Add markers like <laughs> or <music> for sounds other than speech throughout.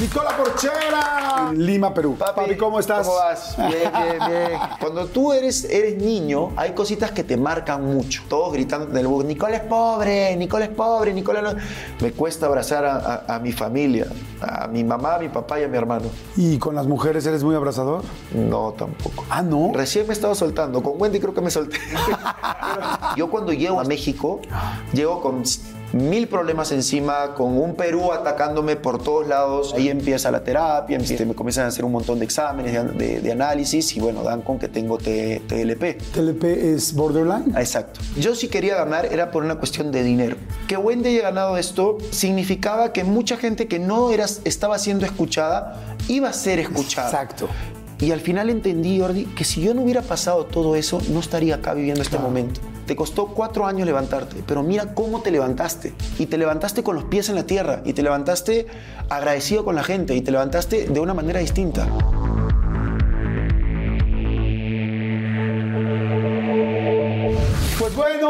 Nicola Porchera, en Lima, Perú. Papi, ¿cómo estás? ¿Cómo vas? Bien, bien, bien. <laughs> Cuando tú eres, eres niño, hay cositas que te marcan mucho. Todos gritando en el bus, Nicola es pobre, Nicola es pobre, Nicola no... Me cuesta abrazar a, a- a mi familia, a mi mamá, a mi papá y a mi hermano. ¿Y con las mujeres eres muy abrazador? No, tampoco. Ah, ¿no? Recién me estaba soltando. Con Wendy creo que me solté. <laughs> Yo cuando llego a México, llego con mil problemas encima, con un Perú atacándome por todos lados. Ahí empieza la terapia, empieza- me comienzan a hacer un montón de exámenes, de, de- de análisis y bueno, dan con que tengo T- TLP. ¿TLP es borderline? Ah, Exacto. Yo si quería ganar era por una cuestión de dinero. Que Wendy haya ganado esto significaba que mucha gente que no era, estaba siendo escuchada iba a ser escuchada. Exacto. Y al final entendí, Jordi, que si yo no hubiera pasado todo eso, no estaría acá viviendo este momento. Te costó cuatro años levantarte, pero mira cómo te levantaste. Y te levantaste con los pies en la tierra, y te levantaste agradecido con la gente, y te levantaste de una manera distinta.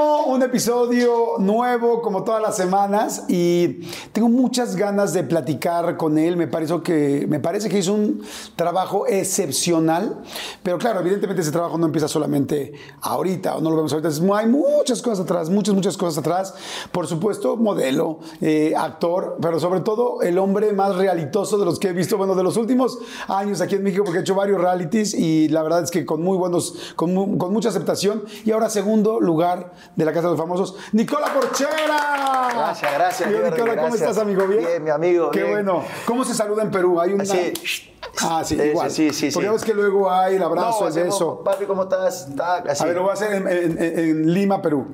Un episodio nuevo como todas las semanas y tengo muchas ganas de platicar con él. Me parece que, me parece que hizo un trabajo excepcional, pero claro, evidentemente ese trabajo no empieza solamente ahorita o no lo vemos ahorita. Es- hay muchas cosas atrás, muchas, muchas cosas atrás. Por supuesto, modelo, eh, actor, pero sobre todo el hombre más realitoso de los que he visto, bueno, de los últimos años aquí en México, porque he hecho varios realities y la verdad es que con muy buenos, con, mu- con mucha aceptación. Y ahora segundo lugar de la Casa de los Famosos, Nicola Porchera. Gracias, gracias, Nicola, ¿cómo estás, amigo? ¿Bien? Bien, mi amigo, Qué bien. bueno. ¿Cómo se saluda en Perú? Hay una... Así. Ah, sí, Ese, igual. sí, sí, Porque sí. ves que luego hay el abrazo, el hacemos, beso. Papi, ¿cómo estás? Así. A ver, lo voy a hacer en, en- en- en Lima, Perú.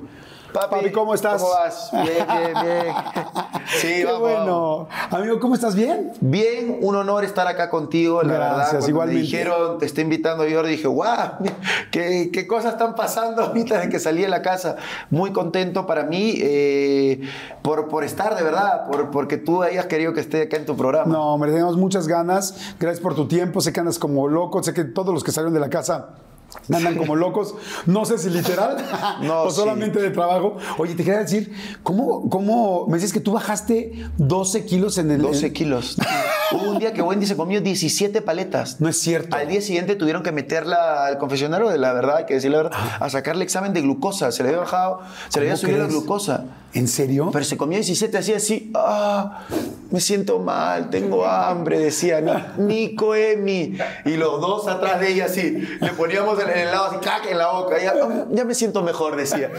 Papi, ¿cómo estás? ¿Cómo vas? Bien, bien, bien. <laughs> Sí, Qué vamos, bueno. Amigo, ¿cómo estás? ¿Bien? Bien, un honor estar acá contigo, la Gracias, verdad. Cuando igualmente. me dijeron, te está invitando Jordi, dije, guau, ¿qué, qué cosas están pasando ahorita desde que salí de la casa. Muy contento para mí eh, por, por estar, de verdad, por, porque tú hayas querido que esté acá en tu programa. No, hombre, tenemos muchas ganas. Gracias por tu tiempo. Sé que andas como loco. Sé que todos los que salieron de la casa andan como locos. No sé si literal <laughs> No, o sí. solamente de trabajo. Oye, te quería decir, ¿cómo, cómo me dices que tú bajaste 12 kilos en el... 12 en- kilos. Hubo <laughs> un día que Wendy se comió 17 paletas. No es cierto. Al día siguiente tuvieron que meterla al confesionario de la verdad, hay que decir la verdad, a sacarle examen de glucosa. Se le había bajado, se le había Ah. ¿Cómo subido la glucosa. ¿En serio? Pero se comió 17 así, así, ah, me siento mal, tengo hambre, decía Ni- Nico, Emi. Y los dos atrás de ella así, le poníamos el, el helado así, caca en la boca. Ella, "Ah, ya me siento mejor, decía.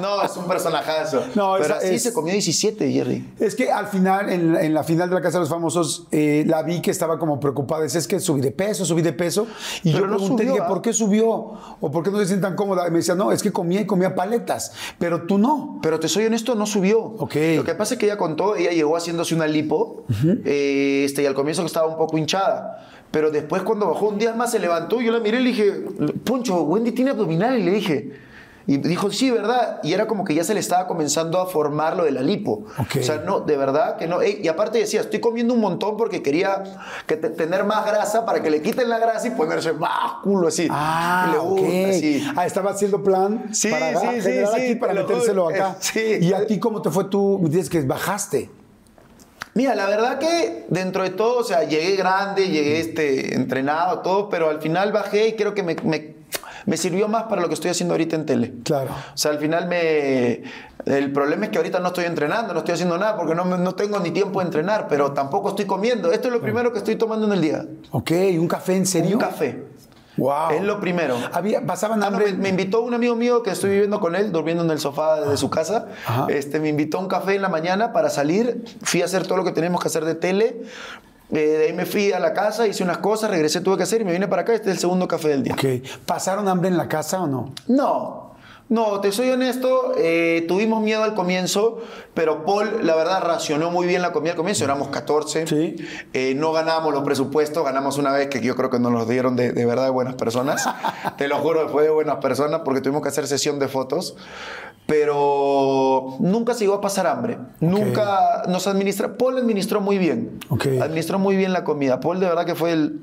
No, es un personajazo. <laughs> No, Pero así es- se comió 17, Jerry. Es que al final, en, en la final de la Casa de los Famosos, eh, la vi que estaba como preocupada. Es que subí de peso, subí de peso. Y Pero yo no pregunté, subió, dije, ¿ah? ¿por qué subió? ¿O por qué no se sienten tan cómoda? Y me decía, no, es que comía y comía paletas. Pero tú no. Pero te soy honesto, no subió. Ok. Lo que pasa es que ella contó, ella llegó haciéndose una lipo, eh, este, y al comienzo estaba un poco hinchada. Pero después cuando bajó un día más se levantó, yo la miré y le dije, Poncho, Wendy tiene abdominales, le dije. Y dijo, sí, ¿verdad? Y era como que ya se le estaba comenzando a formar lo de la lipo. Ok. O sea, no, de verdad que no. Ey, y aparte decía, estoy comiendo un montón porque quería que te- tener más grasa para que le quiten la grasa y ponerse más culo así. Ah, le ok. gusta, así. Ah, estaba haciendo plan Sí, para sí, sí, aquí para metérselo acá. Eh, sí. ¿Y a ti cómo te fue tú? Dices que bajaste. Mira, la verdad que dentro de todo, o sea, llegué grande, llegué este, entrenado, todo, pero al final bajé y creo que me, me- me sirvió más para lo que estoy haciendo ahorita en tele. Claro. O sea, al final me... El problema es que ahorita no estoy entrenando, no estoy haciendo nada porque no, no tengo ni tiempo de entrenar, pero tampoco estoy comiendo. Esto es lo primero que estoy tomando en el día. Ok, ¿un café en serio? Un café. Wow. Es lo primero. Había, pasaban Ah, no, hambre. me, me invitó un amigo mío que estoy viviendo con él, durmiendo en el sofá de su casa. Ajá. Este, me invitó a un café en la mañana para salir. Fui a hacer todo lo que teníamos que hacer de tele. Eh, de ahí me fui a la casa, hice unas cosas, regresé, tuve que hacer y me vine para acá. Este es el segundo café del día. Ok. ¿Pasaron hambre en la casa o no? No, no, te soy honesto, eh, tuvimos miedo al comienzo, pero Paul, la verdad, racionó muy bien la comida al comienzo, éramos 14, Sí. Eh, no ganábamos los presupuestos, ganamos una vez que yo creo que nos los dieron de, de verdad de buenas personas, <laughs> te lo juro, fue de buenas personas porque tuvimos que hacer sesión de fotos, pero nunca se llegó a pasar hambre, nunca nos administra, Paul administró muy bien, administró muy bien la comida, Paul de verdad que fue el,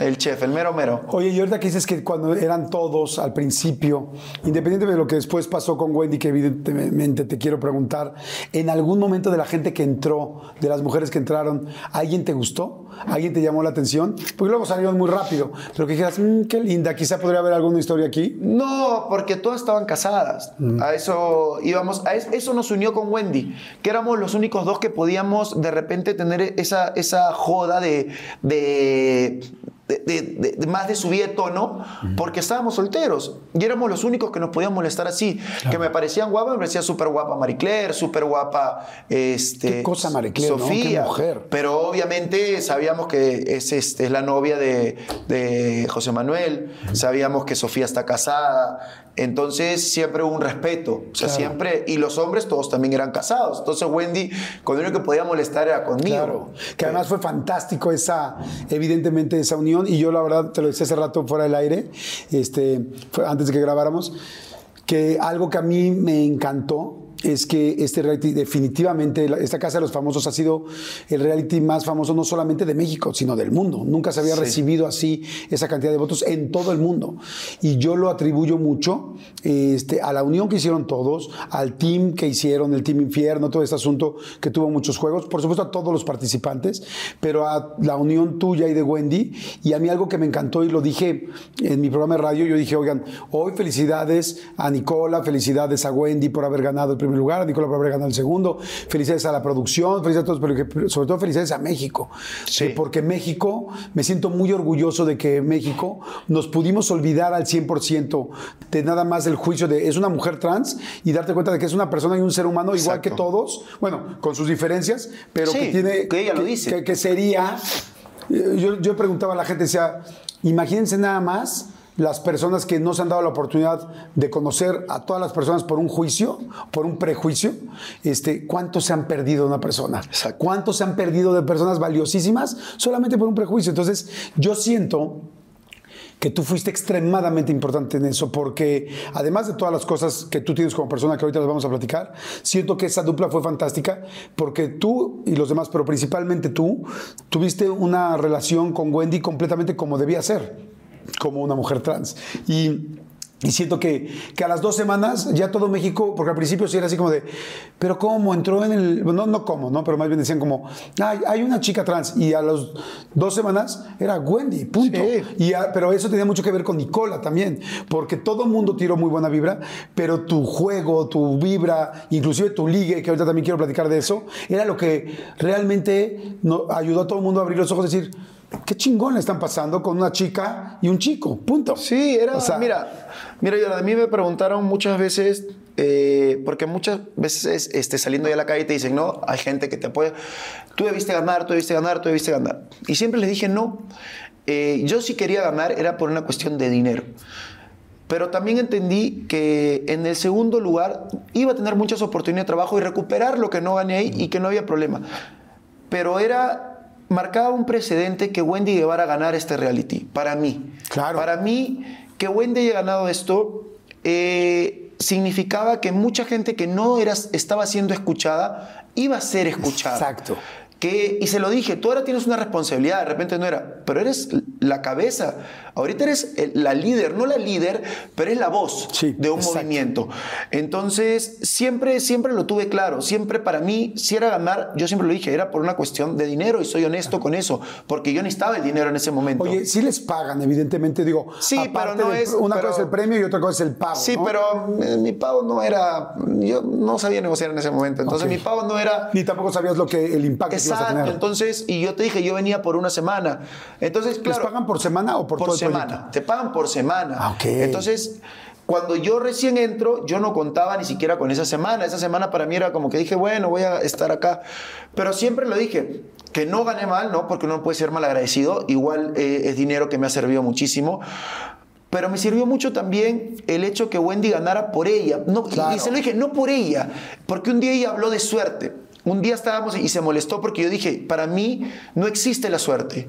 el chef, el mero mero. Oye, y ahorita que dices que cuando eran todos al principio, independientemente de lo que después pasó con Wendy, que evidentemente te quiero preguntar, ¿en algún momento de la gente que entró, de las mujeres que entraron, alguien te gustó? ¿Alguien te llamó la atención? Porque luego salieron muy rápido, pero que dijeras, "Mm, qué linda, quizá podría haber alguna historia aquí. No, porque todas estaban casadas. A eso íbamos, a es- eso nos unió con Wendy, que éramos los únicos dos que podíamos de repente tener esa, esa joda de, de, de- de- de- más de subida de tono, porque estábamos solteros y éramos los únicos que nos podían molestar así. Que me parecían guapas, me parecía súper guapa Marie Claire, súper guapa este, Qué cosa, Marie Claire, ¿no? Sofía. Qué mujer. Pero obviamente sabíamos que es, este, es la novia de, de José Manuel, sabíamos que Sofía está casada, entonces siempre hubo un respeto, o sea, Claro. siempre, y los hombres todos también eran casados, entonces Wendy, con lo único que podía molestar era conmigo. Claro, que además fue fantástico esa, evidentemente esa unión y yo la verdad te lo decía hace rato fuera del aire, este, antes de que grabáramos, que algo que a mí me encantó es que este reality definitivamente, esta Casa de los Famosos ha sido el reality más famoso no solamente de México, sino del mundo. Nunca se había Sí. recibido así esa cantidad de votos en todo el mundo. Y yo lo atribuyo mucho este, a la unión que hicieron todos, al team que hicieron, el Team Infierno, todo este asunto que tuvo muchos juegos, por supuesto a todos los participantes, pero a la unión tuya y de Wendy. Y a mí algo que me encantó y lo dije en mi programa de radio, yo dije, oigan, hoy felicidades a Nicola, felicidades a Wendy por haber ganado el primer lugar, a Nicola por haber ganado el segundo, felicidades a la producción, felicidades a todos, pero sobre todo felicidades a México. Sí. Que porque México, me siento muy orgulloso de que México nos pudimos olvidar al 100% de nada más el juicio de es una mujer trans y darte cuenta de que es una persona y un ser humano igual que todos, bueno, con sus diferencias, pero Sí, que tiene... que ella lo dice. Que, que sería... eh, Yo, yo preguntaba a la gente, decía, imagínense nada más las personas que no se han dado la oportunidad de conocer a todas las personas por un juicio, por un prejuicio, este, ¿cuántos se han perdido de una persona? ¿Cuántos se han perdido de personas valiosísimas solamente por un prejuicio? Entonces, yo siento que tú fuiste extremadamente importante en eso, porque además de todas las cosas que tú tienes como persona que ahorita les vamos a platicar, siento que esa dupla fue fantástica, porque tú y los demás, pero principalmente tú, tuviste una relación con Wendy completamente como debía ser, como una mujer trans. Y y siento que, que a las dos semanas ya todo México, porque al principio sí era así como de, pero ¿cómo entró en el.? No, no cómo, ¿no? Pero más bien decían como, "Ay, hay una chica trans. Y a las dos semanas era Wendy, punto. Sí. Y a- pero eso tenía mucho que ver con Nicola también, porque todo el mundo tiró muy buena vibra, pero tu juego, tu vibra, inclusive tu ligue, que ahorita también quiero platicar de eso, era lo que realmente no, ayudó a todo el mundo a abrir los ojos y decir. Qué chingón le están pasando con una chica y un chico, punto. Sí, era, O sea, mira, mira, yo, a mí me preguntaron muchas veces, eh, porque muchas veces este, saliendo de la calle te dicen, no, hay gente que te apoya, tú debiste ganar, tú debiste ganar, tú debiste ganar. Y siempre les dije, no, Eh, yo si quería ganar era por una cuestión de dinero. Pero también entendí que en el segundo lugar iba a tener muchas oportunidades de trabajo y recuperar lo que no gané ahí y que no había problema. Pero era, marcaba un precedente que Wendy llevara a ganar este reality, para mí. Claro. Para mí, que Wendy haya ganado esto eh, significaba que mucha gente que no era, estaba siendo escuchada iba a ser escuchada. Exacto. Que, y se lo dije, tú ahora tienes una responsabilidad, de repente no era, pero eres la cabeza. Ahorita eres la líder, no la líder, pero es la voz de un movimiento. Entonces, siempre, siempre lo tuve claro. Siempre para mí, si era ganar, yo siempre lo dije, era por una cuestión de dinero y soy honesto con eso, porque yo necesitaba el dinero en ese momento. Oye, sí les pagan, evidentemente, digo. Sí, pero no es. Una cosa es el premio y otra cosa es el pago. Sí, pero eh, mi pago no era. Yo no sabía negociar en ese momento. Entonces, mi pago no era. Ni tampoco sabías lo que el impacto Exacto. que. Entonces, y yo te dije, yo venía por una semana. Entonces, claro. ¿Les pagan por semana o por, por todo semana? Te pagan por semana. Ah, ok. Entonces. Cuando yo recién entro, yo no contaba ni siquiera con esa semana. Esa semana para mí era como que dije, bueno, voy a estar acá. Pero siempre lo dije, que no gané mal, ¿no? Porque uno no puede ser mal agradecido. Igual eh, es dinero que me ha servido muchísimo. Pero me sirvió mucho también el hecho que Wendy ganara por ella. No, Claro. Y se lo dije, no por ella, porque un día ella habló de suerte. Un día estábamos y se molestó porque yo dije, para mí no existe la suerte.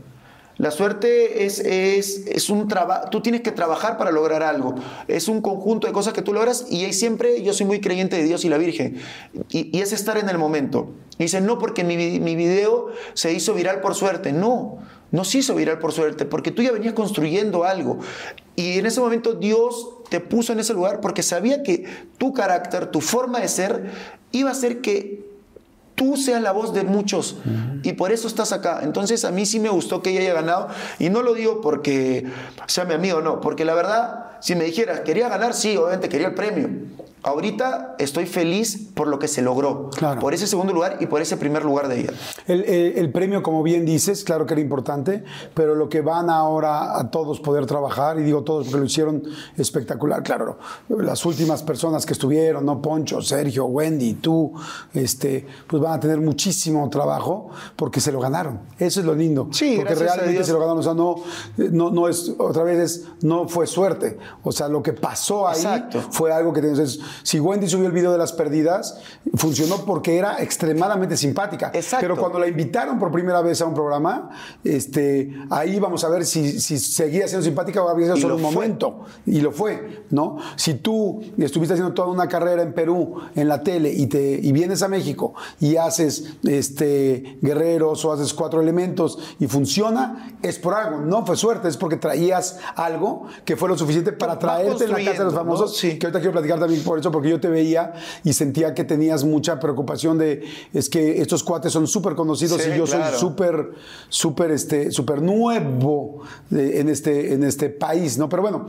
La suerte es, es, es un trabajo, tú tienes que trabajar para lograr algo. Es un conjunto de cosas que tú logras y ahí siempre yo soy muy creyente de Dios y la Virgen. Y, y es estar en el momento. Y no, porque mi, mi video se hizo viral por suerte. No, no se hizo viral por suerte, porque tú ya venías construyendo algo. Y en ese momento Dios te puso en ese lugar porque sabía que tu carácter, tu forma de ser, iba a hacer que tú seas la voz de muchos. Y por eso estás acá. Entonces a mí sí me gustó que ella haya ganado. Y no lo digo porque sea mi amigo, no, porque la verdad, si me dijeras, quería ganar, sí, obviamente quería el premio. Ahorita estoy feliz por lo que se logró, Claro. por ese segundo lugar y por ese primer lugar de ella. El, el- el premio, como bien dices, claro que era importante, pero lo que van ahora a todos poder trabajar, y digo todos porque lo hicieron espectacular, claro, las últimas personas que estuvieron, ¿no? Poncho, Sergio, Wendy, tú, este, pues van a tener muchísimo trabajo porque se lo ganaron. Eso es lo lindo. Sí, porque realmente se lo ganaron. O sea, no, no, no es, otra vez es, no fue suerte. O sea, lo que pasó ahí Exacto. fue algo que entonces, si Wendy subió el video de las perdidas, funcionó porque era extremadamente simpática. Exacto. Pero cuando la invitaron por primera vez a un programa, este, ahí vamos a ver si, si seguía siendo simpática o había sido solo lo un fue. momento. Y lo fue, ¿no? Si tú estuviste haciendo toda una carrera en Perú, en la tele, y, te, y vienes a México y haces este, guerreros o haces cuatro elementos y funciona, es por algo. No fue suerte, es porque traías algo que fue lo suficiente para traerte en la casa de los famosos. ¿no? Sí. Que ahorita quiero platicar también por eso, porque yo te veía y sentía que tenías mucha preocupación de, es que estos cuates son súper conocidos Sí, y yo claro. soy súper, súper, este, súper nuevo de- en, este, en este país, ¿no? Pero bueno,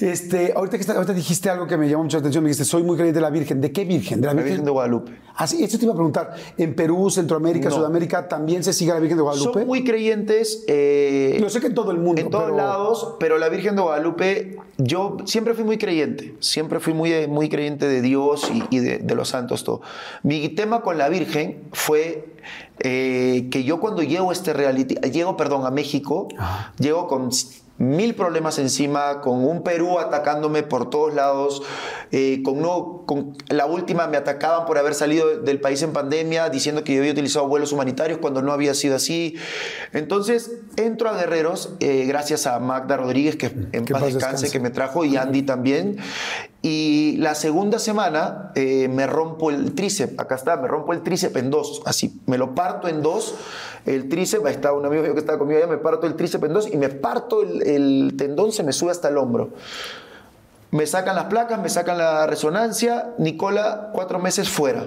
este, ahorita, que está- ahorita dijiste algo que me llamó mucha atención, me dijiste, soy muy creyente de la Virgen. ¿De qué Virgen? ¿De la La Virgen? Virgen de Guadalupe. Ah, sí, esto te iba a preguntar. ¿En Perú, Centroamérica, No. Sudamérica también se sigue la Virgen de Guadalupe? Son muy creyentes. eh, Yo sé que en todo el mundo. En todos pero- lados, pero la Virgen de Guadalupe, yo siempre fui muy creyente, siempre fui muy, muy creyente de Dios y, y de, de los santos, todo. Mi tema con la Virgen fue eh, que yo cuando llego a este reality, llego, perdón, a México, llego con mil problemas encima, con un Perú atacándome por todos lados, eh, con, no, con la última me atacaban por haber salido del país en pandemia, diciendo que yo había utilizado vuelos humanitarios cuando no había sido así. Entonces entro a Guerreros, eh, gracias a Magda Rodríguez, que en Que paz paz descanse, descanse. que me trajo, y Andy también. Y la segunda semana eh, me rompo el tríceps, acá está, me rompo el tríceps en dos, así, me lo parto en dos, el tríceps, ahí está un amigo mío que estaba conmigo allá, me parto el tríceps en dos y me parto el, el tendón, se me sube hasta el hombro. Me sacan las placas, me sacan la resonancia, Nicola, cuatro meses fuera.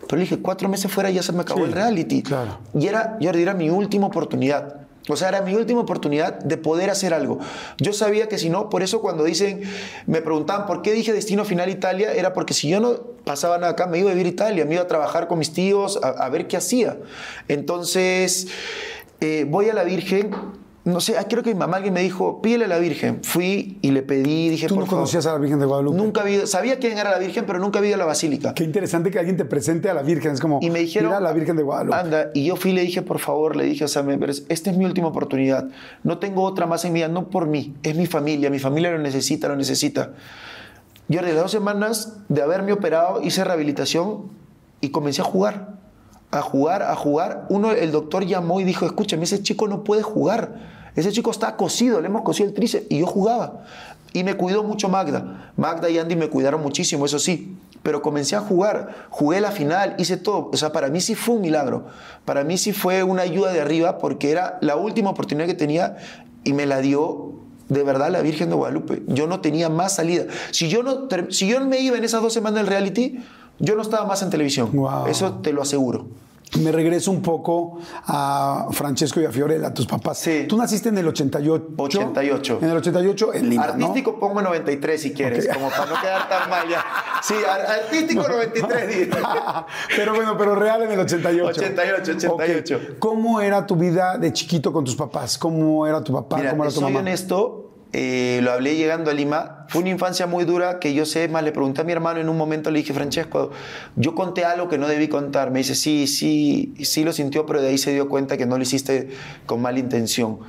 Pero le dije, cuatro meses fuera ya se me acabó Sí, el reality. claro. Y era, Jordi, era mi última oportunidad. O sea, era mi última oportunidad de poder hacer algo. Yo sabía que si no, por eso cuando dicen, me preguntaban por qué dije destino final Italia, era porque si yo no pasaba nada acá, me iba a vivir a Italia, me iba a trabajar con mis tíos, a, a ver qué hacía. Entonces, eh, voy a la Virgen. No sé, ah, creo que mi mamá alguien me dijo, pídele a la Virgen. Fui y le pedí, dije, ¿Tú por no favor. conocías a la Virgen de Guadalupe? Nunca vi, sabía quién era la Virgen, pero nunca vi a la basílica. Qué interesante que alguien te presente a la Virgen. Es como, Y me dijeron, mira a la Virgen de Guadalupe. anda, y yo fui y le dije, por favor, le dije, o sea, me- esta es mi última oportunidad. No tengo otra más en mi vida, no por mí, es mi familia, mi familia lo necesita, lo necesita. Yo de dos semanas de haberme operado, hice rehabilitación y comencé a jugar, a jugar, a jugar. Uno, el doctor llamó y dijo, escúchame, ese chico no puede jugar. Ese chico está cosido, le hemos cosido el tríceps y yo jugaba. Y me cuidó mucho Magda. Magda y Andy me cuidaron muchísimo, eso sí. Pero comencé a jugar, jugué la final, hice todo. O sea, para mí sí fue un milagro. Para mí sí fue una ayuda de arriba porque era la última oportunidad que tenía y me la dio de verdad la Virgen de Guadalupe. Yo no tenía más salida. Si yo no, si yo me iba en esas dos semanas del reality, yo no estaba más en televisión. Wow. Eso te lo aseguro. Me regreso un poco a Francesco y a Fiorella, tus papás. Sí. Tú naciste en el 88. 88. En el 88 en Lima, Artístico ¿no? pongo 93 si quieres, como para no quedar tan mal ya. Sí, ar- artístico 93. di. <laughs> pero bueno, pero real en el 88. 88, 88. Ok. ¿Cómo era tu vida de chiquito con tus papás? ¿Cómo era tu papá? Mira, ¿Cómo era tu soy mamá? honesto, eh, lo hablé llegando a Lima. Fue una infancia muy dura que yo sé, más le pregunté a mi hermano en un momento, le dije, Francesco, yo conté algo que no debí contar. Me dice, sí, sí, sí lo sintió, pero de ahí se dio cuenta que no lo hiciste con mala intención.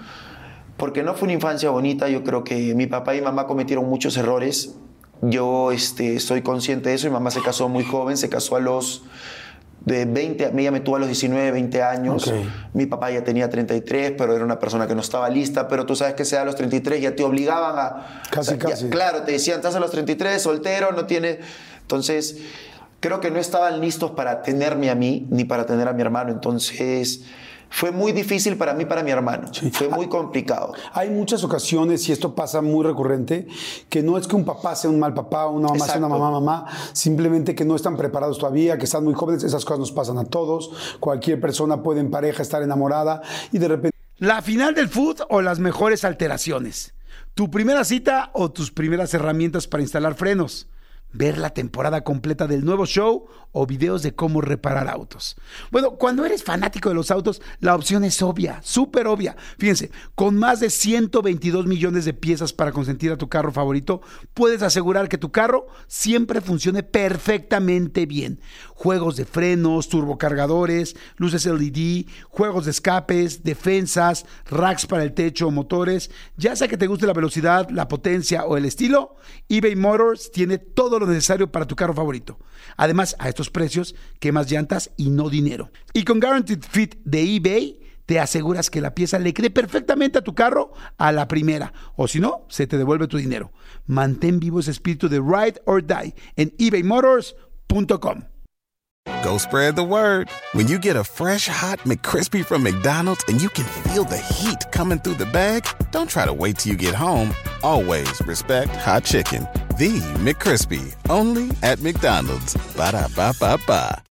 Porque no fue una infancia bonita, yo creo que mi papá y mamá cometieron muchos errores. Yo este, soy consciente de eso, mi mamá se casó muy joven, se casó a los de 20, ella me tuvo a los 19, 20 años. Ok. Mi papá ya tenía 33, pero era una persona que no estaba lista. Pero tú sabes que sea a los 33 ya te obligaban a. Casi, casi. claro, te decían, estás a los 33, soltero, no tienes. Entonces, creo que no estaban listos para tenerme a mí ni para tener a mi hermano. Entonces, fue muy difícil para mí, para mi hermano. Fue muy complicado. Hay muchas ocasiones, y esto pasa muy recurrente, que no es que un papá sea un mal papá, una mamá sea una mamá mamá, simplemente que no están preparados todavía, que están muy jóvenes, esas cosas nos pasan a todos. Cualquier persona puede en pareja estar enamorada y de repente... ¿La final del food o las mejores alteraciones? ¿Tu primera cita o tus primeras herramientas para instalar frenos? ¿Ver la temporada completa del nuevo show o videos de cómo reparar autos? Bueno, cuando eres fanático de los autos, la opción es obvia, súper obvia. Fíjense, con más de 122 millones de piezas para consentir a tu carro favorito, puedes asegurar que tu carro siempre funcione perfectamente bien. Juegos de frenos, turbocargadores, luces LED, juegos de escapes, defensas, racks para el techo o motores. Ya sea que te guste la velocidad, la potencia o el estilo, eBay Motors tiene todo lo necesario para tu carro favorito. Además, a estos precios, quemas llantas y no dinero. Y con Guaranteed Fit de eBay, te aseguras que la pieza le quede perfectamente a tu carro a la primera. O si no, se te devuelve tu dinero. Mantén vivo ese espíritu de Ride or Die en ebaymotors.com. Go spread the word. When you get a fresh hot McCrispy from McDonald's and you can feel the heat coming through the bag, don't try to wait till you get home. Always respect hot chicken. The McCrispy, only at McDonald's. Ba da ba ba ba.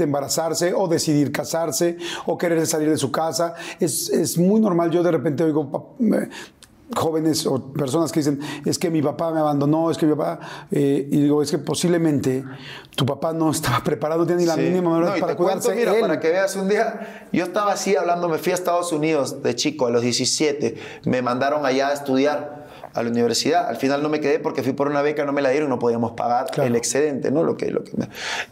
embarazarse o decidir casarse o querer salir de su casa. Es, es muy normal. Yo de repente oigo me- jóvenes o personas que dicen, es que mi papá me abandonó, es que mi papá... eh, y digo, es que posiblemente tu papá no estaba <laughs> preparado, tenía ni la Sí. mínima manera No, para te cuento, cuidarse mira, él. para que veas un día, yo estaba así hablando, me fui a Estados Unidos de chico, a los 17, me mandaron allá a estudiar a la universidad. Al final no me quedé porque fui por una beca, no me la dieron, no podíamos pagar Claro. el excedente, ¿no? Lo que, lo que me-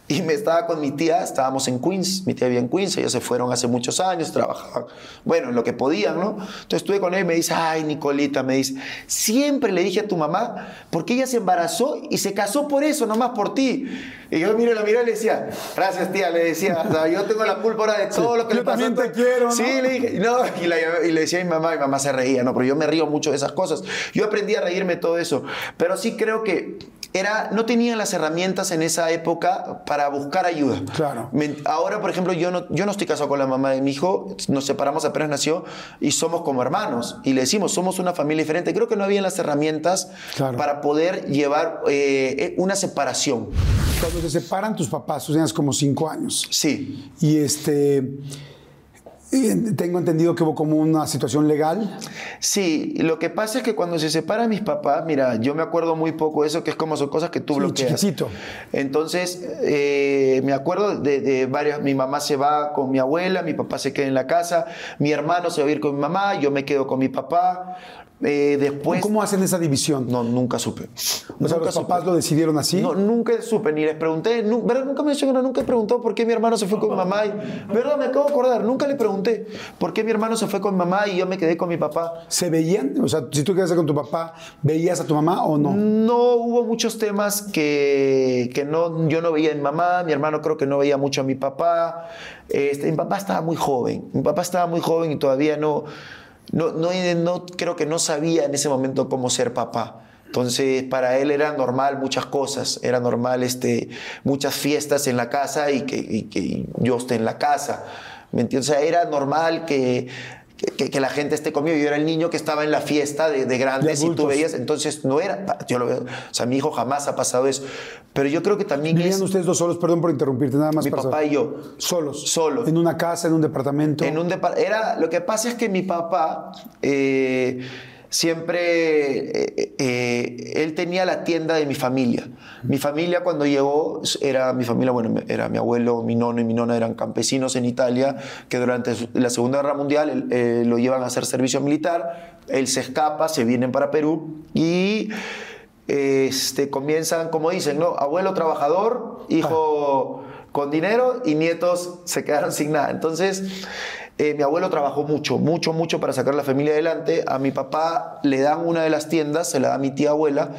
Y me estaba con mi tía, estábamos en Queens, mi tía vivía en Queens, ellos se fueron hace muchos años, trabajaban, bueno, en lo que podían, ¿no? Entonces estuve con él y me dice, ay, Nicolita, me dice, siempre le dije a tu mamá, porque ella se embarazó y se casó por eso, nomás por ti. Y yo miro, la miré y le decía, gracias tía, le decía, o sea, yo tengo la culpa ahora de todo lo que yo le pasó. a también tu-". te quiero, ¿no? Sí, le dije, no, y, la- y le decía a mi mamá, mi mamá se reía, ¿no? Pero yo me río mucho de esas cosas. Yo aprendí a reírme todo eso. Pero sí creo que era, no tenía las herramientas en esa época para buscar ayuda. Claro. Me- ahora, por ejemplo, yo no, yo no estoy casado con la mamá de mi hijo, nos separamos apenas nació y somos como hermanos. Y le decimos, somos una familia diferente. Creo que no había las herramientas Claro. para poder llevar eh, una separación. Cuando se separan tus papás, tú tenías como cinco años. Sí. Y este... y Tengo entendido que hubo como una situación legal. Sí, lo que pasa es que cuando se separan mis papás, mira, yo me acuerdo muy poco de eso, que es como son cosas que tú Sí, bloqueas. chiquitito. Entonces, eh, me acuerdo de, de varias, mi mamá se va con mi abuela, mi papá se queda en la casa, mi hermano se va a ir con mi mamá, yo me quedo con mi papá. Eh, después... ¿Cómo hacen esa división? No, nunca supe. o sea, Nunca los supe. papás lo decidieron así. No, nunca supe, ni les pregunté, ¿verdad? Nunca me mencionaron, nunca he preguntado por qué mi hermano se fue con mi mamá. Y, ¿Verdad? Me acabo de acordar, nunca le pregunté por qué mi hermano se fue con mi mamá y yo me quedé con mi papá. ¿Se veían? O sea, si tú quedaste con tu papá, ¿veías a tu mamá o no? No hubo muchos temas que, que no, yo no veía en mamá, mi hermano creo que no veía mucho a mi papá. Este, mi papá estaba muy joven, mi papá estaba muy joven y todavía no, no, no, no- creo que no sabía en ese momento cómo ser papá. Entonces, para él era normal muchas cosas, era normal este, muchas fiestas en la casa y que, yo esté en la casa. ¿Me entiendes? O sea, era normal que, que, que la gente esté conmigo. Yo era el niño que estaba en la fiesta de, de grandes y tú veías, entonces no era, yo lo veo, o sea, mi hijo jamás ha pasado eso. Pero yo creo que también ¿Vivían es ustedes dos solos? Perdón por interrumpirte, nada más mi para papá saber. y yo. Solos. Solos. En una casa, en un departamento. En un depar- era Lo que pasa es que mi papá eh, siempre, eh, eh, él tenía la tienda de mi familia. Mi familia cuando llegó, era mi familia, bueno, era mi abuelo, mi nono y mi nona eran campesinos en Italia, que durante la Segunda Guerra Mundial eh, lo llevan a hacer servicio militar, él se escapa, se vienen para Perú y... Este, comienzan, como dicen, ¿no? Abuelo trabajador, hijo con dinero y nietos se quedaron sin nada. Entonces, eh, mi abuelo trabajó mucho, mucho, mucho para sacar la familia adelante. A mi papá le dan una de las tiendas, se la da mi tía abuela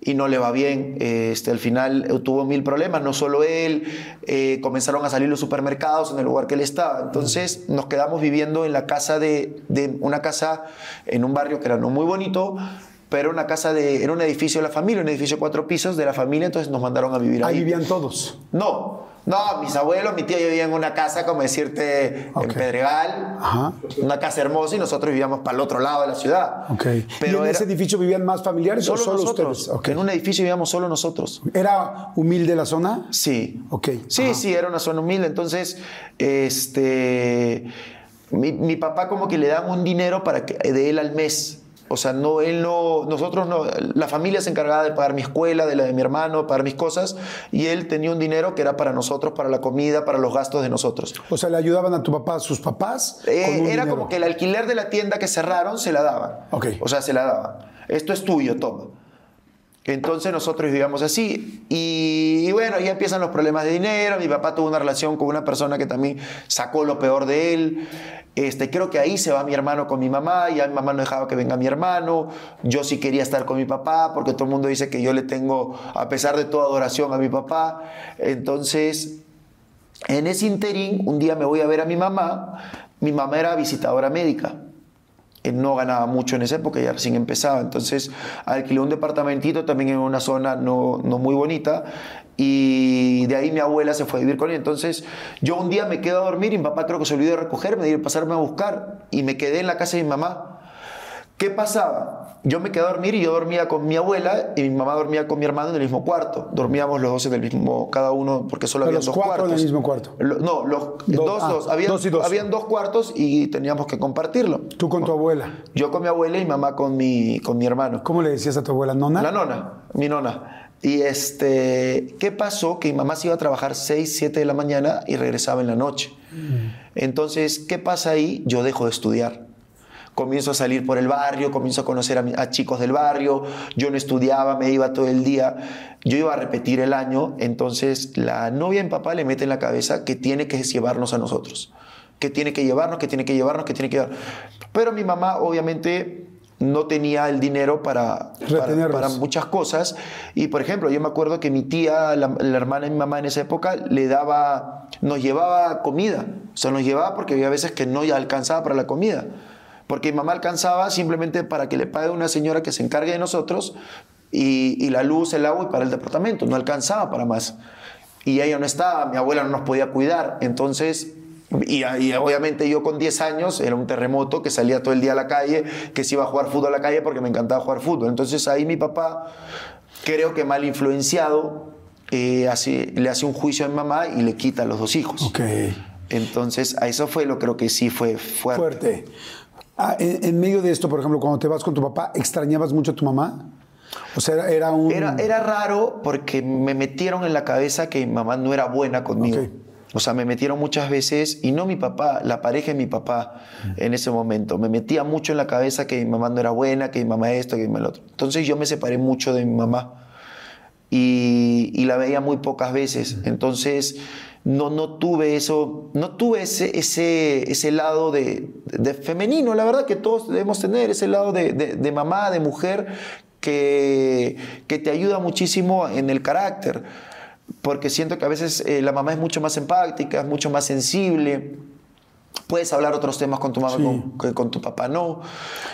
y no le va bien. Este, al final eh, tuvo mil problemas, no solo él, eh, comenzaron a salir los supermercados en el lugar que él estaba. Entonces nos quedamos viviendo en la casa de, de una casa en un barrio que era no muy bonito, pero una casa de, era un edificio de la familia, un edificio de cuatro pisos de la familia, entonces nos mandaron a vivir ahí. Ahí vivían todos. No, no, mis abuelos, mi tío vivían en una casa, como decirte, en Pedregal, Ajá. una casa hermosa y nosotros vivíamos para el otro lado de la ciudad. Pero ¿Y en era ese edificio vivían más familiares solo, o solo nosotros. ustedes? Ok. En un edificio vivíamos solo nosotros. ¿Era humilde la zona? Sí. Ok. Sí, Ajá. sí, era una zona humilde. Entonces, este, mi, mi papá como que le dan un dinero para que, de él al mes. O sea, no, él no, nosotros no, la familia se encargaba de pagar mi escuela, de la de mi hermano, pagar mis cosas, y él tenía un dinero que era para nosotros, para la comida, para los gastos de nosotros. O sea, le ayudaban a tu papá, sus papás. Eh, con un era dinero? como que el alquiler de la tienda que cerraron se la daban. Ok. O sea, se la daban. Esto es tuyo, toma. Entonces nosotros vivíamos así. Y, bueno, ya empiezan los problemas de dinero. Mi papá tuvo una relación con una persona que también sacó lo peor de él. Este, creo que ahí se va mi hermano con mi mamá. Ya mi mamá no dejaba que venga mi hermano. Yo sí quería estar con mi papá porque todo el mundo dice que yo le tengo, a pesar de toda adoración, a mi papá. Entonces, en ese interín, un día me voy a ver a mi mamá. Mi mamá era visitadora médica. Eh, No ganaba mucho en esa época, ya recién empezaba. Entonces alquilé un departamentito también en una zona no, no muy bonita. Y de ahí mi abuela se fue a vivir con ella. Entonces yo un día me quedo a dormir y mi papá creo que se olvidó de recogerme, de a pasarme a buscar. Y me quedé en la casa de mi mamá. ¿Qué pasaba? Yo me quedé a dormir y yo dormía con mi abuela y mi mamá dormía con mi hermano en el mismo cuarto. Dormíamos los dos en el mismo, cada uno, porque solo había dos cuatro en cuartos. el mismo cuarto. Lo- no, los Dos, dos, ah, dos. Habían, dos y dos. habían dos cuartos y teníamos que compartirlo. Tú con tu abuela. Yo con mi abuela y mamá con mi, con mi hermano. ¿Cómo le decías a tu abuela? ¿Nona? La nona, mi nona. Y este, ¿qué pasó? Que mi mamá se iba a trabajar 6, 7 de la mañana y regresaba en la noche. Entonces, ¿qué pasa ahí? Yo dejo de estudiar. Comienzo a salir por el barrio, comienzo a conocer a, a chicos del barrio. Yo no estudiaba, me iba todo el día. Yo iba a repetir el año. Entonces, la novia en papá le mete en la cabeza que tiene que llevarnos a nosotros. Que tiene que llevarnos, que tiene que llevarnos, que tiene que llevarnos. Pero mi mamá, obviamente, no tenía el dinero para, para, para muchas cosas. Y por ejemplo, yo me acuerdo que mi tía, la, la hermana de mi mamá en esa época, le daba, nos llevaba comida. O sea, nos llevaba porque había veces que no alcanzaba para la comida. Porque mi mamá alcanzaba simplemente para que le pague una señora que se encargue de nosotros y, y la luz, el agua y para el departamento. No alcanzaba para más. Y ella no estaba, mi abuela no nos podía cuidar. Entonces, y, y obviamente yo con 10 años era un terremoto que salía todo el día a la calle, que se iba a jugar fútbol a la calle porque me encantaba jugar fútbol. Entonces ahí mi papá, creo que mal influenciado, eh, hace- le hace un juicio a mi mamá y le quita a los dos hijos. Ok. Entonces, a eso fue lo creo que sí fue fuerte. Fuerte. Ah, en, en medio de esto, por ejemplo, cuando te vas con tu papá, ¿extrañabas mucho a tu mamá? O sea, era, un... Era, era raro porque me metieron en la cabeza que mi mamá no era buena conmigo. O sea, me metieron muchas veces, y no mi papá, la pareja de mi papá en ese momento. Me metía mucho en la cabeza que mi mamá no era buena, que mi mamá esto, que mi mamá lo otro. Entonces yo me separé mucho de mi mamá y, y la veía muy pocas veces. Entonces no, no tuve eso, no tuve ese, ese, ese lado de, de femenino, la verdad que todos debemos tener, ese lado de, de- mamá, de mujer, que, que te ayuda muchísimo en el carácter. Porque siento que a veces eh, la mamá es mucho más empática, es mucho más sensible. Puedes hablar otros temas con tu mamá Sí. con, que con tu papá no.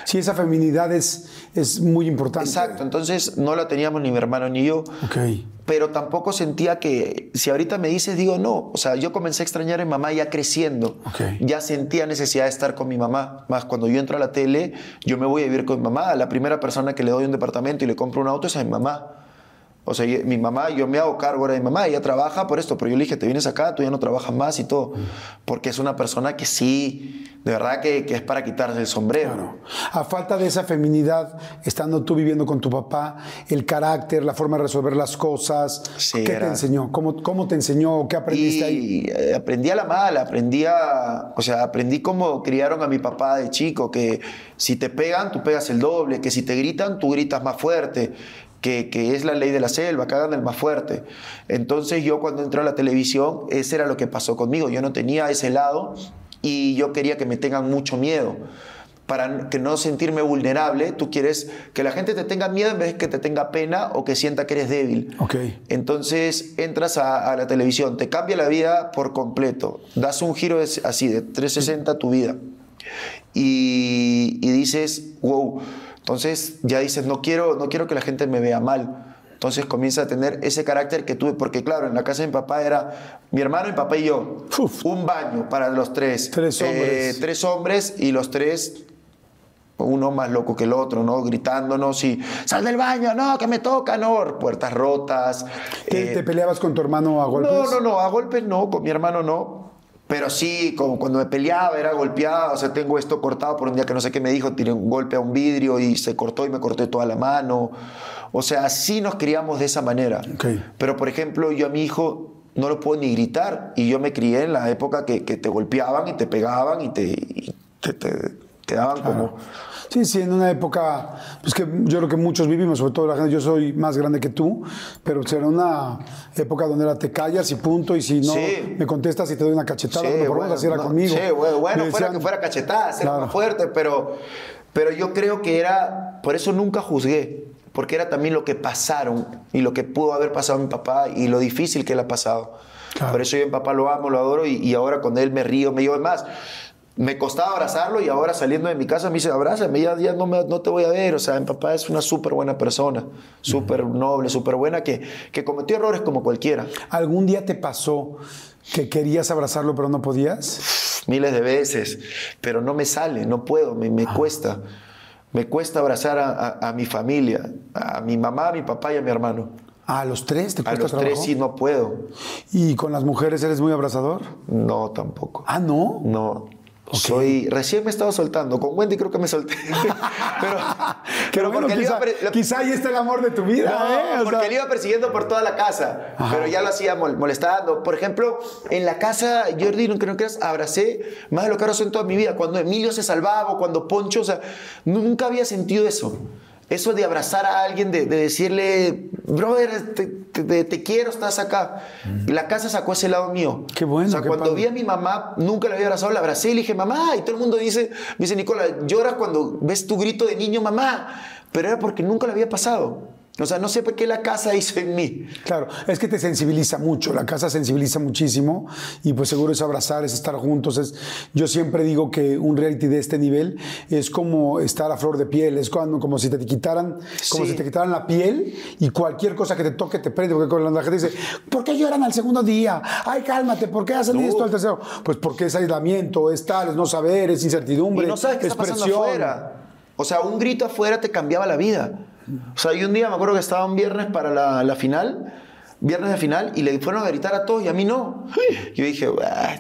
Sí, esa feminidad es, es muy importante. Exacto, entonces no la teníamos ni mi hermano ni yo. Ok. Pero tampoco sentía que, si ahorita me dices, digo no. O sea, yo comencé a extrañar a mi mamá ya creciendo. Ok. Ya sentía necesidad de estar con mi mamá. Más cuando yo entro a la tele, yo me voy a vivir con mi mamá. La primera persona que le doy un departamento y le compro un auto es a mi mamá. O sea, mi mamá, yo me hago cargo ahora de mi mamá, ella trabaja por esto, pero yo le dije, te vienes acá, tú ya no trabajas más y todo. Porque es una persona que sí, de verdad que, que es para quitarse el sombrero. Claro. A falta de esa feminidad, estando tú viviendo con tu papá, el carácter, la forma de resolver las cosas, Sí, ¿qué te enseñó? ¿Cómo, ¿Cómo te enseñó? ¿Qué aprendiste ahí? Eh, aprendí a la mala, aprendí a, o sea, aprendí cómo criaron a mi papá de chico, que si te pegan, tú pegas el doble, que si te gritan, tú gritas más fuerte, que, que es la ley de la selva, que hagan el más fuerte. Entonces yo cuando entré a la televisión, ese era lo que pasó conmigo, yo no tenía ese lado y yo quería que me tengan mucho miedo. Para que no sentirme vulnerable, tú quieres que la gente te tenga miedo en vez de que te tenga pena o que sienta que eres débil. Ok. Entonces entras a, a la televisión, te cambia la vida por completo, das un giro así de 360 a tu vida y, y dices, wow, entonces ya dices, no quiero, no quiero que la gente me vea mal. Entonces comienza a tener ese carácter que tuve, porque claro, en la casa de mi papá era mi hermano, mi papá y yo. Uf. Un baño para los tres. Tres hombres. Eh, tres hombres y los tres uno más loco que el otro, ¿no? Gritándonos y sal del baño, no, que me toca, no, puertas rotas. ¿Te, eh, te peleabas con tu hermano a golpes? no, no, no, a golpes no, con mi hermano no. Pero sí, como cuando me peleaba era golpeado, o sea, tengo esto cortado por un día que no sé qué me dijo, tiré un golpe a un vidrio y se cortó y me corté toda la mano. O sea, sí nos criamos de esa manera. Pero, por ejemplo, yo a mi hijo no lo puedo ni gritar y yo me crié en la época que, que te golpeaban y te pegaban y te, y te, te- te daban como... Sí, sí, en una época, pues que yo creo que muchos vivimos, sobre todo la gente, yo soy más grande que tú, pero era una época donde era te callas y punto, y si no Sí. me contestas y te doy una cachetada, Sí, bueno, así era no, conmigo. Sí, bueno, fuera que fuera cachetada, ser Claro. más fuerte, pero, pero yo creo que era, por eso nunca juzgué, porque era también lo que pasaron y lo que pudo haber pasado a mi papá y lo difícil que él ha pasado. Claro. Por eso yo a mi papá lo amo, lo adoro y, y ahora con él me río, me llevo más. Me costaba abrazarlo y ahora saliendo de mi casa me dice, abrázame, ya, ya no, me- no te voy a ver. O sea, mi papá es una súper buena persona, súper noble, súper buena, que, que cometió errores como cualquiera. ¿Algún día te pasó que querías abrazarlo pero no podías? miles de veces, pero no me sale, no puedo, me, me cuesta. Me cuesta abrazar a, a- a mi familia, a mi mamá, a mi papá y a mi hermano. ¿A los tres te A cuesta los trabajo? tres sí no puedo. ¿Y con las mujeres eres muy abrazador? No, tampoco. Ah, ¿no? No. Soy, recién me he estado soltando. Con Wendy creo que me solté. <laughs> pero pero <laughs> bueno, le iba quizá, quizá ahí está el amor de tu vida, No, ¿eh? Porque sea, le iba persiguiendo por toda la casa, pero ya lo hacía mol- molestando. Por ejemplo, en la casa, Jordi, no, que no creas, abracé más de lo que ahora en toda mi vida. Cuando Emilio se salvaba, o cuando Poncho, o sea, nu- nunca había sentido eso. Eso de abrazar a alguien, de, de decirle, brother, te, te- te quiero, estás acá. La casa sacó ese lado mío. Qué bueno, O sea, cuando padre. vi a mi mamá, nunca la había abrazado, la abracé y le dije, mamá. Y todo el mundo dice, dice, Nicola, lloras cuando ves tu grito de niño, mamá. Pero era porque nunca lo había pasado. O sea, no sé por qué la casa hizo en mí. Claro, es que te sensibiliza mucho, la casa sensibiliza muchísimo y pues seguro es abrazar, es estar juntos. Es, yo siempre digo que un reality de este nivel es como estar a flor de piel, es cuando, como si te quitaran, como Sí. si te quitaran la piel y cualquier cosa que te toque te prende, porque cuando la gente dice, ¿por qué lloran al segundo día? Ay, cálmate, ¿por qué hacen No. esto al tercero? Pues porque es aislamiento, es tal, es no saber, es incertidumbre, Y no sabes qué es está pasando presión. afuera. O sea, un grito afuera te cambiaba la vida. O sea, y un día me acuerdo que estaba un viernes para la, final, viernes de final, y le fueron a gritar a todos y a mí no. Yo dije, "Ah,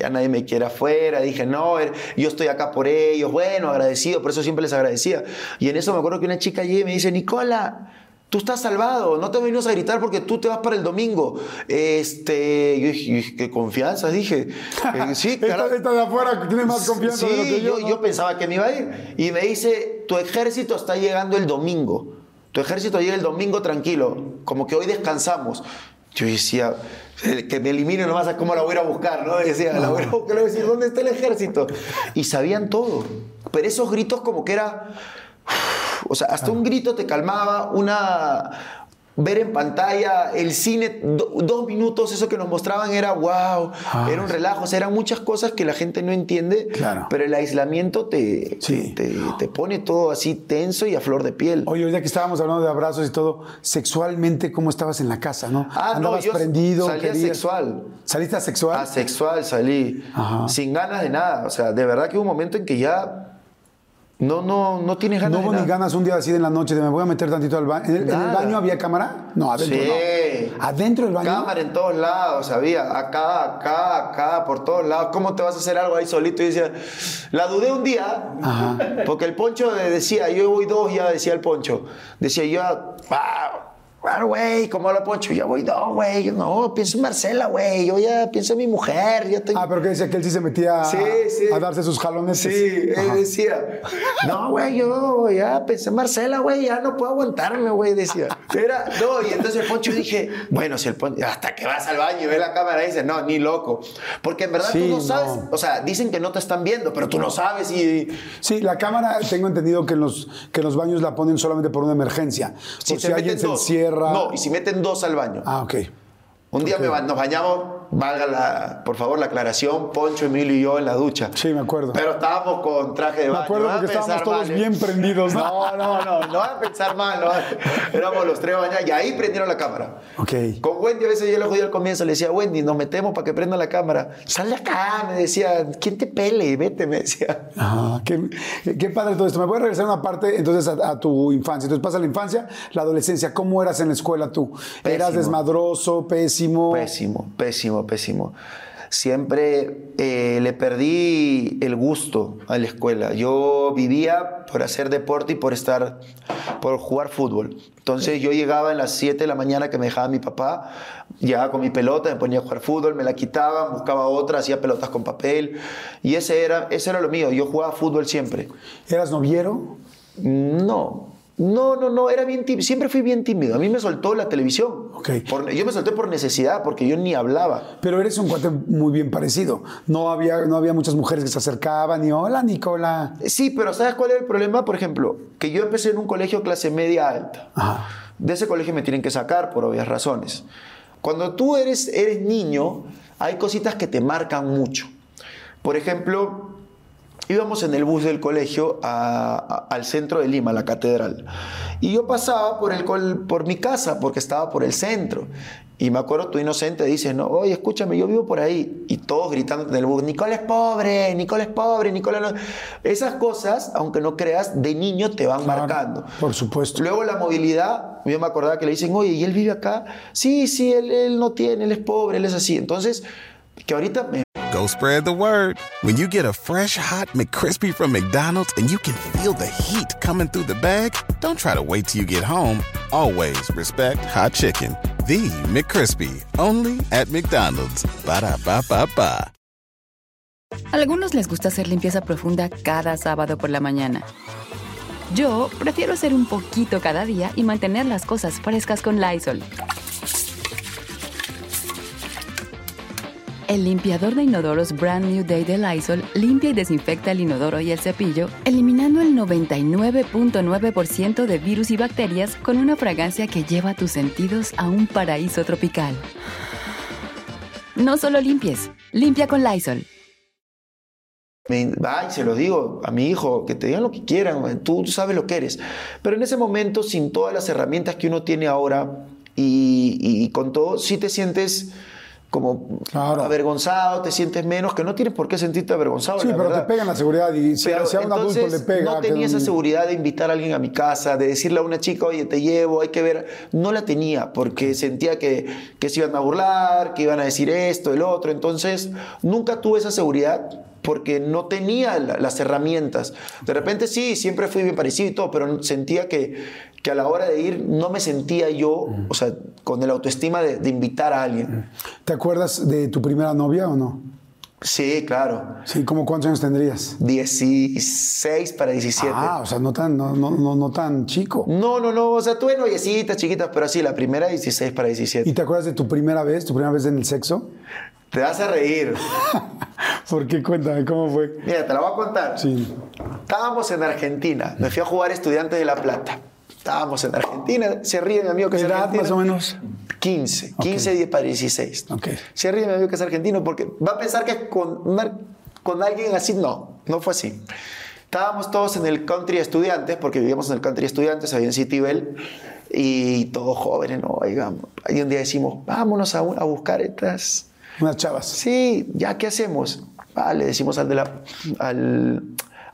ya nadie me quiere afuera. Dije, no, er- yo estoy acá por ellos. Bueno, agradecido, por eso siempre les agradecía. Y en eso me acuerdo que una chica y me dice, Nicola, Tú estás salvado, no te venimos a gritar porque tú te vas para el domingo. Este, yo dije, qué confianza, dije. Eh, <laughs> sí, Esta, esta de afuera tiene más confianza de lo Sí, que yo. yo, ¿no? yo pensaba que me iba a ir. Y me dice, tu ejército está llegando el domingo. Tu ejército llega el domingo tranquilo. Como que hoy descansamos. Yo decía, "El que me elimine nomás a cómo la voy a ir a buscar, ¿no? Decía, la voy a buscar, le voy a decir, ¿dónde está el ejército? Y sabían todo. Pero esos gritos como que era... O sea, hasta un grito te calmaba, una... ver en pantalla el cine, do- dos minutos, eso que nos mostraban era wow, Ah. era un relajo, o sea, eran muchas cosas que la gente no entiende, Claro. pero el aislamiento te, Sí. te, te pone todo así tenso y a flor de piel. Oye, ya que estábamos hablando de abrazos y todo, sexualmente, ¿cómo estabas en la casa, no? Ah, no, ¿Andabas yo prendido? salía querías- sexual. ¿Saliste asexual? Asexual salí, Ajá. sin ganas de nada, o sea, de verdad que hubo un momento en que ya no, no, no tienes ganas no hubo ni ganas un día así de la noche de me voy a meter tantito al baño. ¿En el, en el Nada. baño había cámara? No, adentro Sí. no. ¿Adentro del baño? Cámara en todos lados, había acá, acá, acá, por todos lados. ¿Cómo te vas a hacer algo ahí solito? Y decía, la dudé un día, porque el poncho decía, yo voy dos, ya decía el poncho. Decía yo, ah, claro, güey, ¿cómo habla poncho? Ya voy dos, güey. Yo no, pienso en Marcela, güey. Yo ya pienso en mi mujer, ya tengo. Ah, pero que decía que él sí se metía a- Sí, sí. a darse sus jalones. Sí, él decía, no, güey, yo ya pensé en Marcela, güey, ya no puedo aguantarme, güey, decía. Era, no, y entonces el Poncho dije, bueno, si el Poncho, hasta que vas al baño y ves la cámara y dices, no, ni loco. Porque en verdad Sí, tú no sabes, no. o sea, dicen que no te están viendo, pero tú no sabes y... Sí, la cámara, tengo entendido que en los, que en los baños la ponen solamente por una emergencia. Por si, alguien se dos. No, y si meten dos al baño. Ah, ok. Un día me ba- nos bañamos, valga la, por favor la aclaración, Poncho, Emilio y yo en la ducha. Sí, me acuerdo. Pero estábamos con traje de Me baño. acuerdo no a porque estábamos todos mal, ¿eh? bien prendidos, ¿no? No, no, no, no van a pensar mal. No. Éramos los tres bañados y ahí prendieron la cámara. Ok. Con Wendy a veces yo le jodía al comienzo, le decía, Wendy, nos metemos para que prenda la cámara. Sal de acá, me decía, ¿quién te pele? Vete, me decía. Ajá, qué, qué padre todo esto. Me voy a regresar una parte entonces a, a tu infancia. Entonces pasa la infancia, la adolescencia. ¿Cómo eras en la escuela tú? ¿Eras desmadroso, pésimo? Pésimo, pésimo, pésimo. Siempre eh, le perdí el gusto a la escuela. Yo vivía por hacer deporte y por estar, por jugar fútbol. Entonces yo llegaba a las 7 de la mañana que me dejaba mi papá, llegaba con mi pelota, me ponía a jugar fútbol, me la quitaban, buscaba otra, hacía pelotas con papel. Y ese era, ese era lo mío. Yo jugaba fútbol siempre. ¿Eras noviero? No, no, no, no, era bien tímido. Siempre fui bien tímido. A mí me soltó la televisión. Ok. Por- yo me solté por necesidad, porque yo ni hablaba. Pero eres un cuate muy bien parecido. No había, no había muchas mujeres que se acercaban y hola, Nicola. Sí, pero ¿sabes cuál es el problema? Por ejemplo, que yo empecé en un colegio clase media alta. Ajá. De ese colegio me tienen que sacar por obvias razones. Cuando tú eres, eres niño, hay cositas que te marcan mucho. Por ejemplo, íbamos en el bus del colegio a- a- al centro de Lima, la catedral. Y yo pasaba por, el, por mi casa porque estaba por el centro. Y me acuerdo, tú inocente dices, no, oye, escúchame, yo vivo por ahí. Y todos gritando en el bus, Nicole es pobre, Nicole es pobre, Nicole no... Esas cosas, aunque no creas, de niño te van Claro, marcando. por supuesto. Luego la movilidad, yo me acordaba que le dicen, oye, ¿y él vive acá? Sí, sí, él, él no tiene, él es pobre, él es así. Entonces, que ahorita me Spread the word. When you get a fresh hot McCrispy from McDonald's and you can feel the heat coming through the bag, don't try to wait till you get home. Always respect hot chicken. The McCrispy, only at McDonald's. Ba da ba ba ba. Algunos les gusta hacer limpieza profunda cada sábado por la mañana. Yo prefiero hacer un poquito cada día y mantener las cosas frescas con Lysol. El limpiador de inodoros Brand New Day de Lysol limpia y desinfecta el inodoro y el cepillo, eliminando el 99.9% de virus y bacterias con una fragancia que lleva tus sentidos a un paraíso tropical. No solo limpies, limpia con Lysol. Ay, se lo digo a mi hijo, que te digan lo que quieran, tú, tú sabes lo que eres. Pero en ese momento, sin todas las herramientas que uno tiene ahora y, y con todo, sí te sientes como Claro. avergonzado, te sientes menos, que no tienes por qué sentirte avergonzado. Sí, la pero verdad. te pegan la seguridad y si, Pero si a un adulto entonces, le pega. No tenía esa seguridad de invitar a alguien a mi casa, de decirle a una chica, oye, te llevo, hay que ver. No la tenía porque sentía que, que se iban a burlar, que iban a decir esto, el otro. Entonces, nunca tuve esa seguridad porque no tenía la- las herramientas. De repente sí, siempre fui bien parecido y todo, pero sentía que, que a la hora de ir no me sentía yo, o sea, con el autoestima de, de invitar a alguien. ¿Te acuerdas de tu primera novia o no? Sí, claro. Sí, ¿cómo cuántos años tendrías? 16 para 17. Ah, o sea, no tan, no, no, no, no tan chico. No, no, no. O sea, tuve noviecitas chiquitas, pero sí, la primera 16 para 17. ¿Y te acuerdas de tu primera vez, tu primera vez en el sexo? Te vas a reír. <laughs> <laughs> ¿Por qué? Cuéntame, ¿cómo fue? Mira, te la voy a contar. Sí. Estábamos en Argentina. Me fui a jugar Estudiantes de La Plata. Estábamos en Argentina, se ríe mi amigo que es ¿Edad argentino. más o menos? 15, 15 10 para 16. Ok. Se ríe mi amigo que es argentino porque va a pensar que con, una- con alguien así, no, no fue así. Estábamos todos en el country estudiantes, porque vivíamos en el country estudiantes, ahí en City Bell, y todos jóvenes, ¿no? Oigan, ahí un día decimos, vámonos a, a buscar estas... Unas chavas. Sí, ¿ya qué hacemos? Ah, le decimos al, de la, al,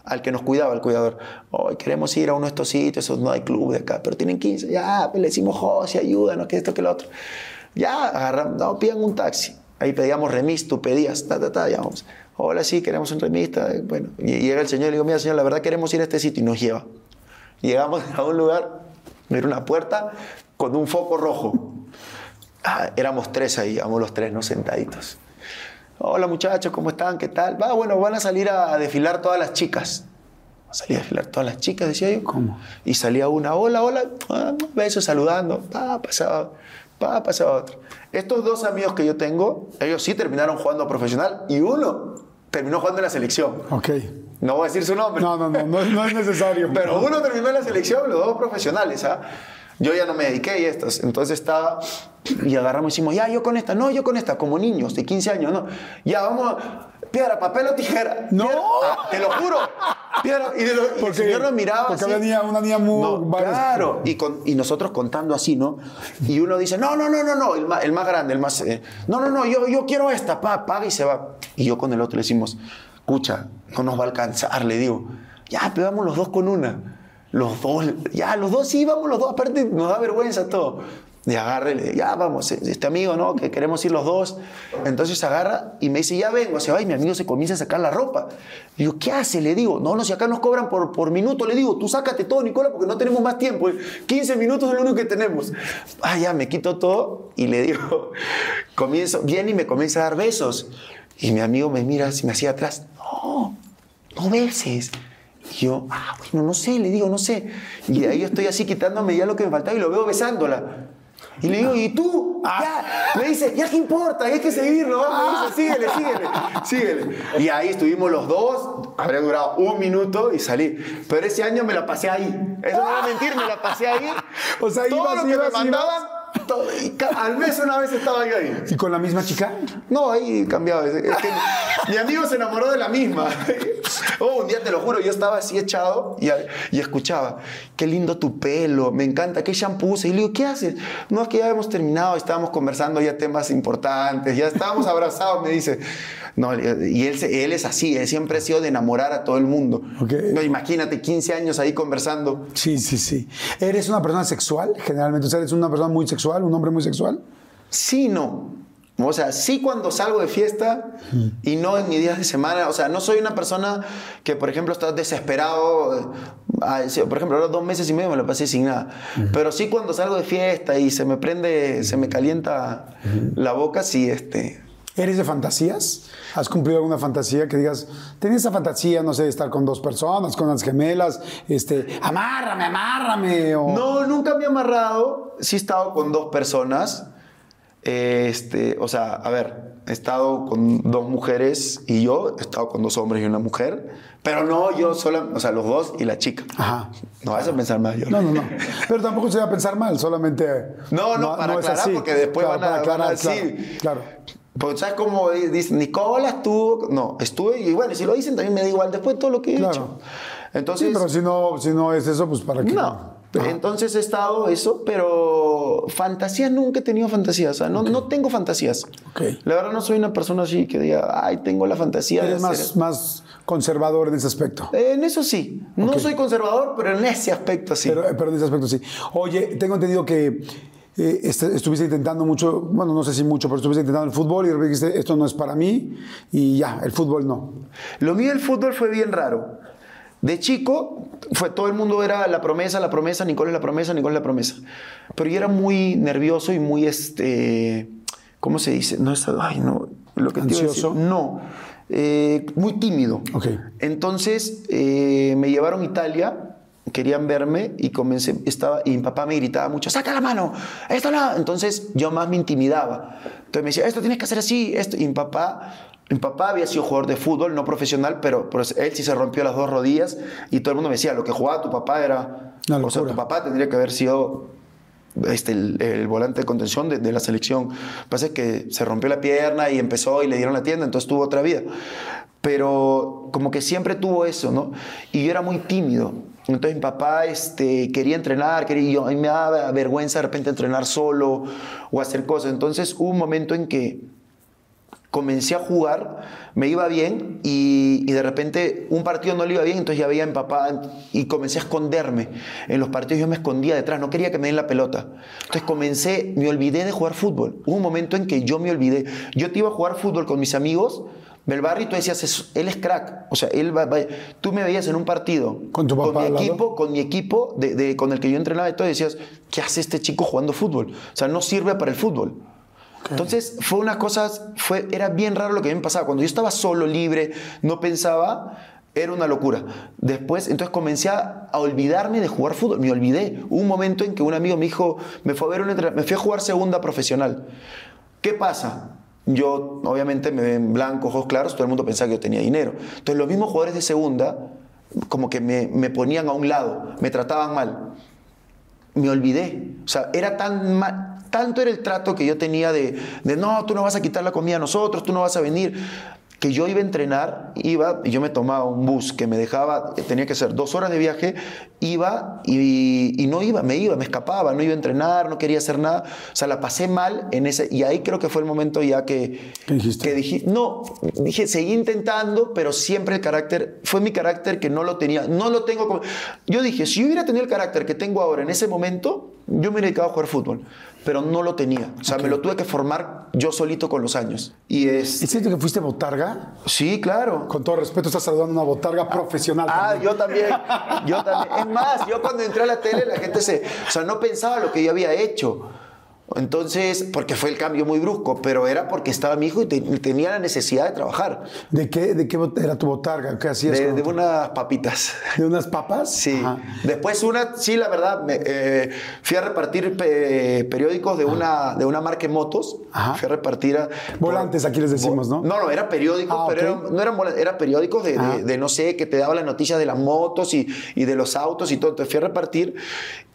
al que nos cuidaba, al cuidador, hoy queremos ir a uno de estos sitios, no hay club de acá, pero tienen 15, ya, pues le decimos, José, ayúdanos, que esto, que lo otro. Ya, agarramos, no, pidan un taxi. Ahí pedíamos remis, tú pedías, ta, ta, ta, ya vamos. Hola, sí, queremos un remis, ta, eh, bueno. Y llega el señor y le digo, mira, señor, la verdad queremos ir a este sitio y nos lleva. Llegamos <laughs> a un lugar, era una puerta con un foco rojo. Ah, éramos tres ahí, éramos los tres, ¿no? Sentaditos. Hola muchachos, ¿cómo están? ¿Qué tal? Va, bueno, van a salir a desfilar todas las chicas. Van a salir a desfilar todas las chicas, decía yo. ¿Cómo? Y salía una, hola, hola, ah, besos, saludando. Pa, pasaba, pa, pasaba otro. Estos dos amigos que yo tengo, ellos sí terminaron jugando profesional y uno terminó jugando en la selección. Ok. No voy a decir su nombre. No, no, no, no, no es necesario. <laughs> Pero uno terminó en la selección, los dos profesionales, ¿ah? Yo ya no me dediqué y estos. Entonces estaba. Y agarramos y decimos, ya, yo con esta. No, yo con esta, como niños de 15 años, ¿no? Ya, vamos. Piedra, papel o tijera. ¡No! Piedra- Ah, te lo juro. Piedra. Y, de lo- y el señor nos miraba porque así. venía una niña muy... No, claro. Y, con- y nosotros contando así, ¿no? Y uno dice, no, no, no, no, no, el más, el más grande, el más... eh, no, no, no, yo, yo quiero esta, pa, paga y se va. Y yo con el otro le decimos, escucha, no nos va a alcanzar, le digo. Ya, pero vamos los dos con una. Los dos, ya, los dos sí, vamos los dos. Aparte nos da vergüenza todo. Y agarra y le digo, ya vamos, este amigo, ¿no? Que queremos ir los dos. Entonces agarra y me dice, ya vengo, se va y mi amigo se comienza a sacar la ropa. Le digo, ¿qué hace? Le digo, no, no, si acá nos cobran por, por minuto, le digo, tú sácate todo, Nicola, porque no tenemos más tiempo. 15 minutos es lo único que tenemos. Ah, ya, me quito todo y le digo, <laughs> comienzo, viene y me comienza a dar besos. Y mi amigo me mira, si me hacía atrás, no, no beses. Y yo, ah, bueno, no sé, le digo, no sé. Y de ahí estoy así quitándome ya lo que me faltaba y lo veo besándola. Y le digo, ¿y tú? Ya. Me dice, ya qué importa, hay que seguirlo. Me dice, síguele, síguele, síguele. Y ahí estuvimos los dos, habría durado un minuto y salí. Pero ese año me la pasé ahí. Eso no va a mentir, me la pasé ahí. <laughs> O sea, Todo ibas, lo que ibas, me mandaban, todo- y al mes una vez estaba yo ahí. ¿Y con la misma chica? No, ahí cambiaba. Es que mi amigo se enamoró de la misma. <laughs> Oh, un día te lo juro, yo estaba así echado y, y escuchaba, qué lindo tu pelo, me encanta, qué shampoo usas?" Y le digo, ¿qué haces? No, es que ya hemos terminado, estábamos conversando ya temas importantes, ya estábamos abrazados, me dice. No, y él, él es así, él siempre ha sido de enamorar a todo el mundo. No, imagínate, 15 años ahí conversando. Sí, sí, sí. ¿Eres una persona sexual? Generalmente, o sea, ¿eres una persona muy sexual, un hombre muy sexual? Sí, no. O sea, sí cuando salgo de fiesta y no en mis días de semana. O sea, no soy una persona que, por ejemplo, está desesperado. eh, Por ejemplo, ahora dos meses y medio me lo pasé sin nada. Pero sí cuando salgo de fiesta y se me prende, se me calienta la boca, sí, este... ¿Eres de fantasías? ¿Has cumplido alguna fantasía que digas, tenía esa fantasía, no sé, de estar con dos personas, con las gemelas, este, amárrame, amárrame? O... No, nunca me he amarrado. Sí he estado con dos personas. Este, o sea, a ver, he estado con dos mujeres y yo, he estado con dos hombres y una mujer, pero no yo sola, o sea, los dos y la chica. Ajá. No vas a pensar más yo. No, no, no. <laughs> Pero tampoco se va a pensar mal, solamente. No, no, para es aclarar, porque después Claro, van a, para van a aclarar. Claro. Pues, ¿sabes cómo dicen? Nicola estuvo. No, estuve y bueno, si lo dicen también me da igual después todo lo que he Claro. hecho. Sí, Entonces. pero si no, si no es eso, pues para qué. No. Ajá. Entonces he estado eso, pero fantasías nunca he tenido fantasías. O sea, no, no tengo fantasías. Ok. La verdad no soy una persona así que diga, ay, tengo la fantasía de Eres hacer más, más conservador en ese aspecto. En eso sí. No soy conservador, pero en ese aspecto sí. Pero, pero en ese aspecto sí. Oye, tengo entendido que eh, este- estuviste intentando mucho, bueno, no sé si mucho, pero estuviste intentando el fútbol y dijiste, esto no es para mí y ya, el fútbol no. Lo mío del fútbol fue bien raro. De chico, fue, todo el mundo era la promesa, la promesa, Nicole es la promesa, Nicole es la promesa. Pero yo era muy nervioso y muy, este, ¿cómo se dice? No, es- ay, no, lo que te iba a decir. ¿Ansioso? No, eh, muy tímido. Ok. Entonces eh, me llevaron a Italia, querían verme y comencé, estaba, y mi papá me gritaba mucho, saca la mano, esto no. Entonces yo más me intimidaba. Entonces me decía, esto tienes que hacer así, esto. Y mi papá, mi papá había sido jugador de fútbol, no profesional, pero, pero él sí se rompió las dos rodillas y todo el mundo me decía, lo que jugaba tu papá era... O sea, tu papá tendría que haber sido este, el, el volante de contención de, de la selección. Pasa es que se rompió la pierna y empezó y le dieron la tienda, entonces tuvo otra vida. Pero como que siempre tuvo eso, ¿no? Y yo era muy tímido. Entonces mi papá este, quería entrenar, quería, yo, a me daba vergüenza de repente entrenar solo o hacer cosas. Entonces hubo un momento en que comencé a jugar, me iba bien y, y de repente un partido no le iba bien, entonces ya veía a mi papá y comencé a esconderme. En los partidos yo me escondía detrás, no quería que me den la pelota. Entonces comencé, me olvidé de jugar fútbol. Hubo un momento en que yo me olvidé. Yo te iba a jugar fútbol con mis amigos y tú decías, "Es- él es crack. O sea, él va, va- tú me veías en un partido Con tu papá mi al lado. equipo, con mi equipo de, de- con el que yo entrenaba y todo, y decías, ¿qué hace este chico jugando fútbol? O sea, no sirve para el fútbol. Entonces fue una cosa, fue, era bien raro lo que a mí me pasaba. Cuando yo estaba solo, libre, no pensaba, era una locura. Después, entonces comencé a, olvidarme de jugar fútbol. Me olvidé. Hubo un momento en que un amigo me dijo, me fue a ver un me fui a jugar segunda profesional. ¿Qué pasa? Yo, obviamente, me ven blanco, ojos claros, todo el mundo pensaba que yo tenía dinero. Entonces, los mismos jugadores de segunda, como que me, me ponían a un lado, me trataban mal me olvidé. O sea, era tan ma- tanto era el trato que yo tenía de, de, no, tú no vas a quitar la comida a nosotros, tú no vas a venir, que yo iba a entrenar, iba, y yo me tomaba un bus que me dejaba, tenía que ser dos horas de viaje, iba y, y no iba, me iba, me escapaba, no iba a entrenar, no quería hacer nada. O sea, la pasé mal en ese, y ahí creo que fue el momento ya que, que dije, no, dije, seguí intentando, pero siempre el carácter, fue mi carácter que no lo tenía, no lo tengo como... Yo dije, si yo hubiera tenido el carácter que tengo ahora en ese momento, yo me hubiera dedicado a jugar fútbol, pero no lo tenía. O sea, me lo tuve que formar yo solito con los años. Y es... ¿Es cierto que fuiste botarga? Sí, claro. Con todo respeto, estás saludando a una botarga profesional. Ah, también. yo también, yo también. Es más, yo cuando entré a la tele la gente se, o sea, no pensaba lo que yo había hecho. Entonces, porque fue el cambio muy brusco, pero era porque estaba mi hijo y te- tenía la necesidad de trabajar. ¿De qué, ¿De qué era tu botarga? ¿Qué hacías? De, unas papitas. ¿De unas papas? Sí. Ajá. Después una, sí, la verdad, me, eh, fui a repartir pe- periódicos de una, de una marca de motos. Ajá. Fui a repartir... a- Volantes, aquí les decimos, ¿no? No, no, eran periódicos, Ah, pero eran- no eran volantes, eran periódicos de, de- de, no sé, que te daban las noticias de las motos y, y de los autos y todo. Entonces fui a repartir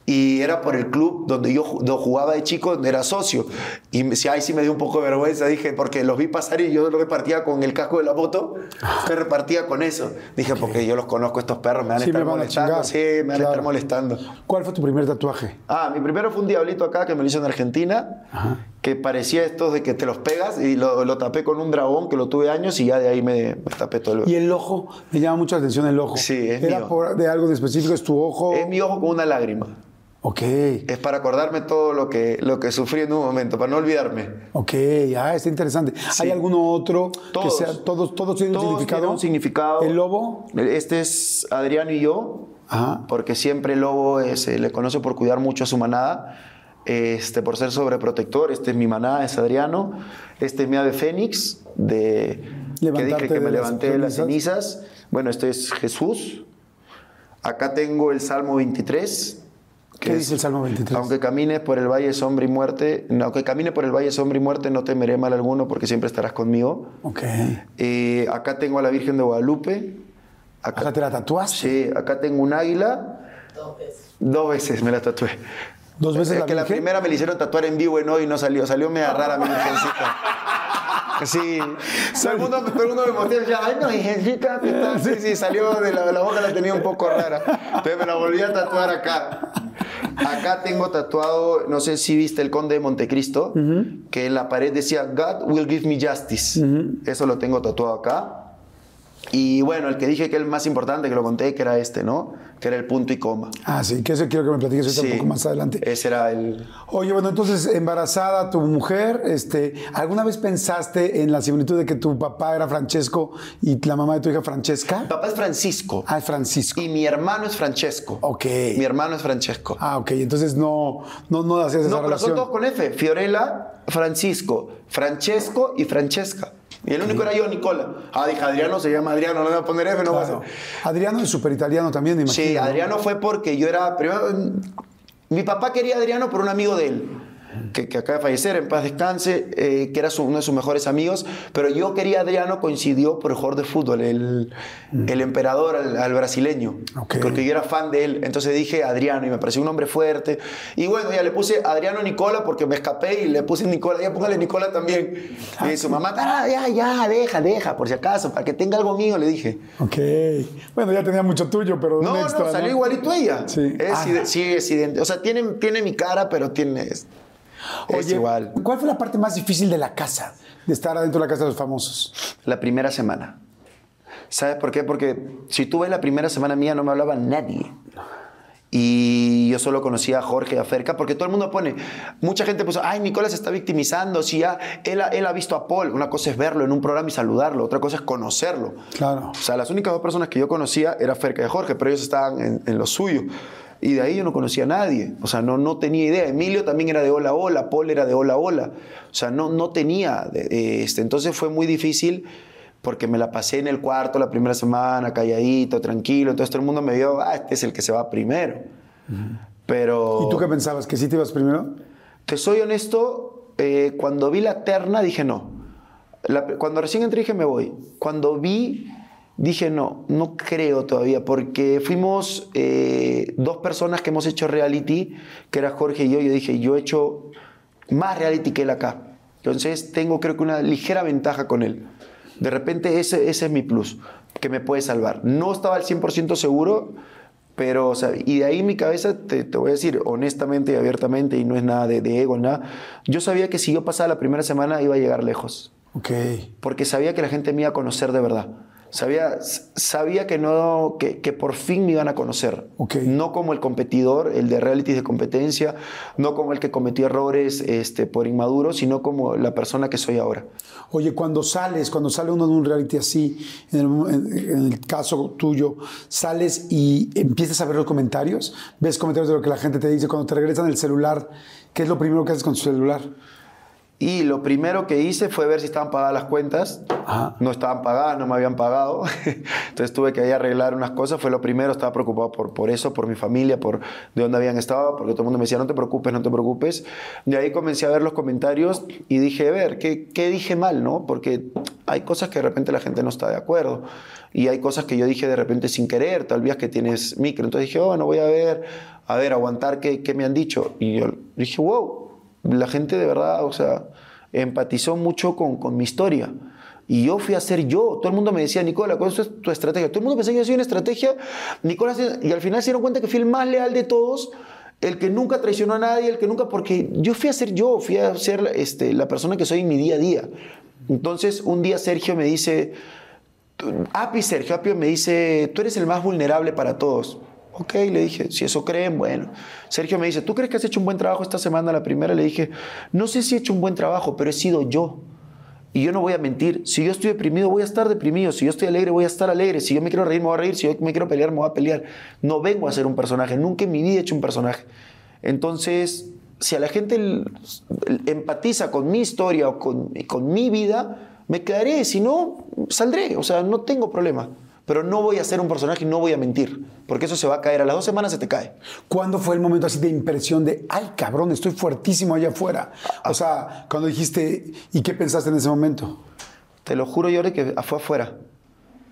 y era por el club donde yo jugaba de chico, donde era socio. Y sí, ahí sí me dio un poco de vergüenza, dije, porque los vi pasar y yo lo repartía con el casco de la moto, me repartía con eso. Dije, porque yo los conozco, estos perros, me van a Sí, estar van a molestando. chingar. sí, me van a Claro. estar molestando. ¿Cuál fue tu primer tatuaje? Ah, mi primero fue un diablito acá que me lo hizo en Argentina, que parecía estos de que te los pegas y lo, lo tapé con un dragón que lo tuve años y ya de ahí me, me tapé todo el Y el ojo, me llama mucho la atención el ojo. Sí, es ¿Era mío. por, de algo de específico? ¿Es tu ojo? Es mi ojo con una lágrima. Ok, Es para acordarme todo lo que, lo que sufrí en un momento, para no olvidarme. ok, ah, está interesante. ¿Hay alguno otro Todos. que sea, todos, todos tienen un Todos significado? tienen un significado. ¿El lobo? Este es Adriano y yo, Ajá. porque siempre el lobo eh, se le conoce por cuidar mucho a su manada, este, por ser sobreprotector. Este es mi manada, es Adriano. Este es mi ave fénix, de, que Levantarte dije que de me las levanté de las cenizas. Bueno, este es Jesús. Acá tengo el Salmo 23. Que ¿Qué es, dice el Salmo 23? Aunque camines por el valle de sombra y muerte, no, aunque camine por el valle sombra y muerte, no temeré mal alguno porque siempre estarás conmigo. Ok. Eh, acá tengo a la Virgen de Guadalupe. O sea, ¿te la tatuaste? Sí, acá tengo un águila. Dos veces. me la tatué. ¿Dos veces es la que la Virgen? primera me la hicieron tatuar en vivo en hoy y no salió. Salió media rara mi virgencita. Sí. Todo el mundo, todo el mundo me mostró y decía, ay, no, virgencita. ¿qué tal?". Sí, sí, salió de la, la boca, la tenía un poco rara. Entonces me la volví a tatuar acá. Acá tengo tatuado, no sé si viste el Conde de Montecristo, que en la pared decía, God will give me justice. Eso lo tengo tatuado acá. Y bueno, el que dije que es el más importante, que lo conté, que era este, ¿no? Que era el punto y coma. Ah, sí, que eso quiero que me platiques ahorita un Sí. poco más adelante. Ese era el... Oye, bueno, entonces, embarazada tu mujer, este, ¿alguna vez pensaste en la similitud de que tu papá era Francesco y la mamá de tu hija Francesca? Mi papá es Francisco. Ah, es Francisco. Y mi hermano es Francesco. Ok. Mi hermano es Francesco. Ah, ok, entonces no, no, no hacías esa no, pero relación. son todos con F. Fiorella, Francisco, Francesco y Francesca. Y el único era yo, Nicola. Ah, dije, Adriano se llama Adriano, no le voy a poner F, no va a ser. Claro. Adriano es súper italiano también, imagino. Sí, ¿no? Adriano fue porque yo era. Primero, mi papá quería a Adriano por un amigo de él. Que, que acaba de fallecer, en paz descanse, eh, que era su- uno de sus mejores amigos, pero yo quería a Adriano, coincidió por el jugador de fútbol, el, el emperador, al, al brasileño, Ok. porque yo era fan de él, entonces dije Adriano y me pareció un hombre fuerte, y bueno, ya le puse Adriano Nicola porque me escapé y le puse Nicola, ya póngale Nicola también, y su mamá, "Ah, ya, ya, deja, deja, por si acaso, para que tenga algo mío, le dije. Ok. Bueno, ya tenía mucho tuyo, pero No, extra, no, salió igualito a ella. Sí. Es, Ah. sí, es idéntico. O sea, tiene, tiene mi cara, pero tiene. Es, es Oye, igual. ¿cuál fue la parte más difícil de la casa? De estar adentro de la casa de los famosos. La primera semana. ¿Sabes por qué? Porque si tú ves la primera semana mía, no me hablaba nadie. Y yo solo conocía a Jorge y a Ferca, porque todo el mundo pone, mucha gente puso, ay, Nicolás se está victimizando, si ya él, ha- él ha visto a Paul. Una cosa es verlo en un programa y saludarlo, otra cosa es conocerlo. Claro. O sea, las únicas dos personas que yo conocía era Ferca y Jorge, pero ellos estaban en, en lo suyo. Y de ahí yo no conocía a nadie. O sea, no, no tenía idea. Emilio también era de hola, hola. Paul era de hola, hola. O sea, no, no tenía. de este. Entonces fue muy difícil porque me la pasé en el cuarto la primera semana, calladito, tranquilo. Entonces todo el mundo me vio, ah, este es el que se va primero. Pero... ¿Y tú qué pensabas? ¿Que sí te ibas primero? Te soy honesto, eh, cuando vi la terna dije no. La- cuando recién entré dije me voy. Cuando vi dije no, no creo todavía, porque fuimos eh, dos personas que hemos hecho reality, que era Jorge y yo. Yo dije, yo he hecho más reality que él acá. Entonces tengo creo que una ligera ventaja con él. De repente ese, ese es mi plus, que me puede salvar. No estaba al 100% seguro, pero, o sea, y de ahí mi cabeza, te, te voy a decir honestamente y abiertamente, y no es nada de, de ego, nada, yo sabía que si yo pasaba la primera semana iba a llegar lejos, Ok. porque sabía que la gente me iba a conocer de verdad. Sabía, sabía que, no, que, que por fin me iban a conocer. Ok. No como el competidor, el de reality de competencia, no como el que cometió errores este, por inmaduro, sino como la persona que soy ahora. Oye, cuando sales, cuando sale uno de un reality así, en el, en- en el caso tuyo, sales y empiezas a ver los comentarios, ves comentarios de lo que la gente te dice, cuando te regresan el celular, ¿qué es lo primero que haces con tu celular? Y lo primero que hice fue ver si estaban pagadas las cuentas. Ajá. No estaban pagadas, no me habían pagado. <laughs> Entonces tuve que ahí arreglar unas cosas. Fue lo primero, estaba preocupado por, por eso, por mi familia, por de dónde habían estado, porque todo el mundo me decía, no te preocupes, no te preocupes. De ahí comencé a ver los comentarios y dije, a ver, ¿qué, qué dije mal? no? Porque hay cosas que de repente la gente no está de acuerdo. Y hay cosas que yo dije de repente sin querer, tal vez que tienes micro. Entonces dije, bueno, voy a ver, a ver, aguantar qué, qué me han dicho. Y yo dije, wow, la gente de verdad, o sea, empatizó mucho con, con mi historia. Y yo fui a ser yo. Todo el mundo me decía, Nicola, ¿cuál es tu estrategia? Todo el mundo pensaba que yo hacía una estrategia. Nicola, y al final se dieron cuenta que fui el más leal de todos, el que nunca traicionó a nadie, el que nunca, porque yo fui a ser yo, fui a ser este, la persona que soy en mi día a día. Entonces, un día Sergio me dice, Api Sergio Apio me dice, tú eres el más vulnerable para todos. Ok, le dije, si eso creen, bueno. Sergio me dice, ¿tú crees que has hecho un buen trabajo esta semana? La primera le dije, no sé si he hecho un buen trabajo, pero he sido yo. Y yo no voy a mentir. Si yo estoy deprimido, voy a estar deprimido. Si yo estoy alegre, voy a estar alegre. Si yo me quiero reír, me voy a reír. Si yo me quiero pelear, me voy a pelear. No vengo a ser un personaje. Nunca en mi vida he hecho un personaje. Entonces, si a la gente empatiza con mi historia o con, con mi vida, me quedaré. Si no, saldré. O sea, no tengo problema. Pero no voy a ser un personaje y no voy a mentir. Porque eso se va a caer. A las dos semanas se te cae. ¿Cuándo fue el momento así de impresión de, ay cabrón, estoy fuertísimo allá afuera? O sea, cuando dijiste, ¿y qué pensaste en ese momento? Te lo juro, Jordi, que fue afuera.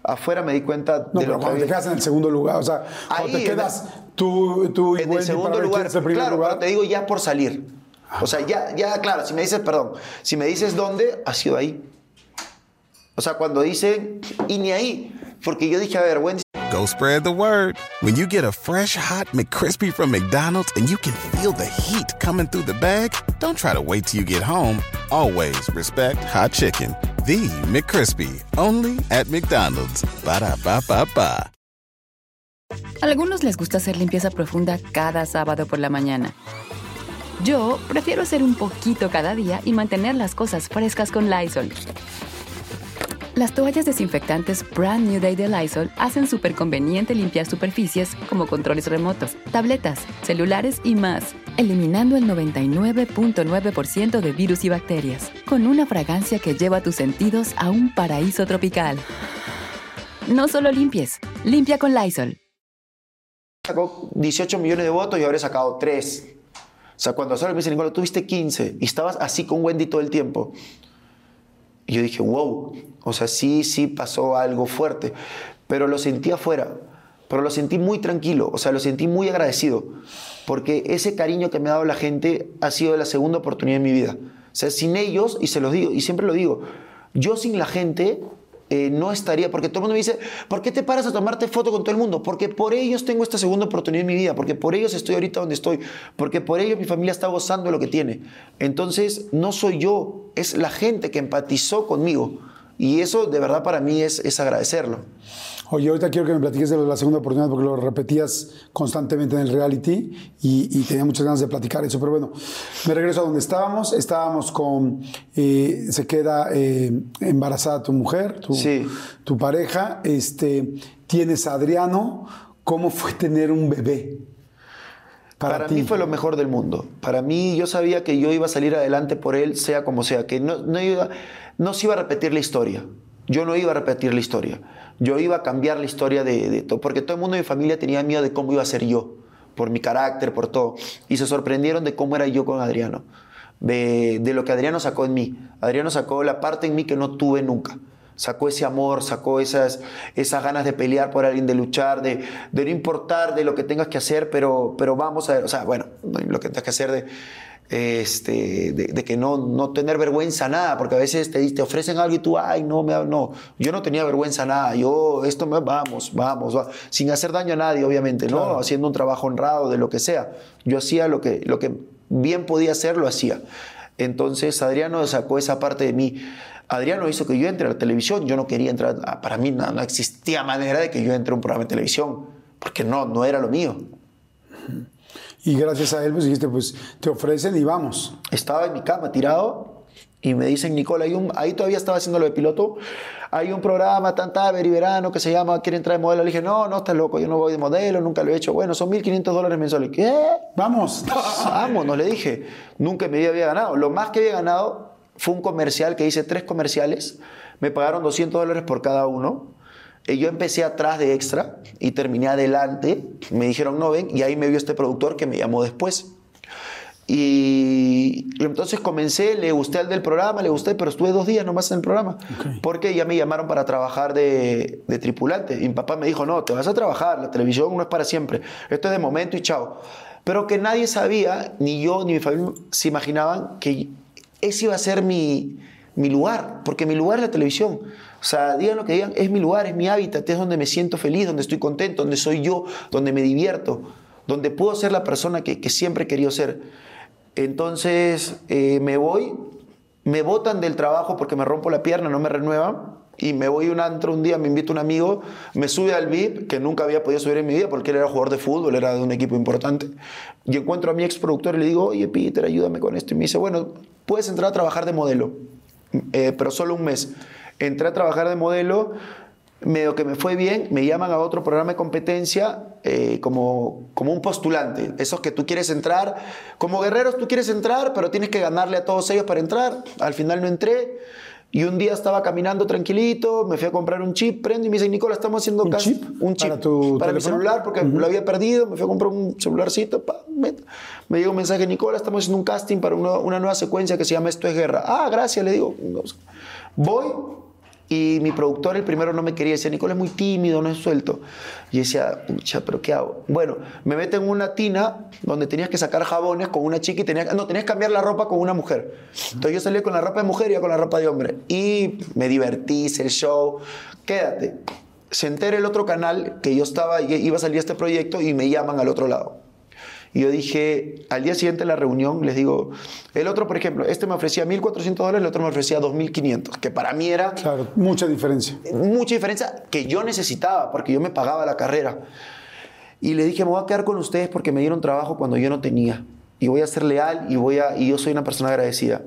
Afuera me di cuenta No, de pero lo que cuando te había- quedas en el segundo lugar, o sea, cuando Ahí, te en quedas tú, tú y en el segundo para lugar, es el primer claro, lugar. pero te digo ya por salir. O sea, ya, ya, claro, si me dices, perdón, si me dices dónde, ha sido ahí. O sea, cuando dicen, y ni ahí, porque yo dije, a ver, Wendy, Go spread the word. When you get a fresh hot McCrispy from McDonald's and you can feel the heat coming through the bag, don't try to wait till you get home. Always respect hot chicken. The McCrispy, only at McDonald's. Ba da ba ba ba. Algunos les gusta hacer limpieza profunda cada sábado por la mañana. Yo prefiero hacer un poquito cada día y mantener las cosas frescas con Lysol. Las toallas desinfectantes Brand New Day de Lysol hacen súper conveniente limpiar superficies como controles remotos, tabletas, celulares y más, eliminando el 99.9% de virus y bacterias, con una fragancia que lleva tus sentidos a un paraíso tropical. No solo limpies, limpia con Lysol. sacó 18 millones de votos y he sacado 3. sea, cuando sale me dice, Nicola, tuviste 15 y estabas así con Wendy todo el tiempo. Y yo dije, wow, o sea, sí, sí pasó algo fuerte, pero lo sentí afuera, pero lo sentí muy tranquilo, o sea, lo sentí muy agradecido, porque ese cariño que me ha dado la gente ha sido la segunda oportunidad en mi vida. O sea, sin ellos, y se los digo, y siempre lo digo, yo sin la gente eh, no estaría, porque todo el mundo me dice, ¿por qué te paras a tomarte foto con todo el mundo? Porque por ellos tengo esta segunda oportunidad en mi vida, porque por ellos estoy ahorita donde estoy, porque por ellos mi familia está gozando de lo que tiene. Entonces, no soy yo, es la gente que empatizó conmigo. Y eso de verdad para mí es, es agradecerlo. Oye, ahorita quiero que me platiques de la segunda oportunidad porque lo repetías constantemente en el reality y, tenía muchas ganas de platicar eso. Pero bueno, me regreso a donde estábamos. Estábamos con. Eh, se queda eh, embarazada tu mujer, tu, tu pareja. Este, tienes a Adriano. ¿Cómo fue tener un bebé? Para, mí fue lo mejor del mundo. Para mí, yo sabía que yo iba a salir adelante por él, sea como sea, que no, no, iba, no se iba a repetir la historia. Yo no iba a repetir la historia yo iba a cambiar la historia de, todo, porque todo el mundo de mi familia tenía miedo de cómo iba a ser yo, por mi carácter, por todo. Y se sorprendieron de cómo era yo con Adriano, de, lo que Adriano sacó en mí. Adriano sacó la parte en mí que no tuve nunca. Sacó ese amor, sacó esas, esas ganas de pelear por alguien, de luchar, de, de no importar de lo que tengas que hacer, pero, pero vamos a ver, o sea, bueno, lo que tengas que hacer de este, de, que no, no tener vergüenza nada, porque a veces te, te ofrecen algo y tú, ay, no, me, no, yo no tenía vergüenza nada, yo, esto, me, vamos, vamos, sin hacer daño a nadie, obviamente, ¿no? Haciendo un trabajo honrado, de lo que sea. Yo hacía lo que, lo que bien podía hacer, lo hacía. Entonces Adriano sacó esa parte de mí. Adriano hizo que yo entre a la televisión, yo no quería entrar, ah, para mí no, no existía manera de que yo entre a un programa de televisión, porque no, no era lo mío. Y gracias a él, pues dijiste, pues te ofrecen y vamos. Estaba en mi cama tirado y me dicen, Nicola, hay un, ahí todavía estaba haciendo lo de piloto, hay un programa tan y verano que se llama Quiere entrar de modelo. Le dije, no, no, estás loco, yo no voy de modelo, nunca lo he hecho. Bueno, son 1.500 dólares mensuales. ¿Qué? Vamos. <laughs> Vamos, no le dije. Nunca me había ganado. Lo más que había ganado fue un comercial que hice tres comerciales. Me pagaron 200 dólares por cada uno yo empecé atrás de extra y terminé adelante. Me dijeron no ven y ahí me vio este productor que me llamó después. Y entonces comencé, le gusté al del programa, le gusté, pero estuve dos días nomás en el programa. Porque ya me llamaron para trabajar de, de, tripulante. Y mi papá me dijo, no, te vas a trabajar, la televisión no es para siempre. Esto es de momento y chao. Pero que nadie sabía, ni yo ni mi familia se imaginaban que ese iba a ser mi, mi lugar, porque mi lugar es la televisión. O sea, digan lo que digan, es mi lugar, es mi hábitat, es donde me siento feliz, donde estoy contento, donde soy yo, donde me divierto, donde puedo ser la persona que, siempre he querido ser. Entonces eh, me voy, me botan del trabajo porque me rompo la pierna, no me renuevan, y me voy a un antro un día, me invita un amigo, me sube al VIP, que nunca había podido subir en mi vida porque él era jugador de fútbol, era de un equipo importante, y encuentro a mi ex productor y le digo, oye Peter, ayúdame con esto, y me dice, bueno, puedes entrar a trabajar de modelo, eh, pero solo un mes entré a trabajar de modelo, medio que me fue bien, me llaman a otro programa de competencia eh, como, como un postulante. Esos que tú quieres entrar, como guerreros tú quieres entrar, pero tienes que ganarle a todos ellos para entrar. Al final no entré. Y un día estaba caminando tranquilito, me fui a comprar un chip, prendo y me dice, Nicola, estamos haciendo ¿Un chip? Un chip para, tu para mi celular, porque lo había perdido, me fui a comprar un celularcito, me, me llegó un mensaje, Nicola, estamos haciendo un casting para una, una, nueva secuencia que se llama Esto es Guerra. Ah, gracias, le digo. Voy, y mi productor, el primero, no me quería. Decía, Nicolás es muy tímido, no es suelto. Y decía, pucha, ¿pero qué hago? Bueno, me mete en una tina donde tenías que sacar jabones con una chica y tenías, no, tenías que cambiar la ropa con una mujer. Entonces yo salí con la ropa de mujer y con la ropa de hombre. Y me divertí, hice el show. Quédate. Se entera el otro canal que yo estaba, iba a salir este proyecto y me llaman al otro lado. Y yo dije, al día siguiente de la reunión, les digo, el otro, por ejemplo, este me ofrecía 1.400 dólares, el otro me ofrecía 2.500, que para mí era... Claro, mucha diferencia. Mucha diferencia que yo necesitaba, porque yo me pagaba la carrera. Y le dije, me voy a quedar con ustedes porque me dieron trabajo cuando yo no tenía. Y voy a ser leal y, voy a, y yo soy una persona agradecida.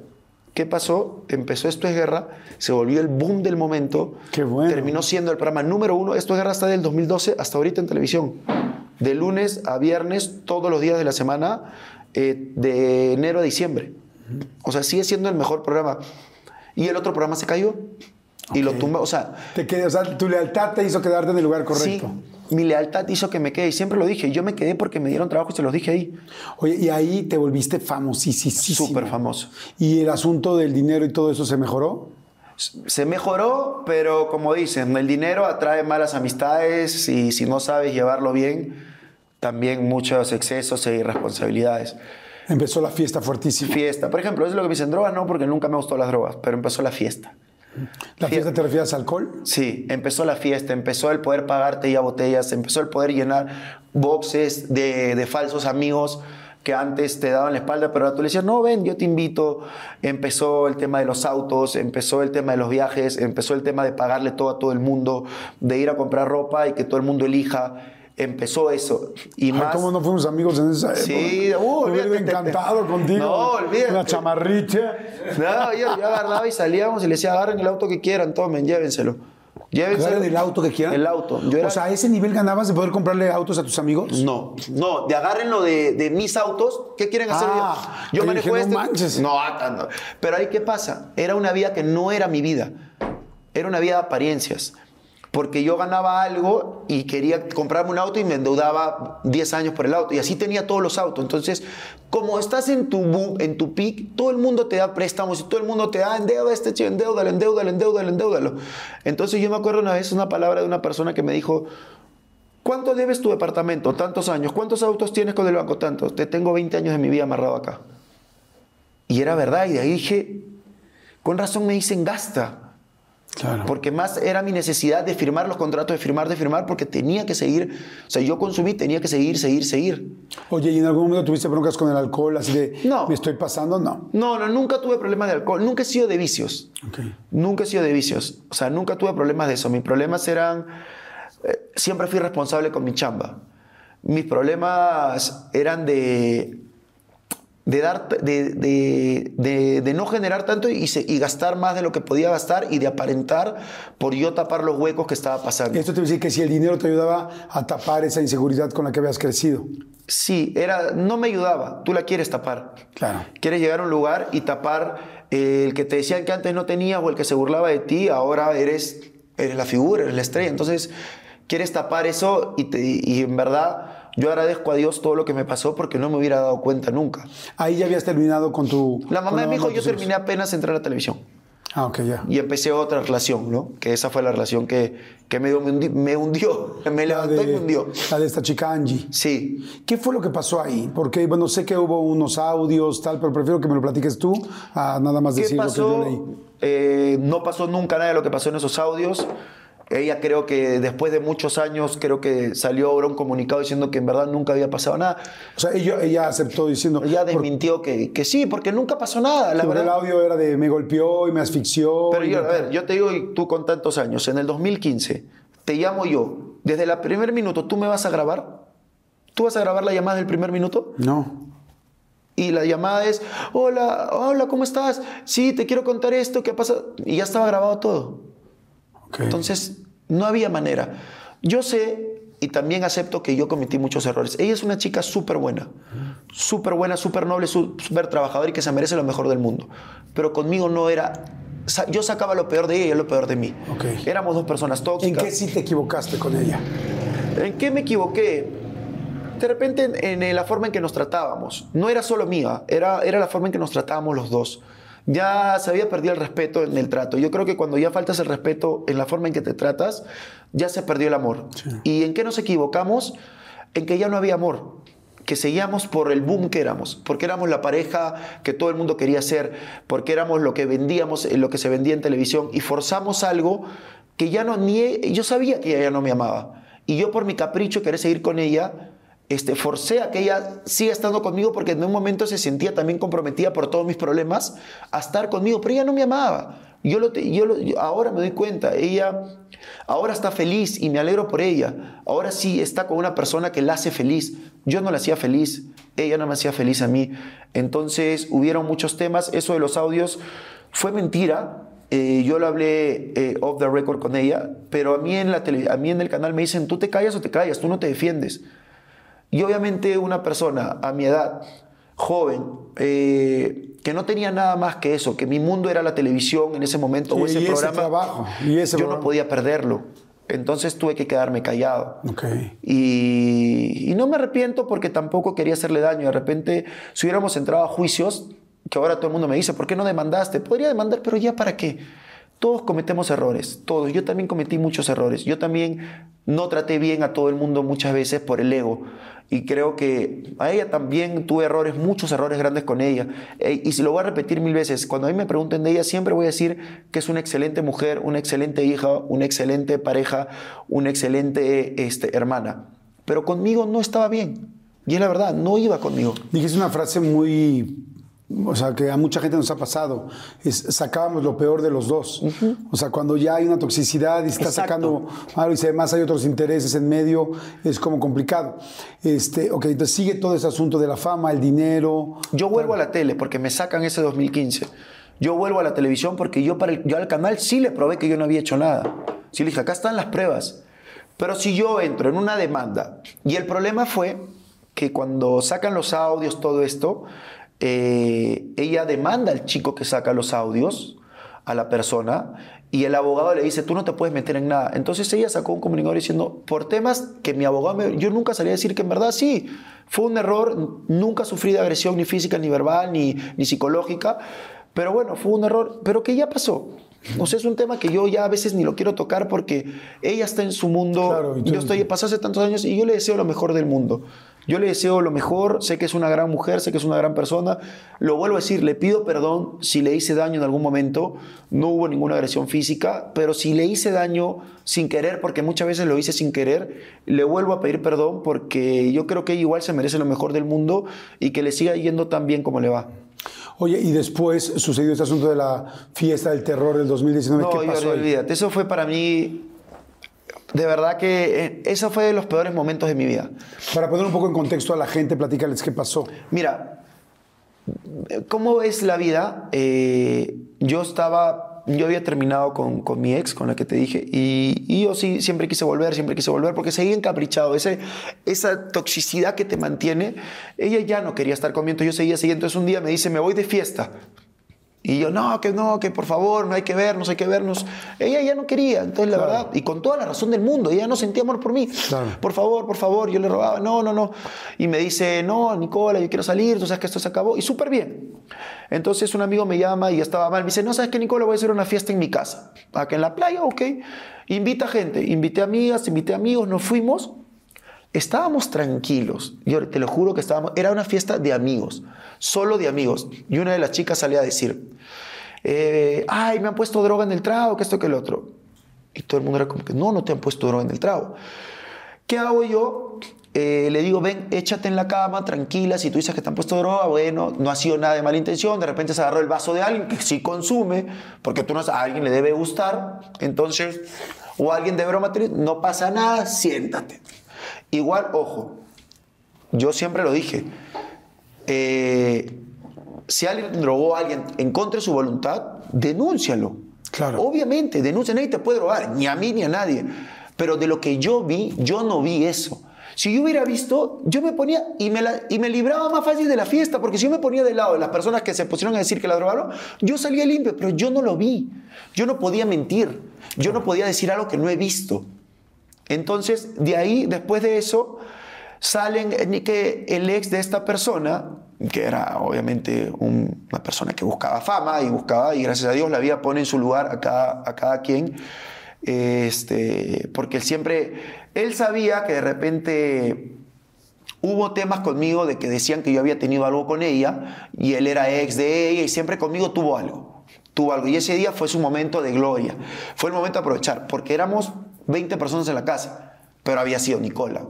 ¿Qué pasó? Empezó Esto es Guerra, se volvió el boom del momento. Qué bueno. Terminó siendo el programa número uno. Esto es Guerra hasta del 2012 hasta ahorita en televisión de lunes a viernes, todos los días de la semana, eh, de enero a diciembre. O sea, sigue siendo el mejor programa. Y el otro programa se cayó. Y lo tumba, o sea... Te o sea, tu lealtad te hizo quedarte en el lugar correcto. Sí, mi lealtad hizo que me quede. Y siempre lo dije. Yo me quedé porque me dieron trabajo y se los dije ahí. Oye, y ahí te volviste famosísimo. Súper famoso. ¿Y el asunto del dinero y todo eso se mejoró? Se mejoró, pero como dicen, el dinero atrae malas amistades y si no sabes llevarlo bien, también muchos excesos e irresponsabilidades. Empezó la fiesta fuertísima. Fiesta. Por ejemplo, eso es lo que me dicen drogas, no, porque nunca me gustó las drogas, pero empezó la fiesta. ¿La fiesta te refieres a alcohol? Sí, empezó la fiesta, empezó el poder pagarte ya botellas, empezó el poder llenar boxes de, de falsos amigos que antes te daban la espalda, pero ahora tú le decías, no, ven, yo te invito. Empezó el tema de los autos, empezó el tema de los viajes, empezó el tema de pagarle todo a todo el mundo, de ir a comprar ropa y que todo el mundo elija. Empezó eso. Y Ay, más. ¿Cómo no fuimos amigos en esa época? Sí, uh, Me olvídate, te- encantado contigo. No, olvídate. Una chamarrita. No, yo, yo agarraba y salíamos y le decía, agarren el auto que quieran, tomen, llévenselo. Llévenselo. ¿Agarren el auto que quieran? El auto. Yo era- O sea, ¿a ese nivel ganabas de poder comprarle autos a tus amigos? No, no, de agárrenlo de, de mis autos. ¿Qué quieren hacer? Ah, yo yo manejo dije, no este. manches. No, ah, no. Pero ahí, ¿qué pasa? Era una vida que no era mi vida. Era una vida de apariencias. Porque yo ganaba algo y quería comprarme un auto y me endeudaba 10 años por el auto. Y así tenía todos los autos. Entonces, como estás en tu en tu peak, todo el mundo te da préstamos y todo el mundo te da endeuda este chico, endeudalo, endeudalo, endeudalo, endeudalo. Entonces, yo me acuerdo una vez una palabra de una persona que me dijo, ¿Cuánto debes tu departamento? Tantos años. ¿Cuántos autos tienes con el banco? Tantos. Te tengo 20 años de mi vida amarrado acá. Y era verdad. Y de ahí dije, con razón me dicen gasta. Claro. Porque más era mi necesidad de firmar los contratos, de firmar, de firmar, porque tenía que seguir. O sea, yo consumí, tenía que seguir, seguir, seguir. Oye, ¿y en algún momento tuviste broncas con el alcohol? Así de, No. ¿me estoy pasando? No. No, no, nunca tuve problemas de alcohol. Nunca he sido de vicios. Ok. Nunca he sido de vicios. O sea, nunca tuve problemas de eso. Mis problemas eran... eh, siempre fui responsable con mi chamba. Mis problemas eran de... De, dar, de, de- de- de no generar tanto y, se- y gastar más de lo que podía gastar y de aparentar por yo tapar los huecos que estaba pasando. Esto te decir que si el dinero te ayudaba a tapar esa inseguridad con la que habías crecido. Sí, era, no me ayudaba. Tú la quieres tapar. Claro. Quieres llegar a un lugar y tapar eh, el que te decían que antes no tenías o el que se burlaba de ti, ahora eres, eres la figura, eres la estrella. Entonces, quieres tapar eso y, te- y en verdad yo agradezco a Dios todo lo que me pasó porque no me hubiera dado cuenta nunca. Ahí ya habías terminado con tu... La mamá de mi hijo, de yo terminé apenas de entrar a la televisión. Ah, ok, ya. Y empecé otra relación, ¿no? Que esa fue la relación que, que me, hundi- me hundió, <laughs> me levantó y me de, hundió. la de esta chica Angie. Sí, ¿Qué fue lo que pasó ahí? Porque, bueno, sé que hubo unos audios, tal, pero prefiero que me lo platiques tú a nada más ¿Qué decir lo que yo pasó? leí. Eh, no pasó nunca nada de lo que pasó en esos audios. Ella creo que después de muchos años, creo que salió ahora un comunicado diciendo que en verdad nunca había pasado nada. O sea, ella, ella aceptó diciendo... Ella por- desmintió que, que sí, porque nunca pasó nada, la porque el verdad. audio era de me golpeó y me asfixió. Pero yo, a ver, yo te digo, y tú con tantos años, en el 2015, te llamo yo, desde el primer minuto, ¿tú me vas a grabar? ¿Tú vas a grabar la llamada del primer minuto? No. Y la llamada es, hola, hola, ¿cómo estás? Sí, te quiero contar esto, ¿qué pasa? Y ya estaba grabado todo. Entonces, no había manera. Yo sé y también acepto que yo cometí muchos errores. Ella es una chica súper buena, súper buena, súper noble, sú- súper trabajadora y que se merece lo mejor del mundo. Pero conmigo no era... Yo sacaba lo peor de ella y ella lo peor de mí. Ok. Éramos dos personas ¿En tóxicas. qué sí te equivocaste con ella? ¿En qué me equivoqué? De repente en, en la forma en que nos tratábamos. No era solo mía, era, era la forma en que nos tratábamos los dos. Ya se había perdido el respeto en el trato. Yo creo que cuando ya faltas el respeto en la forma en que te tratas, ya se perdió el amor. ¿Y en qué nos equivocamos? En que ya no había amor. Que seguíamos por el boom que éramos. Porque éramos la pareja que todo el mundo quería ser. Porque éramos lo que vendíamos, eh, lo que se vendía en televisión. Y forzamos algo que ya no ni e- yo sabía que ella ya no me amaba y yo por mi capricho querer seguir con ella este forcé a que ella siga estando conmigo porque en un momento se sentía también comprometida por todos mis problemas a estar conmigo pero ella no me amaba. Yo lo yo, yo- ahora me doy cuenta ella ahora está feliz y me alegro por ella. Ahora sí está con una persona que la hace feliz. Yo no la hacía feliz ella no me hacía feliz a mí. Entonces hubieron muchos temas. Eso de los audios fue mentira. Eh, yo lo hablé eh, off the record con ella, pero a mí, en la tele- a mí en el canal me dicen, tú te callas o te callas, tú no te defiendes. Y obviamente una persona a mi edad, joven, eh, que no tenía nada más que eso, que mi mundo era la televisión en ese momento o Sí, ese y ese programa, trabajo, y ese yo programa. no podía perderlo. Entonces tuve que quedarme callado. Y, y no me arrepiento porque tampoco quería hacerle daño. De repente, si hubiéramos entrado a juicios, que ahora todo el mundo me dice, ¿por qué no demandaste? Podría demandar, pero ya para qué. Todos cometemos errores, todos. Yo también cometí muchos errores. Yo también no traté bien a todo el mundo muchas veces por el ego. Y creo que a ella también tuve errores, muchos errores grandes con ella. Y si lo voy a repetir mil veces, cuando a mí me pregunten de ella, siempre voy a decir que es una excelente mujer, una excelente hija, una excelente pareja, una excelente este, hermana. Pero conmigo no estaba bien. Y es la verdad, no iba conmigo. Dijiste una frase muy, o sea, que a mucha gente nos ha pasado. Es, sacábamos lo peor de los dos. O sea, cuando ya hay una toxicidad y está Exacto. sacando algo y además hay otros intereses en medio, es como complicado. Este, ok, entonces sigue todo ese asunto de la fama, el dinero. Yo vuelvo a la tele porque me sacan ese 2015. Yo vuelvo a la televisión porque yo, para el- yo al canal sí le probé que yo no había hecho nada. Sí le dije, acá están las pruebas. Pero si yo entro en una demanda, y el problema fue que cuando sacan los audios, todo esto, eh, ella demanda al chico que saca los audios, a la persona, y el abogado le dice, tú no te puedes meter en nada. Entonces ella sacó un comunicador diciendo, por temas que mi abogado, me- yo nunca salí a decir que en verdad sí, fue un error, nunca sufrí de agresión ni física, ni verbal, ni, ni psicológica, pero bueno, fue un error, pero que ya pasó. O sea, es un tema que yo ya a veces ni lo quiero tocar porque ella está en su mundo, Claro, yo estoy, pasó hace tantos años y yo le deseo lo mejor del mundo. Yo le deseo lo mejor, sé que es una gran mujer, sé que es una gran persona. Lo vuelvo a decir, le pido perdón si le hice daño en algún momento. No hubo ninguna agresión física, pero si le hice daño sin querer, porque muchas veces lo hice sin querer, le vuelvo a pedir perdón porque yo creo que igual se merece lo mejor del mundo y que le siga yendo tan bien como le va. Oye, y después sucedió este asunto de la fiesta del terror del 2019. No, ¿Qué pasó olvídate. Eso fue para mí, de verdad que eh, eso fue de los peores momentos de mi vida. Para poner un poco en contexto a la gente, platícales qué pasó. Mira, ¿cómo es la vida? Eh, yo estaba, yo había terminado con, con mi ex, con la que te dije, y, y yo sí siempre quise volver, siempre quise volver, porque seguía encaprichado. Ese, esa toxicidad que te mantiene, ella ya no quería estar conmigo, yo seguía siguiendo. Entonces un día me dice, me voy de fiesta. Y yo, no, que no, que por favor, no hay que vernos, hay que vernos. Ella ya no quería, entonces la verdad, y con toda la razón del mundo, ella no sentía amor por mí. Claro. Por favor, por favor, yo le rogaba, no, no, no. Y me dice, no, Nicola, yo quiero salir, tú sabes que esto se acabó. Y súper bien. Entonces un amigo me llama y ya estaba mal. Me dice, no, ¿sabes qué, Nicola? Voy a hacer una fiesta en mi casa. Acá en la playa, ok. Invita gente, invité amigas, invité amigos, nos fuimos. Estábamos tranquilos. Yo te lo juro que estábamos. Era una fiesta de amigos, solo de amigos. Y una de las chicas salía a decir: eh, Ay, me han puesto droga en el trago, que esto, que el otro. Y todo el mundo era como que: No, no te han puesto droga en el trago. ¿Qué hago yo? Eh, le digo, ven, échate en la cama, tranquila. Si tú dices que te han puesto droga, bueno, no ha sido nada de mala intención. De repente se agarró el vaso de alguien que sí consume, porque tú no sabes, a alguien le debe gustar. Entonces, o alguien de broma, no pasa nada, siéntate. Igual, ojo, yo siempre lo dije. eh, si alguien drogó a alguien en contra de su voluntad, denúncialo. Claro. Obviamente, denuncia, nadie te puede drogar, ni a mí ni a nadie. Pero de lo que yo vi, yo no vi eso. Si yo hubiera visto, yo me ponía y me, la- y me libraba más fácil de la fiesta, porque si yo me ponía del lado de las personas que se pusieron a decir que la drogaron, yo salía limpio, pero yo no lo vi. Yo no podía mentir. Yo no podía decir algo que no he visto. Entonces, de ahí, después de eso, salen eh, que el ex de esta persona, que era obviamente un- una persona que buscaba fama y buscaba, y gracias a Dios la vida pone en su lugar a cada, a cada quien, este, porque él siempre, él sabía que de repente hubo temas conmigo de que decían que yo había tenido algo con ella y él era ex de ella y siempre conmigo tuvo algo. Tuvo algo. Y ese día fue su momento de gloria. Fue el momento de aprovechar, porque éramos 20 personas en la casa, pero había sido Nicola.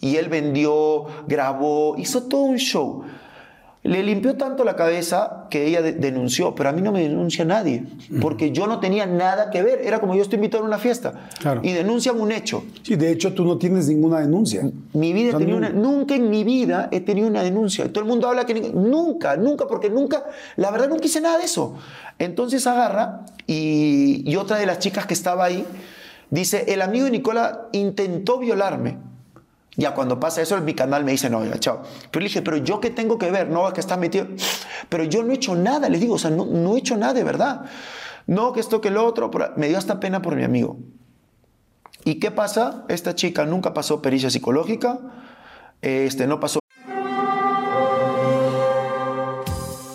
Y él vendió, grabó, hizo todo un show. Le limpió tanto la cabeza que ella de- denunció, pero a mí no me denuncia nadie, porque yo no tenía nada que ver. Era como yo estoy invitado a una fiesta Claro. y denuncian un hecho. Sí, de hecho tú no tienes ninguna denuncia. Mi vida O sea, una, nunca en mi vida he tenido una denuncia. Y todo el mundo habla que nunca, nunca, porque nunca, la verdad nunca hice nada de eso. Entonces agarra y, y otra de las chicas que estaba ahí dice, el amigo de Nicola intentó violarme. Ya cuando pasa eso, mi canal me dice, no, ya, chao. Pero le dije, pero yo qué tengo que ver, no, es que estás metido. Pero yo no he hecho nada, les digo, o sea, no, no he hecho nada de verdad. No, que esto, que lo otro, me dio hasta pena por mi amigo. ¿Y qué pasa? Esta chica nunca pasó pericia psicológica, este, no pasó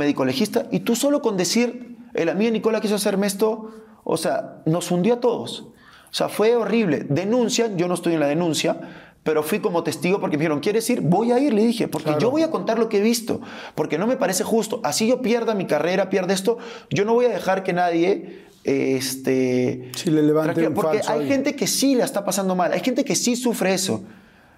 Médico legista y tú solo con decir, el amigo Nicola quiso hacerme esto, o sea, nos hundió a todos. O sea, fue horrible. Denuncia, yo no estoy en la denuncia, pero fui como testigo porque me dijeron, ¿quieres ir? Voy a ir, le dije, porque yo voy a contar lo que he visto, porque no me parece justo. Así yo pierda mi carrera, pierda esto, yo no voy a dejar que nadie... Este, Sí, le levanten porque falso hay gente que sí la está pasando mal, hay gente que sí sufre eso.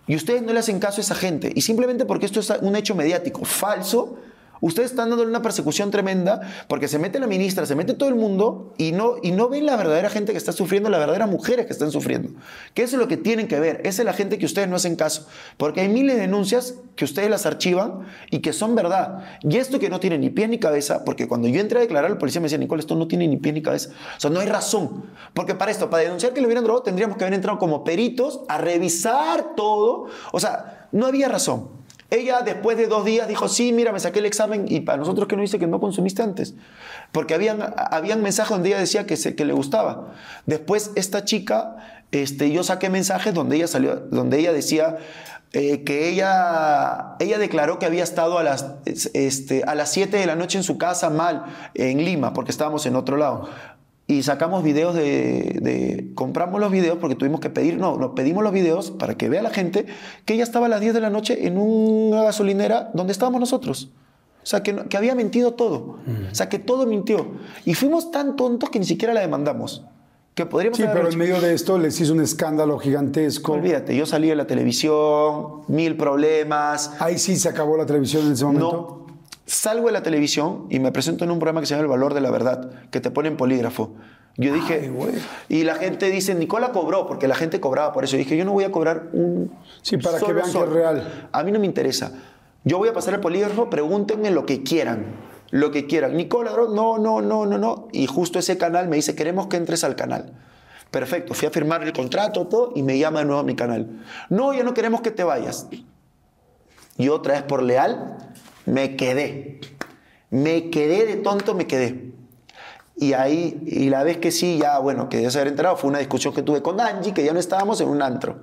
Y ustedes no le hacen caso a esa gente. Y simplemente porque esto es un hecho mediático falso, ustedes están dándole una persecución tremenda porque se mete la ministra, se mete todo el mundo y no, y no ven la verdadera gente que está sufriendo, las verdaderas mujeres que están sufriendo. Que es lo que tienen que ver. Esa es la gente que ustedes no hacen caso. Porque hay miles de denuncias que ustedes las archivan y que son verdad. Y esto que no tiene ni pie ni cabeza, porque cuando yo entré a declarar, el policía me decía, Nicole, esto no tiene ni pie ni cabeza. O sea, no hay razón. Porque para esto, para denunciar que le hubieran drogado, tendríamos que haber entrado como peritos a revisar todo. O sea, no había razón. Ella después de dos días dijo, sí, mira, me saqué el examen y para nosotros que no dice que no consumiste antes. Porque habían, habían mensajes donde ella decía que, se, que le gustaba. Después esta chica, este, yo saqué mensajes donde ella, salió, donde ella decía eh, que ella, ella declaró que había estado a las, este, a las 7 de la noche en su casa mal, en Lima, porque estábamos en otro lado. Y sacamos videos de, de- Compramos los videos porque tuvimos que pedir. No, nos pedimos los videos para que vea la gente que ella estaba a las 10 de la noche en una gasolinera donde estábamos nosotros. O sea, que, que había mentido todo. O sea, que todo mintió. Y fuimos tan tontos que ni siquiera la demandamos. Que podríamos Sí, pero hecho- en medio de esto les hizo un escándalo gigantesco. Olvídate, yo salí de la televisión, mil problemas. Ahí sí se acabó la televisión en ese momento. No. Salgo de la televisión y me presento en un programa que se llama El Valor de la Verdad, que te ponen polígrafo. Yo dije, güey. y la gente dice, Nicola cobró, porque la gente cobraba por eso. Yo dije, yo no voy a cobrar un. Sí, para que solo vean que es real. A mí no me interesa. Yo voy a pasar el polígrafo, pregúntenme lo que quieran. Lo que quieran. Nicola, no, no, no, no, no. Y justo ese canal me dice, queremos que entres al canal. Perfecto, fui a firmar el contrato, todo, y me llama de nuevo a mi canal. No, ya no queremos que te vayas. Y otra vez por leal, me quedé. Me quedé de tonto, me quedé. Y ahí, y la vez que sí, ya, bueno, que ya se haber enterado, fue una discusión que tuve con Angie, que ya no estábamos en un antro.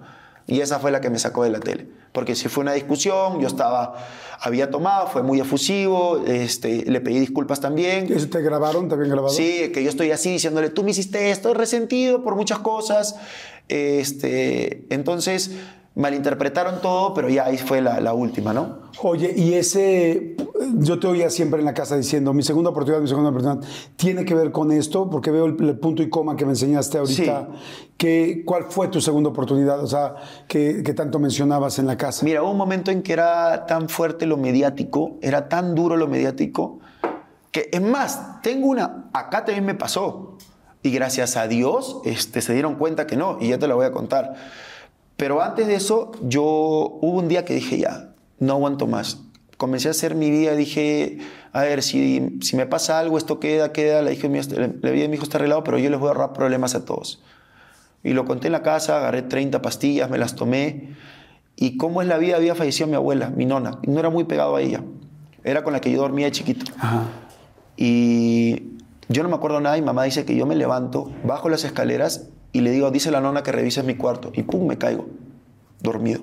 Y esa fue la que me sacó de la tele. Porque si fue una discusión, yo estaba, había tomado, fue muy efusivo, este, le pedí disculpas también. ¿Eso te grabaron? ¿Te habían grabado? Sí, que yo estoy así diciéndole, tú me hiciste esto, resentido por muchas cosas. Este, entonces, malinterpretaron todo, pero ya ahí fue la, la última, ¿no? Oye, y ese, yo te oía siempre en la casa diciendo, mi segunda oportunidad, mi segunda oportunidad, ¿tiene que ver con esto? Porque veo el, el punto y coma que me enseñaste ahorita. Que, ¿Cuál fue tu segunda oportunidad? O sea, que, que tanto mencionabas en la casa. Mira, hubo un momento en que era tan fuerte lo mediático, era tan duro lo mediático, que es más, tengo una, acá también me pasó. Y gracias a Dios este, se dieron cuenta que no, y ya te la voy a contar. Pero antes de eso, yo hubo un día que dije ya, no aguanto más. Comencé a hacer mi vida, dije, a ver, si, si me pasa algo, esto queda, queda. La, hija mía, la vida de mi hijo está arreglado, pero yo les voy a ahorrar problemas a todos. Y lo conté en la casa, agarré 30 pastillas, me las tomé. Y cómo es la vida, había fallecido mi abuela, mi nona. No era muy pegado a ella. Era con la que yo dormía de chiquito. Y yo no me acuerdo nada y mamá dice que yo me levanto, bajo las escaleras y le digo, dice la nona que revises mi cuarto. Y pum, me caigo, dormido.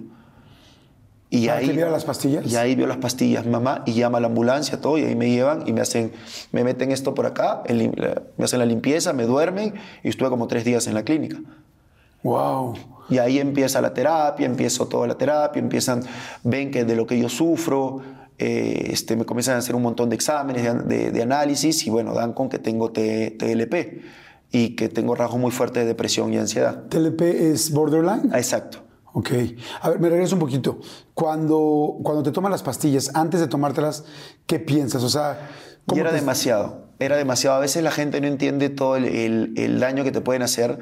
Y ¿Para ahí, las pastillas? Y ahí vio las pastillas, mamá, y llama a la ambulancia, todo, y ahí me llevan y me hacen, me meten esto por acá, el la- me hacen la limpieza, me duermen, y estuve como tres días en la clínica. Wow. Y ahí empieza la terapia, empiezo toda la terapia, empiezan, ven que de lo que yo sufro, eh, este, me comienzan a hacer un montón de exámenes, de, de- de análisis y bueno, dan con que tengo T- TLP y que tengo rasgos muy fuertes de depresión y ansiedad. ¿TLP es borderline? Exacto. Ok. A ver, me regreso un poquito. Cuando, cuando te toman las pastillas, antes de tomártelas, ¿qué piensas? O sea, Y ¿cómo era te- demasiado, era demasiado. A veces la gente no entiende todo el, el- el daño que te pueden hacer.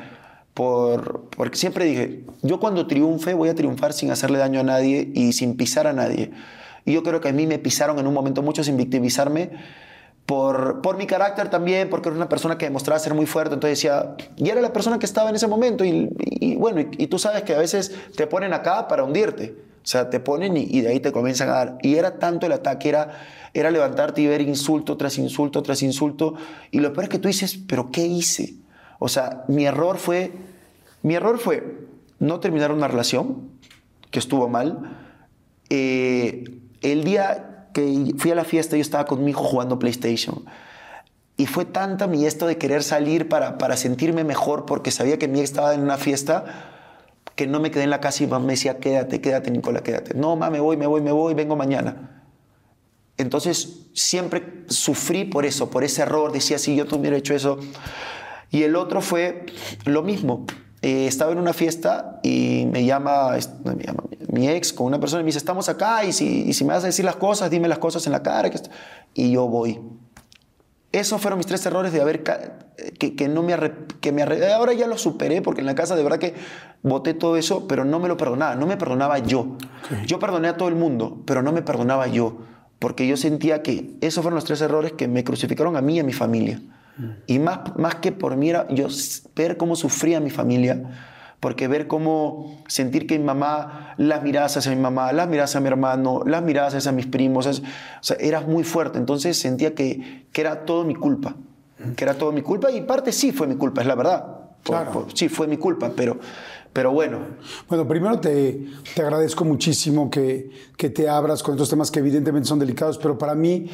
Por, porque siempre dije, yo cuando triunfe voy a triunfar sin hacerle daño a nadie y sin pisar a nadie. Y yo creo que a mí me pisaron en un momento mucho sin victimizarme por, por mi carácter también, porque era una persona que demostraba ser muy fuerte. Entonces decía, y era la persona que estaba en ese momento. Y, y bueno, y, y tú sabes que a veces te ponen acá para hundirte. O sea, te ponen y, y de ahí te comienzan a dar. Y era tanto el ataque, era, era levantarte y ver insulto tras insulto tras insulto. Y lo peor es que tú dices, ¿pero qué hice? O sea, mi error fue, mi error fue no terminar una relación, que estuvo mal. Eh, el día que fui a la fiesta, yo estaba con mi hijo jugando PlayStation. Y fue tanta mi esto de querer salir para, para sentirme mejor, porque sabía que mi ex estaba en una fiesta, que no me quedé en la casa y mamá me decía, quédate, quédate, Nicola, quédate. No, mamá, me voy, me voy, me voy, vengo mañana. Entonces siempre sufrí por eso, por ese error. Decía, si yo tuviera hecho eso. Y el otro fue lo mismo. Eh, estaba en una fiesta y me llama, me llama mi ex con una persona y me dice, estamos acá y si, y si me vas a decir las cosas, dime las cosas en la cara. que esto-". Y yo voy. Esos fueron mis tres errores de haber que, que no me que me ahora ya lo superé porque en la casa de verdad que boté todo eso, pero no me lo perdonaba, no me perdonaba yo. Yo perdoné a todo el mundo, pero no me perdonaba yo, porque yo sentía que esos fueron los tres errores que me crucificaron a mí y a mi familia. Y más, más que por mí era yo ver cómo sufría mi familia, porque ver cómo sentir que mi mamá, las miradas hacia mi mamá, las miradas hacia mi hermano, las miradas hacia mis primos, es- o sea, era muy fuerte. Entonces sentía que, que era todo mi culpa, que era todo mi culpa y parte sí fue mi culpa, es la verdad. Por- Claro. por- sí, fue mi culpa, pero, pero bueno. Bueno, primero te, te agradezco muchísimo que, que te abras con estos temas que evidentemente son delicados, pero para mí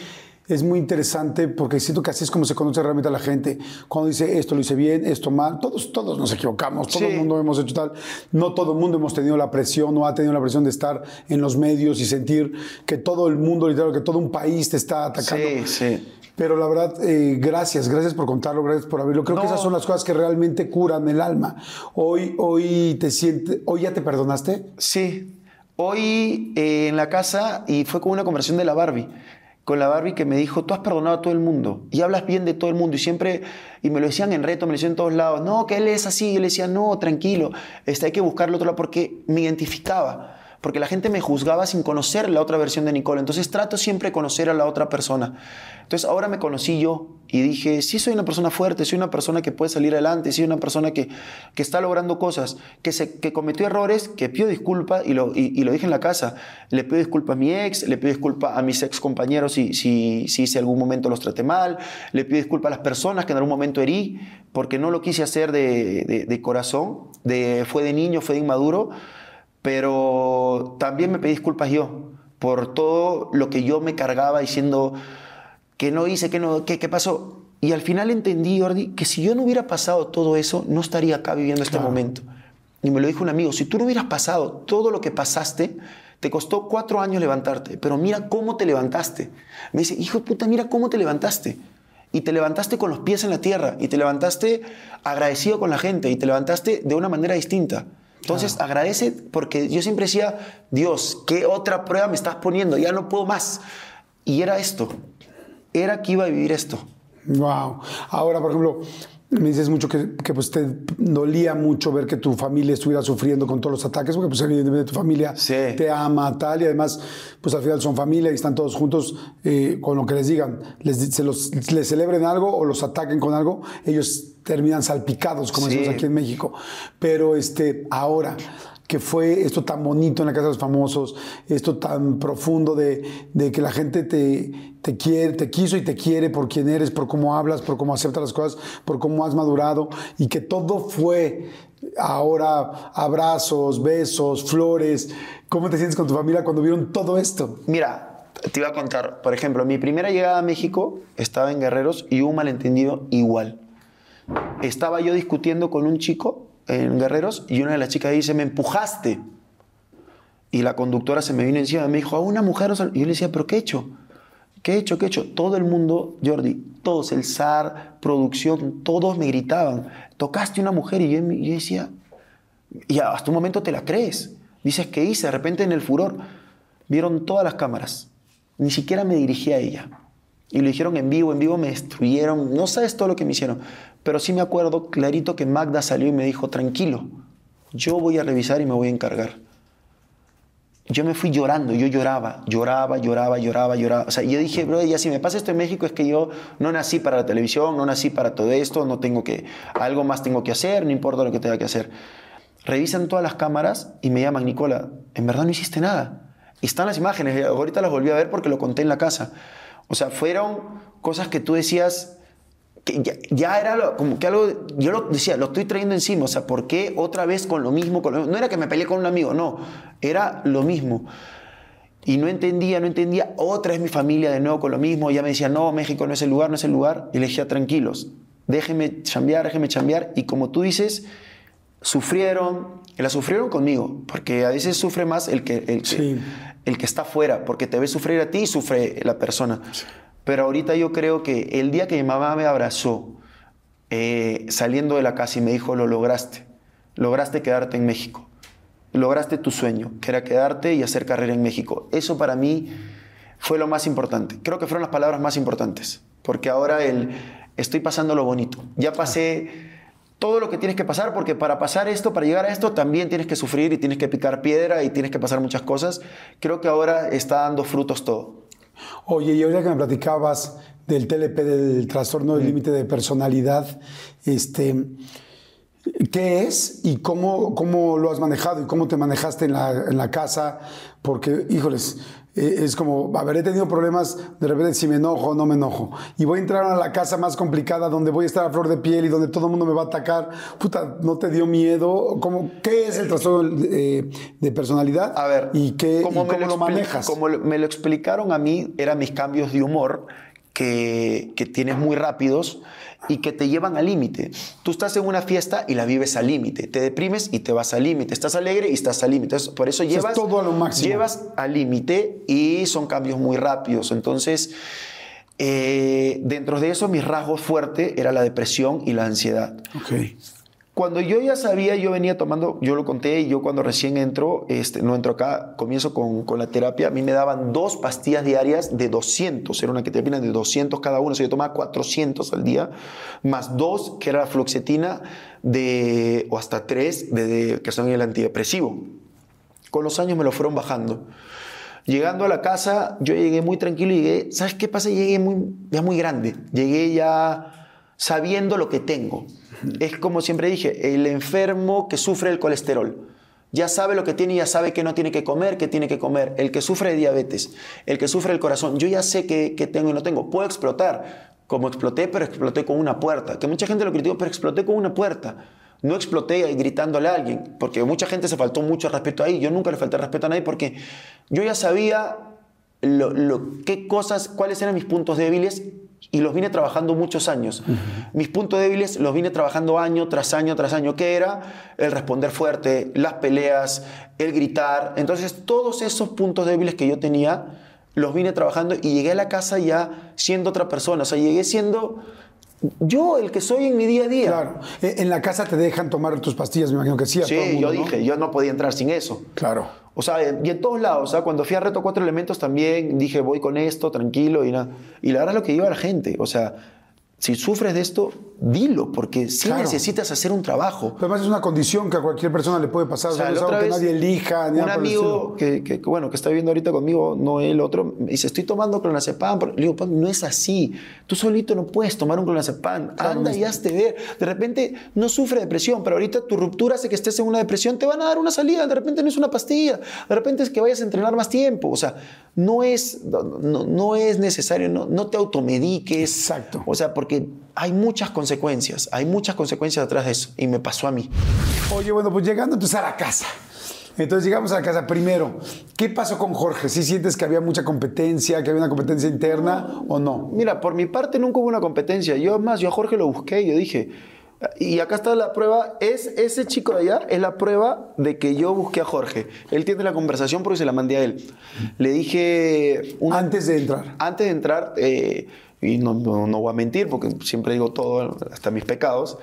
es muy interesante porque siento que así es como se conoce realmente a la gente. Cuando dice esto lo hice bien, esto mal, todos, todos nos equivocamos, todo Sí. el mundo hemos hecho tal. No todo el mundo hemos tenido la presión o ha tenido la presión de estar en los medios y sentir que todo el mundo, literal, que todo un país te está atacando. Sí, sí. Pero la verdad, eh, gracias, gracias por contarlo, gracias por abrirlo. Creo que No. esas son las cosas que realmente curan el alma. Hoy, hoy te sientes, hoy ya te perdonaste. Sí. Hoy eh, en la casa, y fue con una conversación de la Barbie, con la Barbie que me dijo, tú has perdonado a todo el mundo y hablas bien de todo el mundo. Y siempre, y me lo decían en reto, me lo decían en todos lados, no, que él es así. Y yo le decía, no, tranquilo, este, hay que buscarlo otro lado porque me identificaba. Porque la gente me juzgaba sin conocer la otra versión de Nicole. Entonces trato siempre de conocer a la otra persona. Entonces ahora me conocí yo y dije, sí soy una persona fuerte, soy una persona que puede salir adelante, soy una persona que, que está logrando cosas, que, se, que cometió errores, que pido disculpas y lo, y, lo dije en la casa. Le pido disculpas a mi ex, le pido disculpas a mis ex compañeros si, si, si, si algún momento los traté mal, le pido disculpas a las personas que en algún momento herí, porque no lo quise hacer de, de, de corazón, de, fue de niño, fue de inmaduro, pero también me pedí disculpas yo por todo lo que yo me cargaba diciendo que no hice, que no, que, qué pasó. Y al final entendí, Jordi, que si yo no hubiera pasado todo eso, no estaría acá viviendo este momento. Y me lo dijo un amigo, si tú no hubieras pasado todo lo que pasaste, te costó cuatro años levantarte, pero mira cómo te levantaste. Me dice, hijo de puta, mira cómo te levantaste. Y te levantaste con los pies en la tierra, y te levantaste agradecido con la gente, y te levantaste de una manera distinta. Entonces agradece porque yo siempre decía, Dios, ¿qué otra prueba me estás poniendo? Ya no puedo más. Y era esto, era que iba a vivir esto. Wow. Ahora, por ejemplo, me dices mucho que, que, pues te dolía mucho ver que tu familia estuviera sufriendo con todos los ataques, porque pues evidentemente tu familia Sí. te ama, tal, y además, pues al final son familia y están todos juntos eh, con lo que les digan, les, se los, les celebren algo o los ataquen con algo, ellos terminan salpicados, como Sí. decimos aquí en México. Pero este, ahora que fue esto tan bonito en la Casa de los Famosos, esto tan profundo de, de que la gente te, te quiere, te quiso y te quiere por quien eres, por cómo hablas, por cómo aceptas las cosas, por cómo has madurado y que todo fue ahora abrazos, besos, flores. ¿Cómo te sientes con tu familia cuando vieron todo esto? Mira, te iba a contar, por ejemplo, mi primera llegada a México estaba en Guerreros y hubo un malentendido igual. Estaba yo discutiendo con un chico en Guerreros y una de las chicas dice, me empujaste. Y la conductora se me vino encima y me dijo, a una mujer... Y yo le decía, ¿pero qué he hecho? ¿Qué he hecho? ¿Qué he hecho? Todo el mundo, Jordi, todos, el SAR, producción, todos me gritaban, tocaste una mujer. Y yo, yo decía, y hasta un momento te la crees. Dices, ¿qué hice? De repente en el furor vieron todas las cámaras. Ni siquiera me dirigí a ella. Y lo dijeron en vivo, en vivo me destruyeron. No sabes todo lo que me hicieron. Pero sí me acuerdo clarito que Magda salió y me dijo, tranquilo, yo voy a revisar y me voy a encargar. Yo me fui llorando, yo lloraba, lloraba, lloraba, lloraba, lloraba. O sea, yo dije, bro, ya si me pasa esto en México es que yo no nací para la televisión, no nací para todo esto, no tengo que, algo más tengo que hacer, no importa lo que tenga que hacer. Revisan todas las cámaras y me llaman, Nicola, en verdad no hiciste nada. Y están las imágenes, ahorita las volví a ver porque lo conté en la casa. O sea, fueron cosas que tú decías, que ya, era como que algo, yo lo decía, lo estoy trayendo encima, o sea, ¿por qué otra vez con lo mismo? No era que me peleé con un amigo, no, era lo mismo. Y no entendía, no entendía, otra vez mi familia de nuevo con lo mismo, ya me decía, no, México no es el lugar, no es el lugar, y le decía, tranquilos, déjenme chambear, déjenme chambear, y como tú dices, sufrieron, la sufrieron conmigo, porque a veces sufre más el que, el, que, el que está afuera, porque te ve sufrir a ti y sufre la persona. Pero ahorita yo creo que el día que mi mamá me abrazó, eh, saliendo de la casa y me dijo, lo lograste, lograste quedarte en México, lograste tu sueño, que era quedarte y hacer carrera en México. Eso para mí fue lo más importante. Creo que fueron las palabras más importantes, porque ahora el, estoy pasando lo bonito. Ya pasé todo lo que tienes que pasar, porque para pasar esto, para llegar a esto, también tienes que sufrir y tienes que picar piedra y tienes que pasar muchas cosas. Creo que ahora está dando frutos todo. Oye, y ahorita que me platicabas del TLP, del trastorno del límite de personalidad, este, ¿qué es y cómo, cómo lo has manejado y cómo te manejaste en la, en la casa? Porque, híjoles, eh, es como, haber tenido problemas de repente si me enojo o no me enojo. Y voy a entrar a la casa más complicada donde voy a estar a flor de piel y donde todo el mundo me va a atacar. Puta, ¿no te dio miedo? ¿Cómo, ¿Qué es el trastorno de, de personalidad? A ver, ¿y, qué, cómo, cómo lo, manejas? Como me lo explicaron a mí, eran mis cambios de humor que, que tienes muy rápidos y que te llevan al límite. Tú estás en una fiesta y la vives al límite. Te deprimes y te vas al límite. Estás alegre y estás al límite. Por eso llevas, todo a lo máximo. llevas al límite y son cambios muy rápidos. Entonces, eh, dentro de eso, mi rasgo fuerte era la depresión y la ansiedad. Okay. Cuando yo ya sabía, yo venía tomando, yo lo conté, y yo cuando recién entro, este, no entro acá, comienzo con, la terapia, a mí me daban dos pastillas diarias de 200, era una que te de 200 cada una, o sea, yo tomaba 400 al día, más dos, que era la fluoxetina, de, o hasta tres, que son el antidepresivo. Con los años me lo fueron bajando. Llegando a la casa, yo llegué muy tranquilo y llegué, ¿sabes qué pasa? Llegué muy, ya muy grande, llegué ya sabiendo lo que tengo. Es como siempre dije, el enfermo que sufre el colesterol. Ya sabe lo que tiene ya sabe que no tiene que comer, que tiene que comer. El que sufre de diabetes, el que sufre el corazón. Yo ya sé que, tengo y no tengo. Puedo explotar, como exploté, pero exploté con una puerta. Que mucha gente lo criticó, pero exploté con una puerta. No exploté gritándole a alguien, porque mucha gente se faltó mucho respeto ahí. Yo nunca le falté respeto a nadie porque yo ya sabía qué cosas, cuáles eran mis puntos débiles y los vine trabajando muchos años. Uh -huh. Mis puntos débiles los vine trabajando año tras año tras año, que era el responder fuerte, las peleas, el gritar. Entonces, todos esos puntos débiles que yo tenía, los vine trabajando y llegué a la casa ya siendo otra persona. O sea, llegué siendo yo el que soy en mi día a día. Claro. En la casa te dejan tomar tus pastillas, me imagino que sí. A sí, todo el mundo, yo ¿no? dije, yo no podía entrar sin eso. Claro. O sea, y en todos lados, o sea, cuando fui a Reto Cuatro Elementos también dije, voy con esto, tranquilo, y nada. Y la verdad es lo que iba a la gente, o sea, si sufres de esto, dilo, porque sí Claro. necesitas hacer un trabajo. Pero además es una condición que a cualquier persona le puede pasar. O sea, no es algo que nadie elija. ni un nada amigo que, bueno, que está viviendo ahorita conmigo, no el otro, me dice, estoy tomando clonazepam. Le digo, "Pa, no es así. Tú solito no puedes tomar un clonazepam. Anda y hazte ver. De repente no sufre depresión, pero ahorita tu ruptura hace que estés en una depresión, te van a dar una salida. De repente no es una pastilla. De repente es que vayas a entrenar más tiempo. O sea, no es, no- no es necesario, no, no te automediques. Exacto. O sea, porque hay muchas consecuencias, hay muchas consecuencias detrás de eso. Y me pasó a mí. Oye, bueno, pues llegando entonces a la casa. Entonces llegamos a la casa. Primero, ¿qué pasó con Jorge? ¿Sí sientes que había mucha competencia, que había una competencia interna o no? Mira, por mi parte nunca hubo una competencia. Yo más, yo a Jorge lo busqué y yo dije, Y acá está la prueba, es ese chico de allá, es la prueba de que yo busqué a Jorge. Él tiene la conversación porque se la mandé a él. Le dije... una- Antes de entrar. antes de entrar, eh, y no, no- no voy a mentir porque siempre digo todo, hasta mis pecados.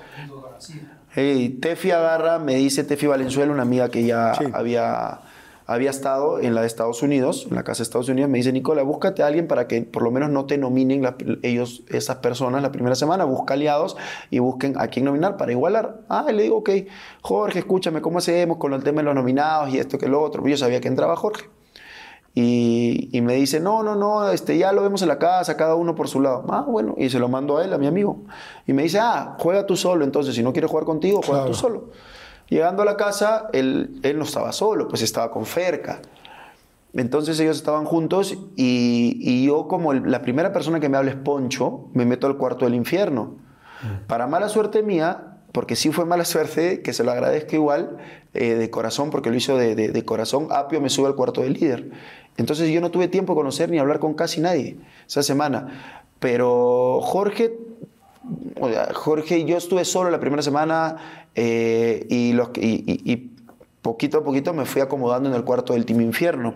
Hey, Tefi agarra, me dice Tefi Valenzuela, una amiga que ya Sí. había, había estado en la de Estados Unidos, en la casa de Estados Unidos, me dice, Nicola, búscate a alguien para que por lo menos no te nominen la- ellos, esas personas la primera semana, busca aliados y busquen a quién nominar para igualar. Ah, y le digo, ok, Jorge, escúchame, ¿cómo hacemos con el tema de los nominados y esto que lo otro? Yo sabía que entraba Jorge. Y, y me dice, no, no, no, este, ya lo vemos en la casa, cada uno por su lado. Ah, bueno, y se lo mando a él, a mi amigo. Y me dice, ah, juega tú solo, entonces si no quieres jugar contigo, juega Claro. tú solo. Llegando a la casa, él, él no estaba solo, pues estaba con Ferca. Entonces ellos estaban juntos y, y yo como el- la primera persona que me habla es Poncho, me meto al cuarto del infierno. Para mala suerte mía, porque sí fue mala <laughs> suerte, que se lo agradezco igual, eh, de corazón, porque lo hizo de, de- de corazón, Apio me sube al cuarto del líder. Entonces yo no tuve tiempo de conocer ni hablar con casi nadie esa semana. Pero Jorge o sea, Jorge, yo estuve solo la primera semana eh, y, los, y, y- y poquito a poquito me fui acomodando en el cuarto del Team Infierno.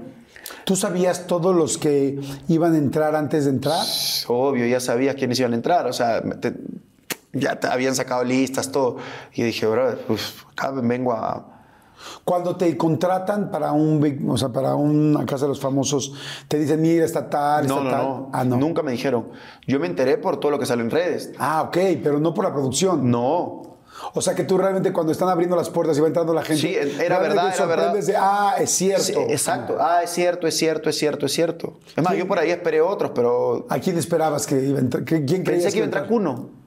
¿Tú sabías todos los que iban a entrar antes de entrar? Obvio, ya sabías quiénes iban a entrar, o sea, te- ya te habían sacado listas, todo. Y dije, bro, pues acá vengo a... Cuando te contratan para un o sea, para una casa de los famosos, te dicen, mira, está tal, No, está no, tal. no, Ah, no. Nunca me dijeron. Yo me enteré por todo lo que sale en redes. Ah, ok, pero no por la producción. No, O sea que tú realmente cuando están abriendo las puertas y va entrando la gente. Sí, era verdad, era verdad. de, ah, es cierto. Sí, exacto. Ah, es cierto, es cierto, es cierto, es cierto. Es más, yo por ahí esperé otros, pero ¿A quién esperabas que iba a entrar? ¿Quién creías pensé que iba a entrar? Cuno.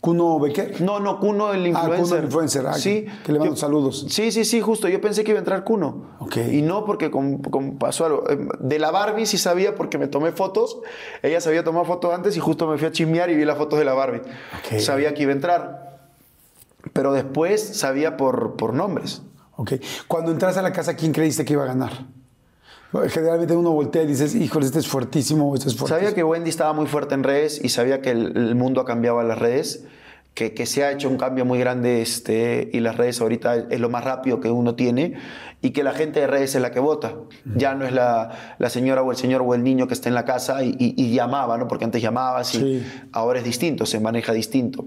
¿Cuno Becker? No, no, Cuno el Ah, Kuno el influencer. influencer, ah, sí. que le mando Yo- saludos. Sí, sí, sí, justo. Yo pensé que iba a entrar Cuno. Ok. Y no porque con- con- pasó algo. Eh, De la Barbie sí sabía porque me tomé fotos. Ella sabía tomar fotos antes y justo me fui a chismear y vi las fotos de la Barbie. Sabía que iba a entrar. Pero después sabía por, por nombres. Ok. Cuando entras a la casa, ¿quién creíste que iba a ganar? Generalmente uno voltea y dices, híjole, este es fuertísimo, este es fuertísimo. Sabía que Wendy estaba muy fuerte en redes y sabía que el, el mundo ha cambiado a las redes, que, que se ha hecho un cambio muy grande este, y las redes ahorita es lo más rápido que uno tiene y que la gente de redes es la que vota. Ya no es la, la señora o el señor o el niño que está en la casa y, y- y llamaba, ¿no? porque antes llamabas y Sí. ahora es distinto, se maneja distinto.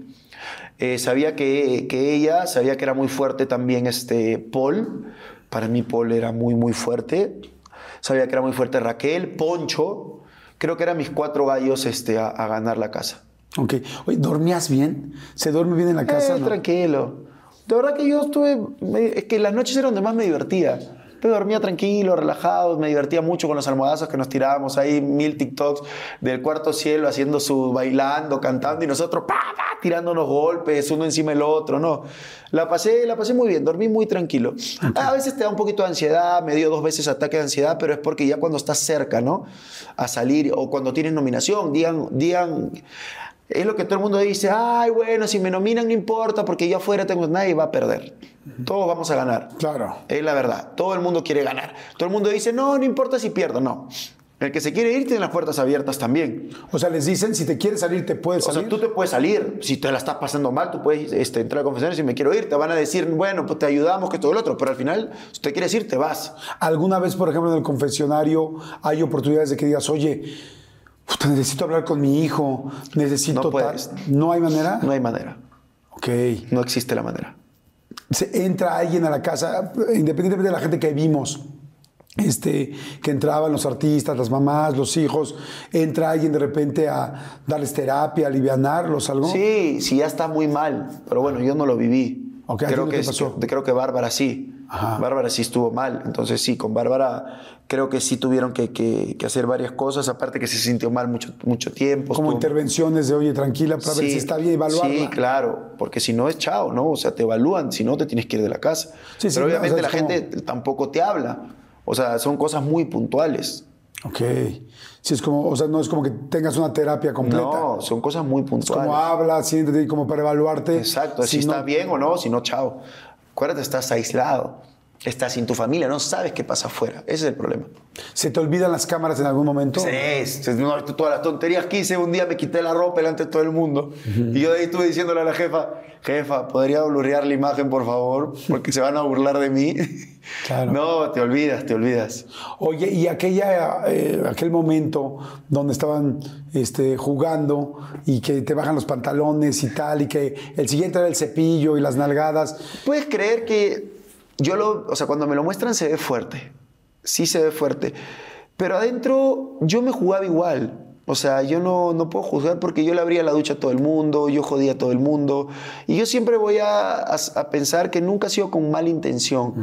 Eh, sabía que, que ella, sabía que era muy fuerte también este Paul. Para mí Paul era muy, muy fuerte. Sabía que era muy fuerte Raquel, Poncho. Creo que eran mis cuatro gallos este, a, a ganar la casa. Ok. Oye, ¿dormías bien? ¿Se duerme bien en la casa? Eh, no? Tranquilo. De verdad que yo estuve... me- es que las noches eran donde más me divertía. Yo dormía tranquilo, relajado, me divertía mucho con los almohadazos que nos tirábamos ahí, mil TikToks del cuarto cielo haciendo su bailando, cantando y nosotros pa, pa, tirándonos golpes uno encima del otro, no. La pasé, la pasé muy bien, dormí muy tranquilo. A veces te da un poquito de ansiedad, me dio dos veces ataque de ansiedad, pero es porque ya cuando estás cerca, ¿no? A salir o cuando tienes nominación, digan, digan, es lo que todo el mundo dice, ay, bueno, si me nominan no importa porque yo afuera tengo, nadie va a perder. Todos vamos a ganar. Claro. Es la verdad. Todo el mundo quiere ganar. Todo el mundo dice, no, no importa si pierdo. No. El que se quiere ir tiene las puertas abiertas también. O sea, les dicen, si te quieres salir, te puedes O sea, salir. tú te puedes salir. Si te la estás pasando mal, tú puedes este, entrar a confesiones y me quiero ir. Te van a decir, bueno, pues te ayudamos, que todo lo otro. Pero al final, si te quieres ir, te vas. ¿Alguna vez, por ejemplo, en el confesionario hay oportunidades de que digas, oye, puta, necesito hablar con mi hijo, necesito No tal"? puedes. ¿No hay manera? No hay manera. Ok. No existe la manera. Se entra alguien a la casa, independientemente de la gente que vimos, este, que entraban los artistas, las mamás, los hijos, entra alguien de repente a darles terapia, alivianarlos, algo. Sí, sí, ya está muy mal. Pero bueno, yo no lo viví. Ok, ¿a ti creo, que es- pasó? creo que Bárbara sí. Ajá. Bárbara sí estuvo mal. Entonces sí, con Bárbara creo que sí tuvieron que, que- que hacer varias cosas. Aparte que se sintió mal mucho, mucho tiempo. Como estuvo- intervenciones de, oye, tranquila, para ver Sí, si está bien, evaluarla. Sí, claro, porque si no es chao, ¿no? O sea, te evalúan, si no te tienes que ir de la casa. Sí, sí, Pero claro, obviamente la es gente tampoco te habla. O sea, son cosas muy puntuales. Ok. Sí, es como, o sea, no es como que tengas una terapia completa. No, son cosas muy Es puntuales. como habla, siéntete como para evaluarte. Exacto, si, no- está bien o no, si no, chao. Acuérdate, estás aislado. Estás sin tu familia, no sabes qué pasa afuera. Ese es el problema. ¿Se te olvidan las cámaras en algún momento? Sí, no, todas las tonterías que hice. Un día me quité la ropa delante de todo el mundo. Y yo de ahí estuve diciéndole a la jefa, jefa, ¿podría blurrear la imagen, por favor? Porque se van a burlar de mí. <laughs> Claro. No, te olvidas, te olvidas. Oye, y aquella, eh, aquel momento donde estaban este, jugando y que te bajan los pantalones y tal, y que el siguiente era el cepillo y las nalgadas. ¿Puedes creer que yo lo, o sea, cuando me lo muestran se ve fuerte? Sí se ve fuerte. Pero adentro yo me jugaba igual. O sea, yo no, no puedo juzgar porque yo le abría la ducha a todo el mundo, yo jodía a todo el mundo. Y yo siempre voy a, a- a pensar que nunca ha sido con mala intención,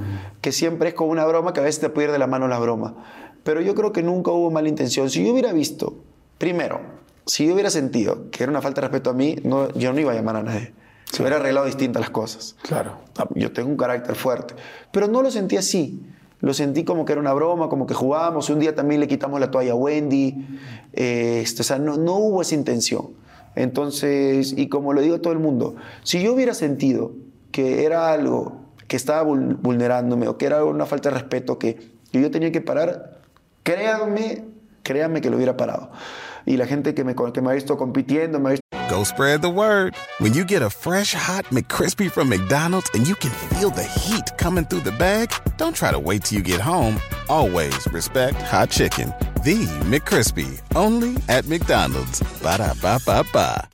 que siempre es con una broma que a veces te puede ir de la mano la broma. Pero yo creo que nunca hubo mala intención. Si yo hubiera visto, primero, si yo hubiera sentido que era una falta de respeto a mí, no, yo no iba a llamar a nadie. Se hubiera arreglado distintas las cosas. Claro. Yo tengo un carácter fuerte, pero no lo sentí así. Lo sentí como que era una broma, como que jugábamos. Un día también le quitamos la toalla a Wendy. Eh, este, o sea, no, no hubo esa intención. Entonces, y como lo digo a todo el mundo, si yo hubiera sentido que era algo que estaba vul- vulnerándome o que era una falta de respeto que, que yo tenía que parar, créanme, créanme que lo hubiera parado. Y la gente que me, que me ha visto compitiendo, me ha visto Go spread the word. When you get a fresh hot McCrispy from McDonald's and you can feel the heat coming through the bag, don't try to wait till you get home. Always respect hot chicken. The McCrispy, only at McDonald's. Ba da ba ba ba.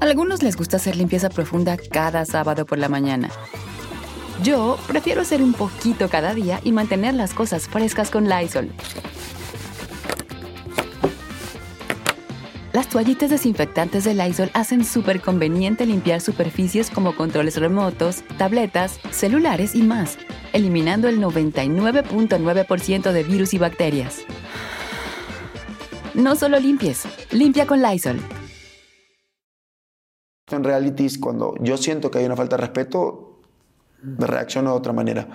Algunos les gusta hacer limpieza profunda cada sábado por la mañana. Yo prefiero hacer un poquito cada día y mantener las cosas frescas con Lysol. Las toallitas desinfectantes de Lysol hacen súper conveniente limpiar superficies como controles remotos, tabletas, celulares y más, eliminando el 99.9% de virus y bacterias. No solo limpies, limpia con Lysol. en realities, cuando yo siento que hay una falta de respeto, reacciono de otra manera.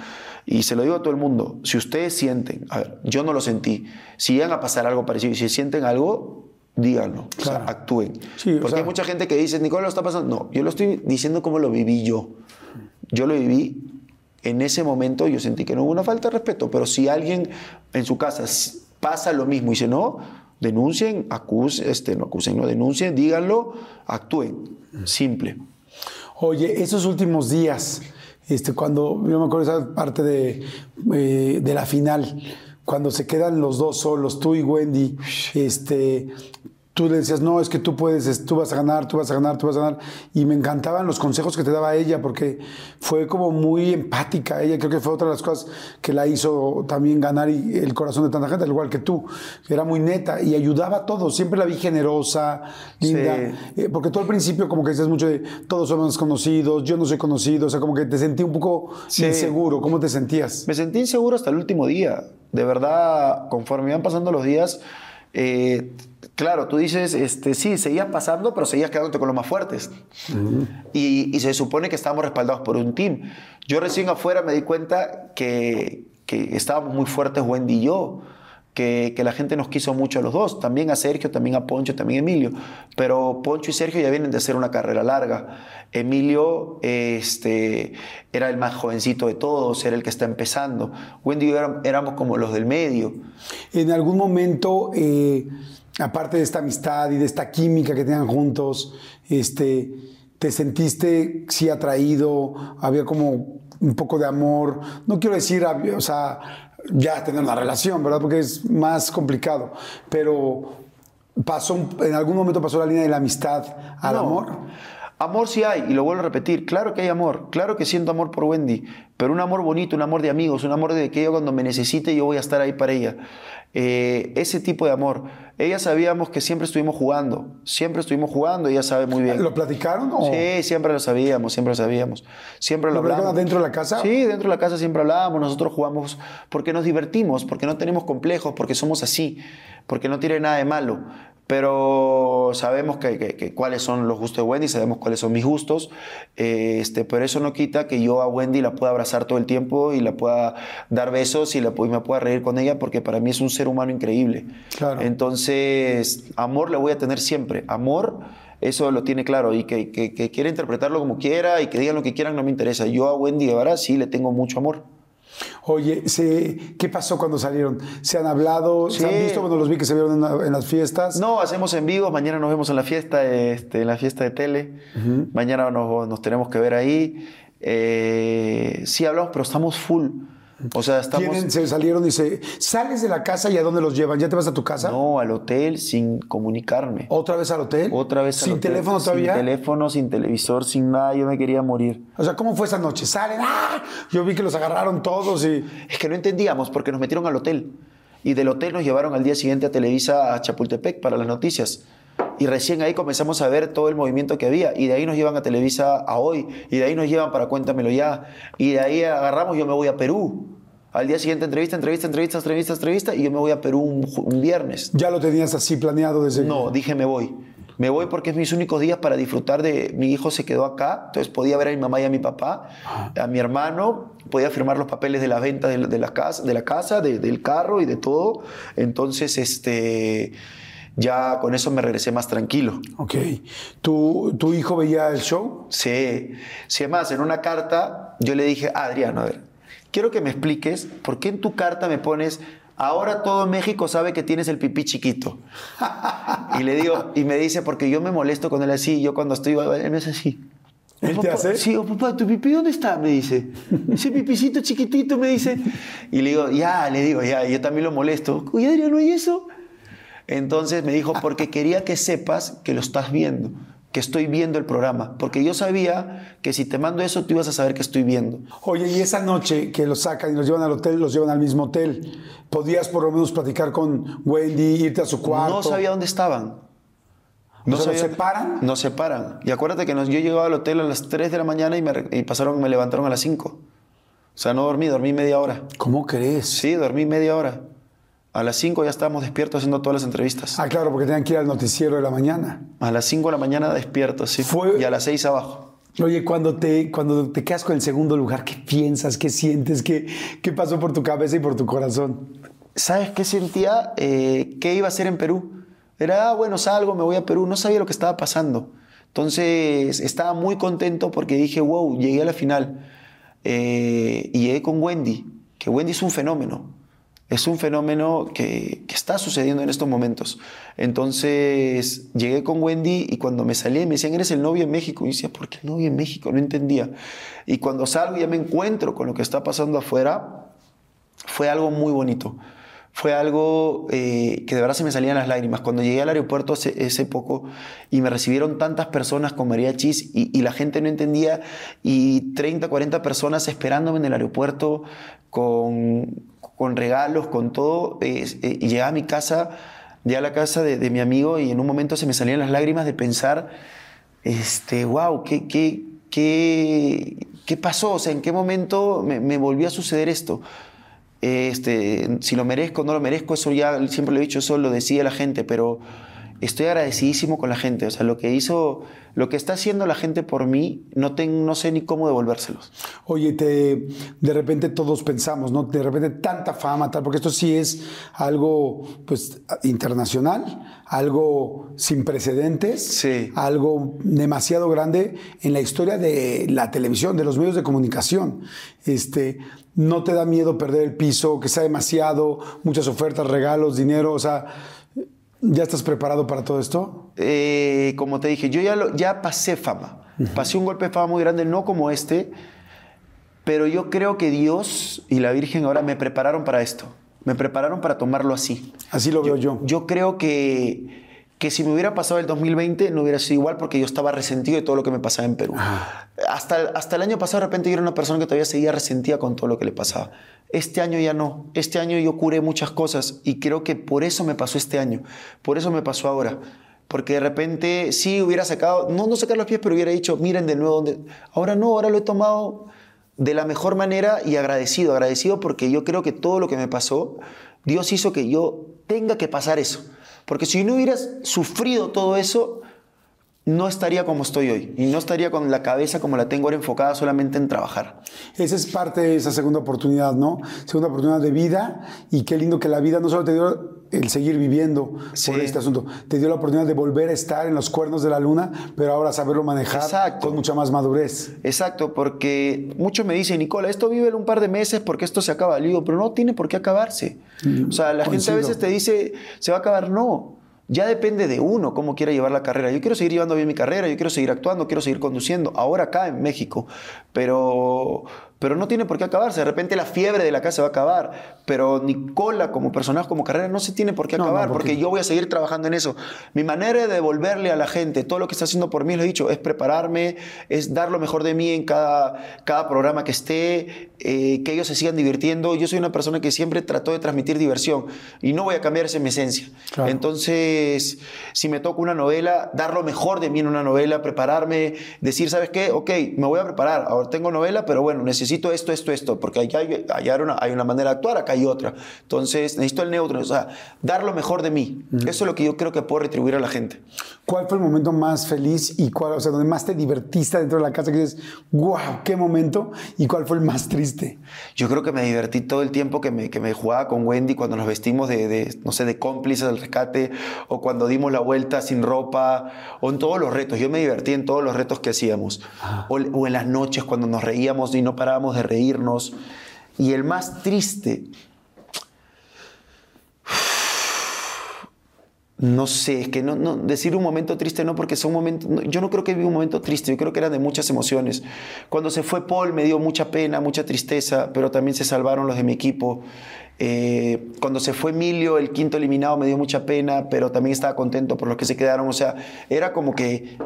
Y se lo digo a todo el mundo, si ustedes sienten, yo no lo sentí, si llegan a pasar algo parecido y si sienten algo, díganlo, o sea, Claro. actúen. Sí, o Porque sea- hay mucha gente que dice, Nicolás, lo está pasando. No, yo lo estoy diciendo como lo viví yo. Yo lo viví en ese momento, yo sentí que no hubo una falta de respeto, pero si alguien en su casa pasa lo mismo y dice no, denuncien, acusen, este, no acusen, no denuncien, díganlo, actúen. Simple. Oye, esos últimos días, este, cuando yo me acuerdo esa parte de, eh, de la final, cuando se quedan los dos solos, tú y Wendy, este, tú le decías, no, es que tú puedes, es- tú vas a ganar, tú vas a ganar, tú vas a ganar. Y me encantaban los consejos que te daba ella, porque fue como muy empática. Ella creo que fue otra de las cosas que la hizo también ganar y- el corazón de tanta gente, al igual que tú. Era muy neta y ayudaba a todos. Siempre la vi generosa, linda. Sí. Eh, porque tú al principio como que decías mucho de todos somos conocidos, yo no soy conocido, o sea, como que te sentí un poco Sí. inseguro. ¿Cómo te sentías? Me sentí inseguro hasta el último día. De verdad, conforme iban pasando los días, eh, claro, tú dices, este, sí, seguías pasando, pero seguías quedándote con los más fuertes. y, y se supone que estábamos respaldados por un team. Yo recién afuera me di cuenta que, que estábamos muy fuertes Wendy y yo. Que, la gente nos quiso mucho a los dos, también a Sergio, también a Poncho, también a Emilio. Pero Poncho y Sergio ya vienen de hacer una carrera larga. Emilio este, era el más jovencito de todos, era el que está empezando. Wendy y yo éram- éramos como los del medio. En algún momento, eh, aparte de esta amistad y de esta química que tenían juntos, este, ¿te sentiste sí atraído? Había como un poco de amor. No quiero decir, o sea, ya tener una relación, ¿verdad? Porque es más complicado. Pero pasó, en algún momento pasó la línea de la amistad al No. amor. Amor sí hay, y lo vuelvo a repetir, claro que hay amor, claro que siento amor por Wendy, pero un amor bonito, un amor de amigos, un amor de que ella cuando me necesite yo voy a estar ahí para ella. Eh, ese tipo de amor. Ella sabíamos que siempre estuvimos jugando, siempre estuvimos jugando, ella sabe muy bien. ¿Lo platicaron? O? Sí, siempre lo sabíamos, siempre lo sabíamos. Siempre lo, ¿Lo platicaron hablamos. adentro de la casa? Sí, dentro de la casa siempre hablábamos. Nosotros jugamos porque nos divertimos, porque no tenemos complejos, porque somos así, porque no tiene nada de malo. Pero sabemos que, que- que cuáles son los gustos de Wendy, sabemos cuáles son mis gustos. eh, este, pero eso no quita que yo a Wendy la pueda abrazar todo el tiempo y la pueda dar besos y, la, y me pueda reír con ella, porque para mí es un ser humano increíble. Claro. Entonces, amor le voy a tener siempre. Amor eso lo tiene claro y que, que, que quiera interpretarlo como quiera y que digan lo que quieran no me interesa. Yo a Wendy Guevara sí le tengo mucho amor. Oye, se- ¿qué pasó cuando salieron? ¿Se han hablado? ¿Se han Sí. visto cuando los vi que se vieron en, la- en las fiestas? No, hacemos en vivo. Mañana nos vemos en la fiesta, este, en la fiesta de tele. Mañana nos, nos tenemos que ver ahí. Eh, sí hablamos, pero estamos full. O sea, estamos Tienen- se salieron y se... ¿Sales de la casa y a dónde los llevan? ¿Ya te vas a tu casa? no al hotel sin comunicarme. ¿Otra vez al hotel? Otra vez al ¿Sin hotel, teléfono todavía? Sin teléfono, sin televisor, sin nada. Yo me quería morir. O sea, ¿cómo fue esa noche? ¿Salen? ¡Ah! Yo vi que los agarraron todos y... Es que no entendíamos porque nos metieron al hotel. Y del hotel nos llevaron al día siguiente a Televisa a Chapultepec para las noticias. Y recién ahí comenzamos a ver todo el movimiento que había. Y de ahí nos llevan a Televisa a hoy. Y de ahí nos llevan para Cuéntamelo ya. Y de ahí agarramos, yo me voy a Perú. Al día siguiente entrevista, entrevista, entrevista, entrevista, entrevista. Y yo me voy a Perú un, un viernes. Ya lo tenías así planeado desde... No, dije me voy. Me voy porque es mis únicos días para disfrutar de... Mi hijo se quedó acá, entonces podía ver a mi mamá y a mi papá, a mi hermano, podía firmar los papeles de la venta de, de la casa, de la casa de- del carro y de todo. Entonces, este, ya con eso me regresé más tranquilo. Ok. ¿Tu, ¿Tu hijo veía el show? Sí, sí, además, en una carta yo le dije, "Ah, Adriano, a ver, quiero que me expliques por qué en tu carta me pones, ahora todo México sabe que tienes el pipí chiquito. <laughs> y le digo, y me dice, porque yo me molesto con él así, yo cuando estoy, él me hace así. ¿Él "Oh, te papá", hace? Sí, "Oh, papá, ¿tu pipí dónde está? Me dice. Ese pipicito chiquitito, me dice. Y le digo, ya, le digo, ya, yo también lo molesto. Oye, Adriano, ¿y eso? Entonces me dijo, porque quería que sepas que lo estás viendo, que estoy viendo el programa, porque yo sabía que si te mando eso, tú ibas a saber que estoy viendo. Oye, y esa noche que los sacan y los llevan al hotel, los llevan al mismo hotel. ¿Podías por lo menos platicar con Wendy, irte a su cuarto? No sabía dónde estaban. ¿O sea, ¿los separan? Nos separan. Y acuérdate que nos- yo llegaba al hotel a las 3 de la mañana y me, y pasaron, me levantaron a las 5. O sea, no dormí, dormí media hora. ¿Cómo crees? Sí, dormí media hora. A las 5 ya estábamos despiertos haciendo todas las entrevistas. Ah, claro, porque tenían que ir al noticiero de la mañana. A las 5 de la mañana despiertos, sí. Fue- Y a las 6 abajo. Oye, cuando te, cuando te quedas con el segundo lugar, ¿qué piensas? ¿Qué sientes? ¿Qué, qué pasó por tu cabeza y por tu corazón? ¿Sabes qué sentía? Eh, ¿Qué iba a hacer en Perú? Era, ah, bueno, salgo, me voy a Perú. No sabía lo que estaba pasando. Entonces, estaba muy contento porque dije, wow, llegué a la final. Eh, y llegué con Wendy, que Wendy es un fenómeno. Es un fenómeno que, está sucediendo en estos momentos. Entonces, llegué con Wendy y cuando me salí me decían, eres el novio en México. Y decía, ¿por qué el novio en México? No entendía. Y cuando salgo ya me encuentro con lo que está pasando afuera, fue algo muy bonito. Fue algo eh, que de verdad se me salían las lágrimas. Cuando llegué al aeropuerto ese poco y me recibieron tantas personas con mariachis y, y la gente no entendía y 30, 40 personas esperándome en el aeropuerto con, con regalos, con todo. eh, a mi casa, llegué a la casa de, mi amigo y en un momento se me salían las lágrimas de pensar, este, wow, ¿qué, qué, qué, qué pasó? O sea, ¿en qué momento me, me volvió a suceder esto? Este, si lo merezco no lo merezco, eso ya siempre lo he dicho, eso lo decide la gente, pero estoy agradecidísimo con la gente. O sea, lo que hizo, lo que está haciendo la gente por mí, no, ten- no sé ni cómo devolvérselos. Oye, te, de repente todos pensamos, ¿no? De repente tanta fama, tal, porque esto sí es algo pues internacional, algo sin precedentes, Sí. algo demasiado grande en la historia de la televisión, de los medios de comunicación. Este, no te da miedo perder el piso, que sea demasiado, muchas ofertas, regalos, dinero, o sea, ¿ya estás preparado para todo esto? Eh, como te dije, yo ya, lo- ya pasé fama. Pasé un golpe de fama muy grande, no como este, pero yo creo que Dios y la Virgen ahora me prepararon para esto. Me prepararon para tomarlo así. Así lo veo yo. Yo creo que, que si me hubiera pasado el 2020 no hubiera sido igual porque yo estaba resentido de todo lo que me pasaba en Perú. Hasta, hasta el año pasado de repente yo era una persona que todavía seguía resentida con todo lo que le pasaba. Este año ya no. Este año yo curé muchas cosas y creo que por eso me pasó este año. Por eso me pasó ahora. Porque de repente sí hubiera sacado, no, no sacar los pies, pero hubiera dicho, miren de nuevo dónde. Ahora no, ahora lo he tomado de la mejor manera y agradecido, agradecido porque yo creo que todo lo que me pasó, Dios hizo que yo tenga que pasar eso. Porque si no hubieras sufrido todo eso, no estaría como estoy hoy. Y no estaría con la cabeza como la tengo ahora enfocada solamente en trabajar. Esa es parte de esa segunda oportunidad, ¿no? Segunda oportunidad de vida y qué lindo que la vida no solo te dio el seguir viviendo Sí. por este asunto, te dio la oportunidad de volver a estar en los cuernos de la luna, pero ahora saberlo manejar Exacto. con mucha más madurez. Exacto, porque muchos me dicen, Nicola, esto vive un par de meses porque esto se acaba. Le digo, pero no tiene por qué acabarse. o sea, la gente a veces te dice, se va a acabar. No, ya depende de uno cómo quiera llevar la carrera. Yo quiero seguir llevando bien mi carrera, yo quiero seguir actuando, quiero seguir conduciendo, ahora acá en México. Pero, pero no tiene por qué acabarse. De repente la fiebre de la casa se va a acabar, pero Nicola como personaje, como carrera, no se tiene por qué No, no, acabar, porque- porque yo voy a seguir trabajando en eso. Mi manera de devolverle a la gente todo lo que está haciendo por mí, lo he dicho, es prepararme, es dar lo mejor de mí en cada, cada programa que esté, eh, que ellos se sigan divirtiendo. Yo soy una persona que siempre trató de transmitir diversión y no voy a cambiar esa es mi esencia. Claro. Entonces, si me toca una novela, dar lo mejor de mí en una novela, prepararme, decir, ¿sabes qué? Ok, me voy a preparar. Ahora tengo novela, pero bueno, necesito esto, esto, esto, porque allá hay, allá hay una, hay una manera de actuar, acá hay otra. Entonces, necesito el neutro, o sea, dar lo mejor de mí. Eso es lo que yo creo que puedo retribuir a la gente. ¿Cuál fue el momento más feliz y cuál, o sea, donde más te divertiste dentro de la casa que dices, wow, qué momento? ¿Y cuál fue el más triste? Yo creo que me divertí todo el tiempo que me, que me jugaba con Wendy cuando nos vestimos de, de, no sé, de cómplices del rescate o cuando dimos la vuelta sin ropa o en todos los retos. Yo me divertí en todos los retos que hacíamos. O, o en las noches cuando nos reíamos y no parábamos de reírnos. Y el más triste, No sé, es que no, no, decir un momento triste no, porque son momentos. no, yo no creo que viví un momento triste, yo creo que eran de muchas emociones. Cuando se fue Paul me dio mucha pena, mucha tristeza, pero también se salvaron los de mi equipo. Eh, cuando se fue Emilio, el quinto eliminado, me dio mucha pena, pero también estaba contento por los que se quedaron. O sea, era como que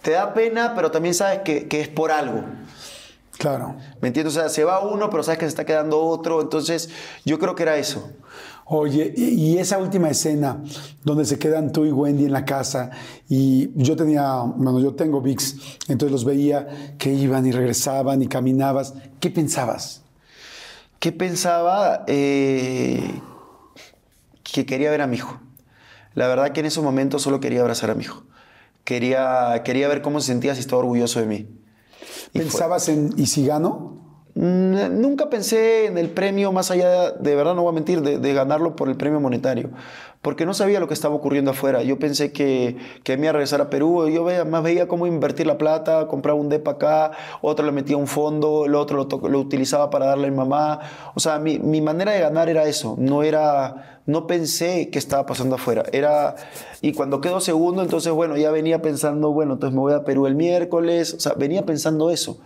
te da pena, pero también sabes que, que es por algo. Claro. ¿Me entiendes? O sea, se va uno, pero sabes que se está quedando otro. Entonces, yo creo que era eso. Oye, y esa última escena donde se quedan tú y Wendy en la casa y yo tenía, bueno, yo tengo VIX, entonces los veía que iban y regresaban y caminabas. ¿Qué pensabas? ¿Qué pensaba? Eh, que quería ver a mi hijo. La verdad que en esos momentos solo quería abrazar a mi hijo. Quería, quería ver cómo se sentía, si estaba orgulloso de mí. ¿Pensabas en y si gano? Nunca pensé en el premio más allá, de verdad no voy a mentir, de, ganarlo por el premio monetario, porque no sabía lo que estaba ocurriendo afuera. Yo pensé que, que me iba a regresar a Perú, yo veía, más veía cómo invertir la plata, compraba un depa acá, otro le metía un fondo, el otro lo, lo utilizaba para darle a mi mamá. O sea, mi, mi manera de ganar era eso, no era, no pensé qué estaba pasando afuera. Era, y cuando quedó segundo, entonces bueno, ya venía pensando, bueno, entonces me voy a Perú el miércoles, o sea, venía pensando eso.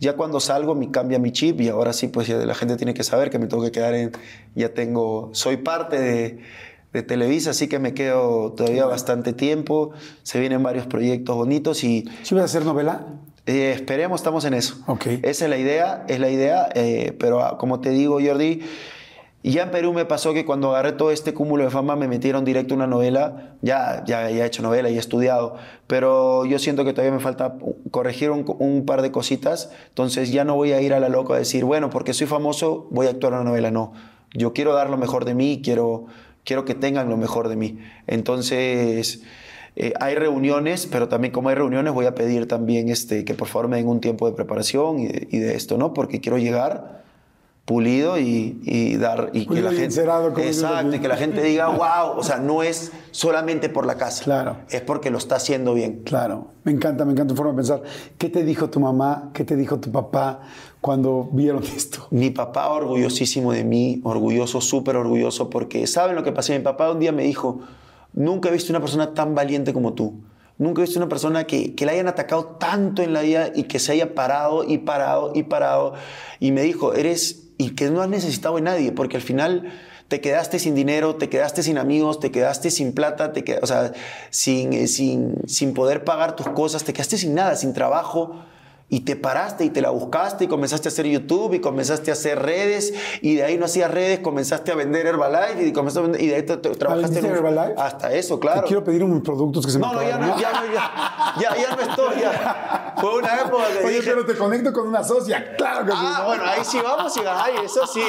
Ya cuando salgo me cambia mi chip y ahora sí, pues la gente tiene que saber que me tengo que quedar en, ya tengo, soy parte de, de Televisa, así que me quedo todavía bastante tiempo, se vienen varios proyectos bonitos y ¿Sí ibas a hacer novela? eh, esperemos, estamos en eso. Ok. Esa es la idea, es la idea, eh, pero ah, como te digo, Jordi, y ya en Perú me pasó que cuando agarré todo este cúmulo de fama me metieron directo una novela. Ya, ya, ya he hecho novela y he estudiado, pero yo siento que todavía me falta corregir un, par de cositas. Entonces ya no voy a ir a la loca a decir, bueno, porque soy famoso, voy a actuar una novela. No, yo quiero dar lo mejor de mí, quiero, quiero que tengan lo mejor de mí. Entonces. Eh, hay reuniones, pero también como hay reuniones voy a pedir también este, que por favor me den un tiempo de preparación y de esto, ¿no? Porque quiero llegar pulido y, y dar y que Pulido la y gente exacto y que la gente diga wow o sea no es solamente por la casa Claro. es porque lo está haciendo bien Claro, me encanta, me encanta tu forma de pensar. ¿Qué te dijo tu mamá? ¿Qué te dijo tu papá cuando vieron <laughs> esto? Mi papá orgullosísimo de mí, orgulloso, súper orgulloso, porque ¿saben lo que pasó? Mi papá un día me dijo, nunca he visto una persona tan valiente como tú. Nunca he visto una persona que, que la hayan atacado tanto en la vida y que se haya parado y parado y parado. Y me dijo, eres, y que no has necesitado de nadie, porque al final te quedaste sin dinero, te quedaste sin amigos, te quedaste sin plata, te qued- o sea, sin, eh, sin, sin poder pagar tus cosas, te quedaste sin nada, sin trabajo. Y te paraste y te la buscaste y comenzaste a hacer YouTube y comenzaste a hacer redes y de ahí no hacías redes, comenzaste a vender Herbalife y comenzaste a vender, y de ahí te, te- trabajaste vendiste en un- Herbalife? Hasta eso, Te claro. quiero pedir unos productos que se me No, no, ya no, ya no, ya, ya, ya no estoy, ya, Fue una época que Oye, dije, pero te conecto con una socia. Claro que sí. Ah, bueno, ahí sí vamos y ay, eso sí.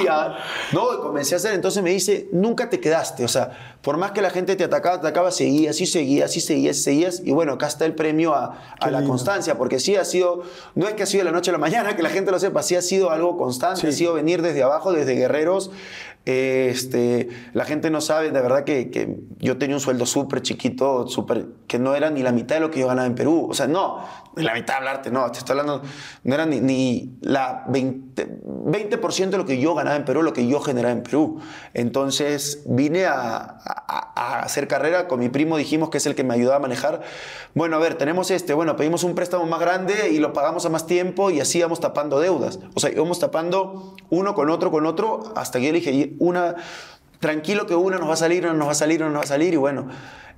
No, y comencé a hacer, entonces me dice, nunca te quedaste. O sea, por más que la gente te atacaba, te atacaba, seguías y seguías y seguías y seguías. Y bueno, acá está el premio a, la lindo. constancia, porque sí ha sido, no es que ha sido de la noche a la mañana, que la gente lo sepa, sí ha sido algo constante, Sí. ha sido venir desde abajo, desde guerreros. Este, la gente no sabe, de verdad que, que yo tenía un sueldo súper chiquito, súper, que no era ni la mitad de lo que yo ganaba en Perú. O sea, no, ni la mitad de hablarte, no, te estoy hablando, no era ni, ni la 20%, 20 de lo que yo ganaba en Perú, lo que yo generaba en Perú. Entonces vine a, a- a hacer carrera con mi primo, dijimos que es el que me ayudaba a manejar. Bueno, a ver, tenemos este, bueno, pedimos un préstamo más grande y lo pagamos a más tiempo y así íbamos tapando deudas. O sea, íbamos tapando uno con otro, con otro, hasta que yo le dije, una, tranquilo que una nos va a salir, una nos va a salir, una nos va a salir y bueno.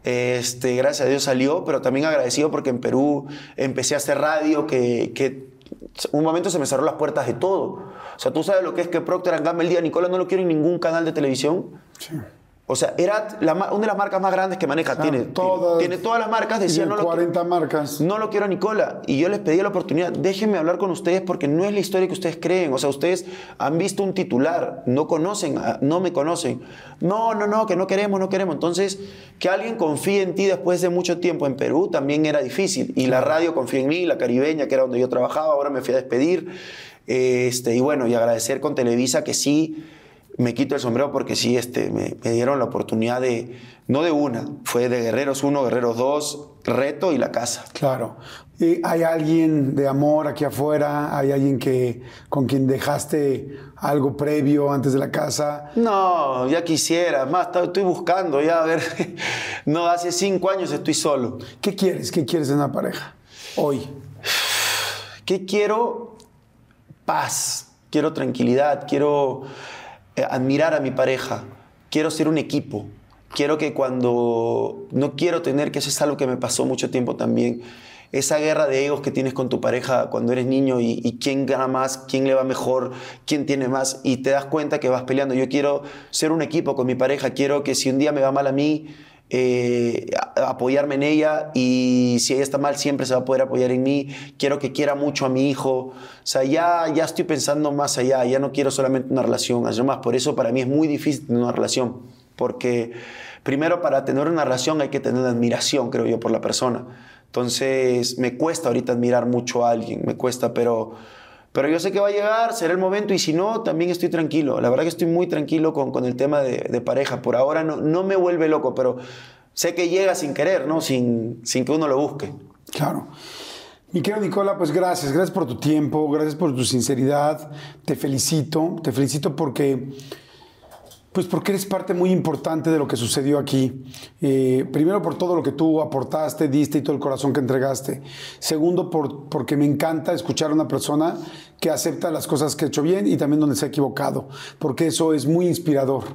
Este, gracias a Dios salió, pero también agradecido porque en Perú empecé a hacer radio, que, un momento se me cerró las puertas de todo. O sea, tú sabes lo que es que Procter Gamble el día Nicola no lo quiero en ningún canal de televisión. O sea, era la una de las marcas más grandes que maneja. Tiene, todas- tiene todas las marcas. Decía, Tiene no lo, 40 marcas. no lo quiero a Nicola. Y yo les pedí la oportunidad, déjenme hablar con ustedes porque no es la historia que ustedes creen. O sea, ustedes han visto un titular, no conocen, no me conocen. No, no, no, que no queremos, no queremos. Entonces, que alguien confíe en ti después de mucho tiempo en Perú también era difícil. Y la radio confía en mí, la caribeña, que era donde yo trabajaba, ahora me fui a despedir. Este, y bueno, y agradecer con Televisa que sí me quito el sombrero porque sí este, me, me dieron la oportunidad de, no de una, fue de Guerreros 1, Guerreros 2, Reto y La Casa. Claro. ¿Y ¿Hay alguien de amor aquí afuera? ¿Hay alguien que, con quien dejaste algo previo antes de la casa? No, ya quisiera, más, estoy- buscando ya, a ver, <laughs> no, hace cinco años estoy solo. ¿Qué quieres? ¿Qué quieres en una pareja? Hoy. ¿Qué quiero? Paz, quiero tranquilidad, quiero admirar a mi pareja, quiero ser un equipo, quiero que cuando no quiero tener, que eso es algo que me pasó mucho tiempo también, esa guerra de egos que tienes con tu pareja cuando eres niño y, y quién gana más, quién le va mejor, quién tiene más y te das cuenta que vas peleando. Yo quiero ser un equipo con mi pareja, quiero que si un día me va mal a mí, eh, apoyarme en ella y si ella está mal siempre se va a poder apoyar en mí. Quiero que quiera mucho a mi hijo. O sea, ya, ya estoy pensando más allá, ya no quiero solamente una relación. Además, por eso para mí es muy difícil tener una relación, porque primero para tener una relación hay que tener admiración, creo yo, por la persona. Entonces, me cuesta ahorita admirar mucho a alguien, me cuesta, pero... Pero yo sé que va a llegar, será el momento y si no, también estoy tranquilo. La verdad que estoy muy tranquilo con, con el tema de, de pareja. Por ahora no, no me vuelve loco, pero sé que llega sin querer, ¿no? Sin, sin que uno lo busque. Claro. Mi querido Nicola, pues gracias, gracias por tu tiempo, gracias por tu sinceridad, te felicito, te felicito porque, pues porque eres parte muy importante de lo que sucedió aquí. Eh, primero por todo lo que tú aportaste, diste y todo el corazón que entregaste. Segundo, por, porque me encanta escuchar a una persona que acepta las cosas que ha hecho bien y también donde se ha equivocado, porque eso es muy inspirador.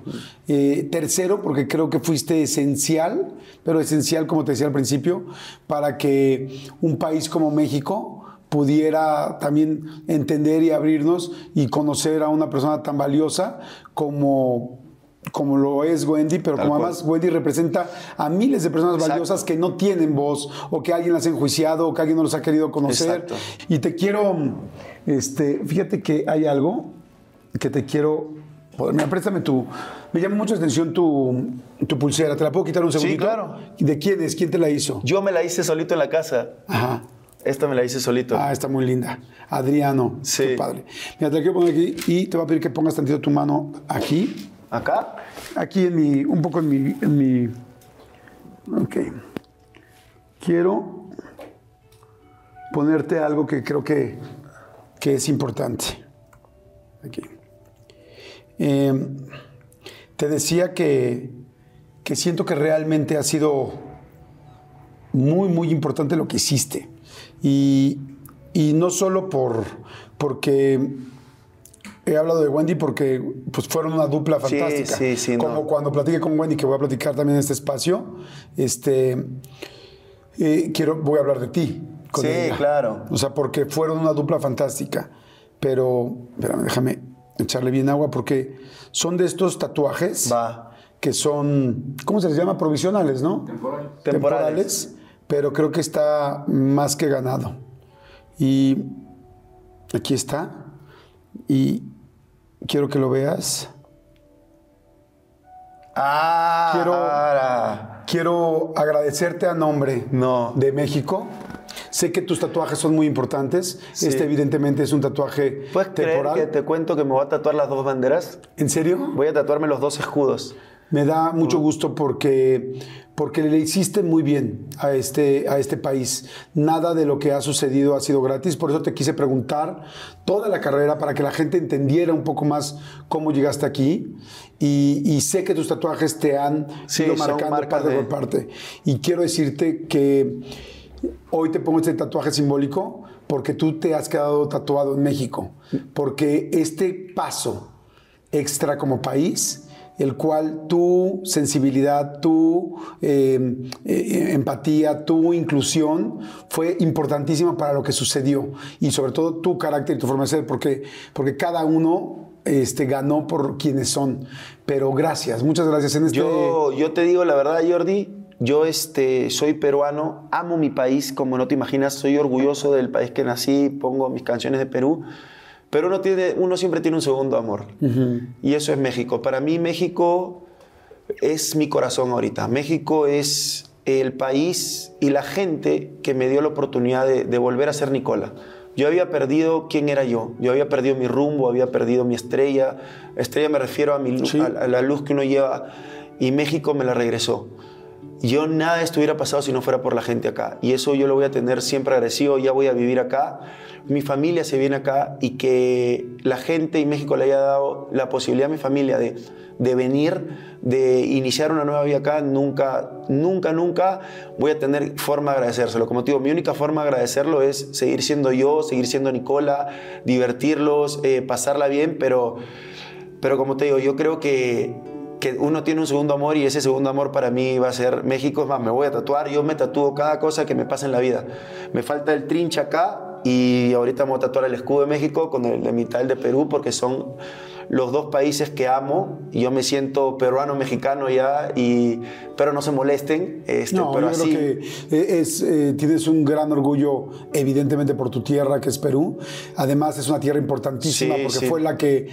Eh, tercero, porque creo que fuiste esencial, pero esencial, como te decía al principio, para que un país como México pudiera también entender y abrirnos y conocer a una persona tan valiosa como, como lo es Wendy, pero Tal como cual. además Wendy representa a miles de personas Exacto. valiosas que no tienen voz o que alguien las ha enjuiciado o que alguien no los ha querido conocer. Exacto. Y te quiero, este, fíjate que hay algo que te quiero... Mira, préstame tu... Me llama mucho la atención tu, tu pulsera. ¿Te la puedo quitar un Sí, segundito? claro. ¿De quién es? ¿Quién te la hizo? Yo me la hice solito en la casa. Ajá. Esta me la hice solito. Ah, está muy linda. Adriano. Sí. Qué padre. Mira, te la quiero poner aquí y te voy a pedir que pongas tantito tu mano aquí. ¿Acá? Aquí en mi, un poco en mi, en mi. Ok. Quiero ponerte algo que creo que, que es importante. Aquí. Eh, te decía que, que siento que realmente ha sido muy, muy importante lo que hiciste. Y, y no solo por, porque he hablado de Wendy porque pues, fueron una dupla Sí, fantástica. sí, sí, Como no. cuando platiqué con Wendy, que voy a platicar también en este espacio, este, eh, quiero, voy a hablar de ti. con Sí, ella. claro. O sea, porque fueron una dupla fantástica. Pero, espérame, déjame echarle bien agua porque son de estos tatuajes Va. que son, ¿cómo se les llama? Provisionales, ¿no? Temporales. Temporales. Pero creo que está más que ganado. Y aquí está. Y quiero que lo veas. Ah, Quiero-. Quiero agradecerte a nombre No. de México. Sé que tus tatuajes son muy importantes. Este evidentemente es un tatuaje ¿Puedes creer temporal. que te cuento que me voy a tatuar las dos banderas? ¿En serio? Voy a tatuarme los dos escudos. Me da mucho gusto porque, porque le hiciste muy bien a este, a este país. Nada de lo que ha sucedido ha sido gratis. Por eso te quise preguntar toda la carrera para que la gente entendiera un poco más cómo llegaste aquí. Y, y sé que tus tatuajes te han Sí, ido marcando parte de- por parte. Y quiero decirte que hoy te pongo este tatuaje simbólico porque tú te has quedado tatuado en México. Porque este paso extra como país, el cual tu sensibilidad, tu eh, eh, empatía, tu inclusión fue importantísima para lo que sucedió y sobre todo tu carácter y tu forma de ser, porque, porque cada uno este, ganó por quienes son. Pero gracias, muchas gracias en este... Yo, yo te digo la verdad, Jordi, yo este, soy peruano, amo mi país, como no te imaginas, soy orgulloso del país que nací, pongo mis canciones de Perú, pero uno, tiene, uno siempre tiene un segundo amor, y eso es México. Para mí México es mi corazón ahorita. México es el país y la gente que me dio la oportunidad de, de volver a ser Nicola. Yo había perdido quién era yo, yo había perdido mi rumbo, había perdido mi estrella. Estrella me refiero a, mi, lu- Sí. a, a la luz que uno lleva y México me la regresó. Yo nada estuviera pasado si no fuera por la gente acá. Y eso yo lo voy a tener siempre agradecido. Ya voy a vivir acá. Mi familia se viene acá y que la gente y México le haya dado la posibilidad a mi familia de, de venir, de iniciar una nueva vida acá, nunca, nunca, nunca voy a tener forma de agradecérselo. Como te digo, mi única forma de agradecerlo es seguir siendo yo, seguir siendo Nicola, divertirlos, eh, pasarla bien, pero, pero como te digo, yo creo que, que uno tiene un segundo amor y ese segundo amor para mí va a ser México. Es más, me voy a tatuar, yo me tatúo cada cosa que me pasa en la vida. Me falta el trincha acá y ahorita me voy a tatuar el escudo de México con el de mitad el de Perú porque son los dos países que amo. Yo me siento peruano, mexicano ya, y, pero no se molesten. Este, No, pero yo así, creo que es, eh, tienes un gran orgullo, evidentemente, por tu tierra, que es Perú. Además, es una tierra importantísima Sí, porque sí. fue la que.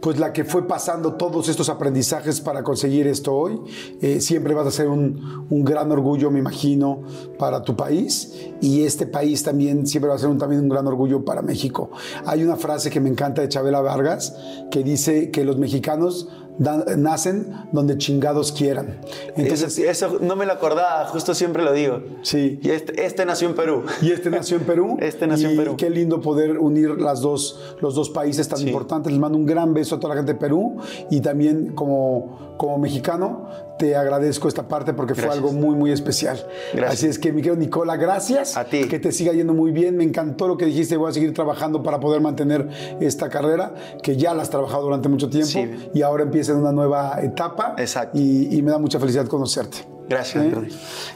Pues la que fue pasando todos estos aprendizajes para conseguir esto hoy. Eh, siempre vas a ser un, un gran orgullo, me imagino, para tu país. Y este país también siempre va a ser un, también un gran orgullo para México. Hay una frase que me encanta de Chabela Vargas que dice que los mexicanos dan- nacen donde chingados quieran. Entonces, eso, no me lo acordaba, justo siempre lo digo. Sí. Y este, este nació en Perú. Y este nació en Perú. <laughs> Este nació y en Perú. Qué lindo poder unir las dos, los dos países tan Sí. importantes. Les mando un gran beso a toda la gente de Perú y también como, como mexicano te agradezco esta parte porque fue algo muy, muy especial. Gracias. Así es que, mi querido Nicola, gracias. A ti. Que te siga yendo muy bien. Me encantó lo que dijiste. Voy a seguir trabajando para poder mantener esta carrera que ya la has trabajado durante mucho tiempo Sí. y ahora empieza en una nueva etapa. Exacto. Y, y me da mucha felicidad conocerte. Gracias, ¿Eh?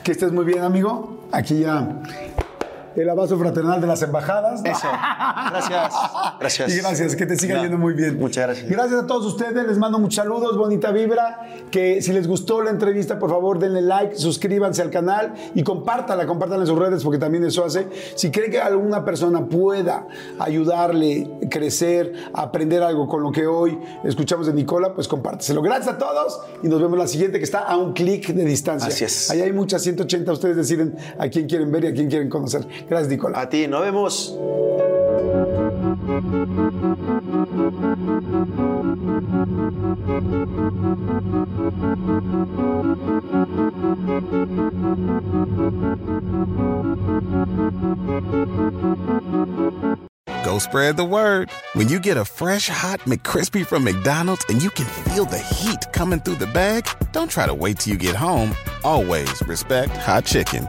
Que estés muy bien, amigo. Aquí ya el abrazo fraternal de las embajadas. Eso. Gracias. Gracias. Y gracias, que te siga No, yendo muy bien. Muchas gracias. Gracias a todos ustedes, les mando muchos saludos, bonita vibra. Que si les gustó la entrevista, por favor denle like, suscríbanse al canal y compártala, compártanla en sus redes porque también eso hace. Si creen que alguna persona pueda ayudarle, crecer, aprender algo con lo que hoy escuchamos de Nicola, pues compárteselo. Gracias a todos y nos vemos la siguiente que está a un clic de distancia. Así es. Ahí hay muchas 180, ustedes deciden a quién quieren ver y a quién quieren conocer. Gracias, Nicola. A ti, nos vemos. Go spread the word. When you get a fresh hot McCrispy from McDonald's and you can feel the heat coming through the bag, don't try to wait till you get home. Always respect hot chicken.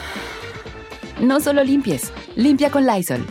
No solo limpies, limpia con Lysol.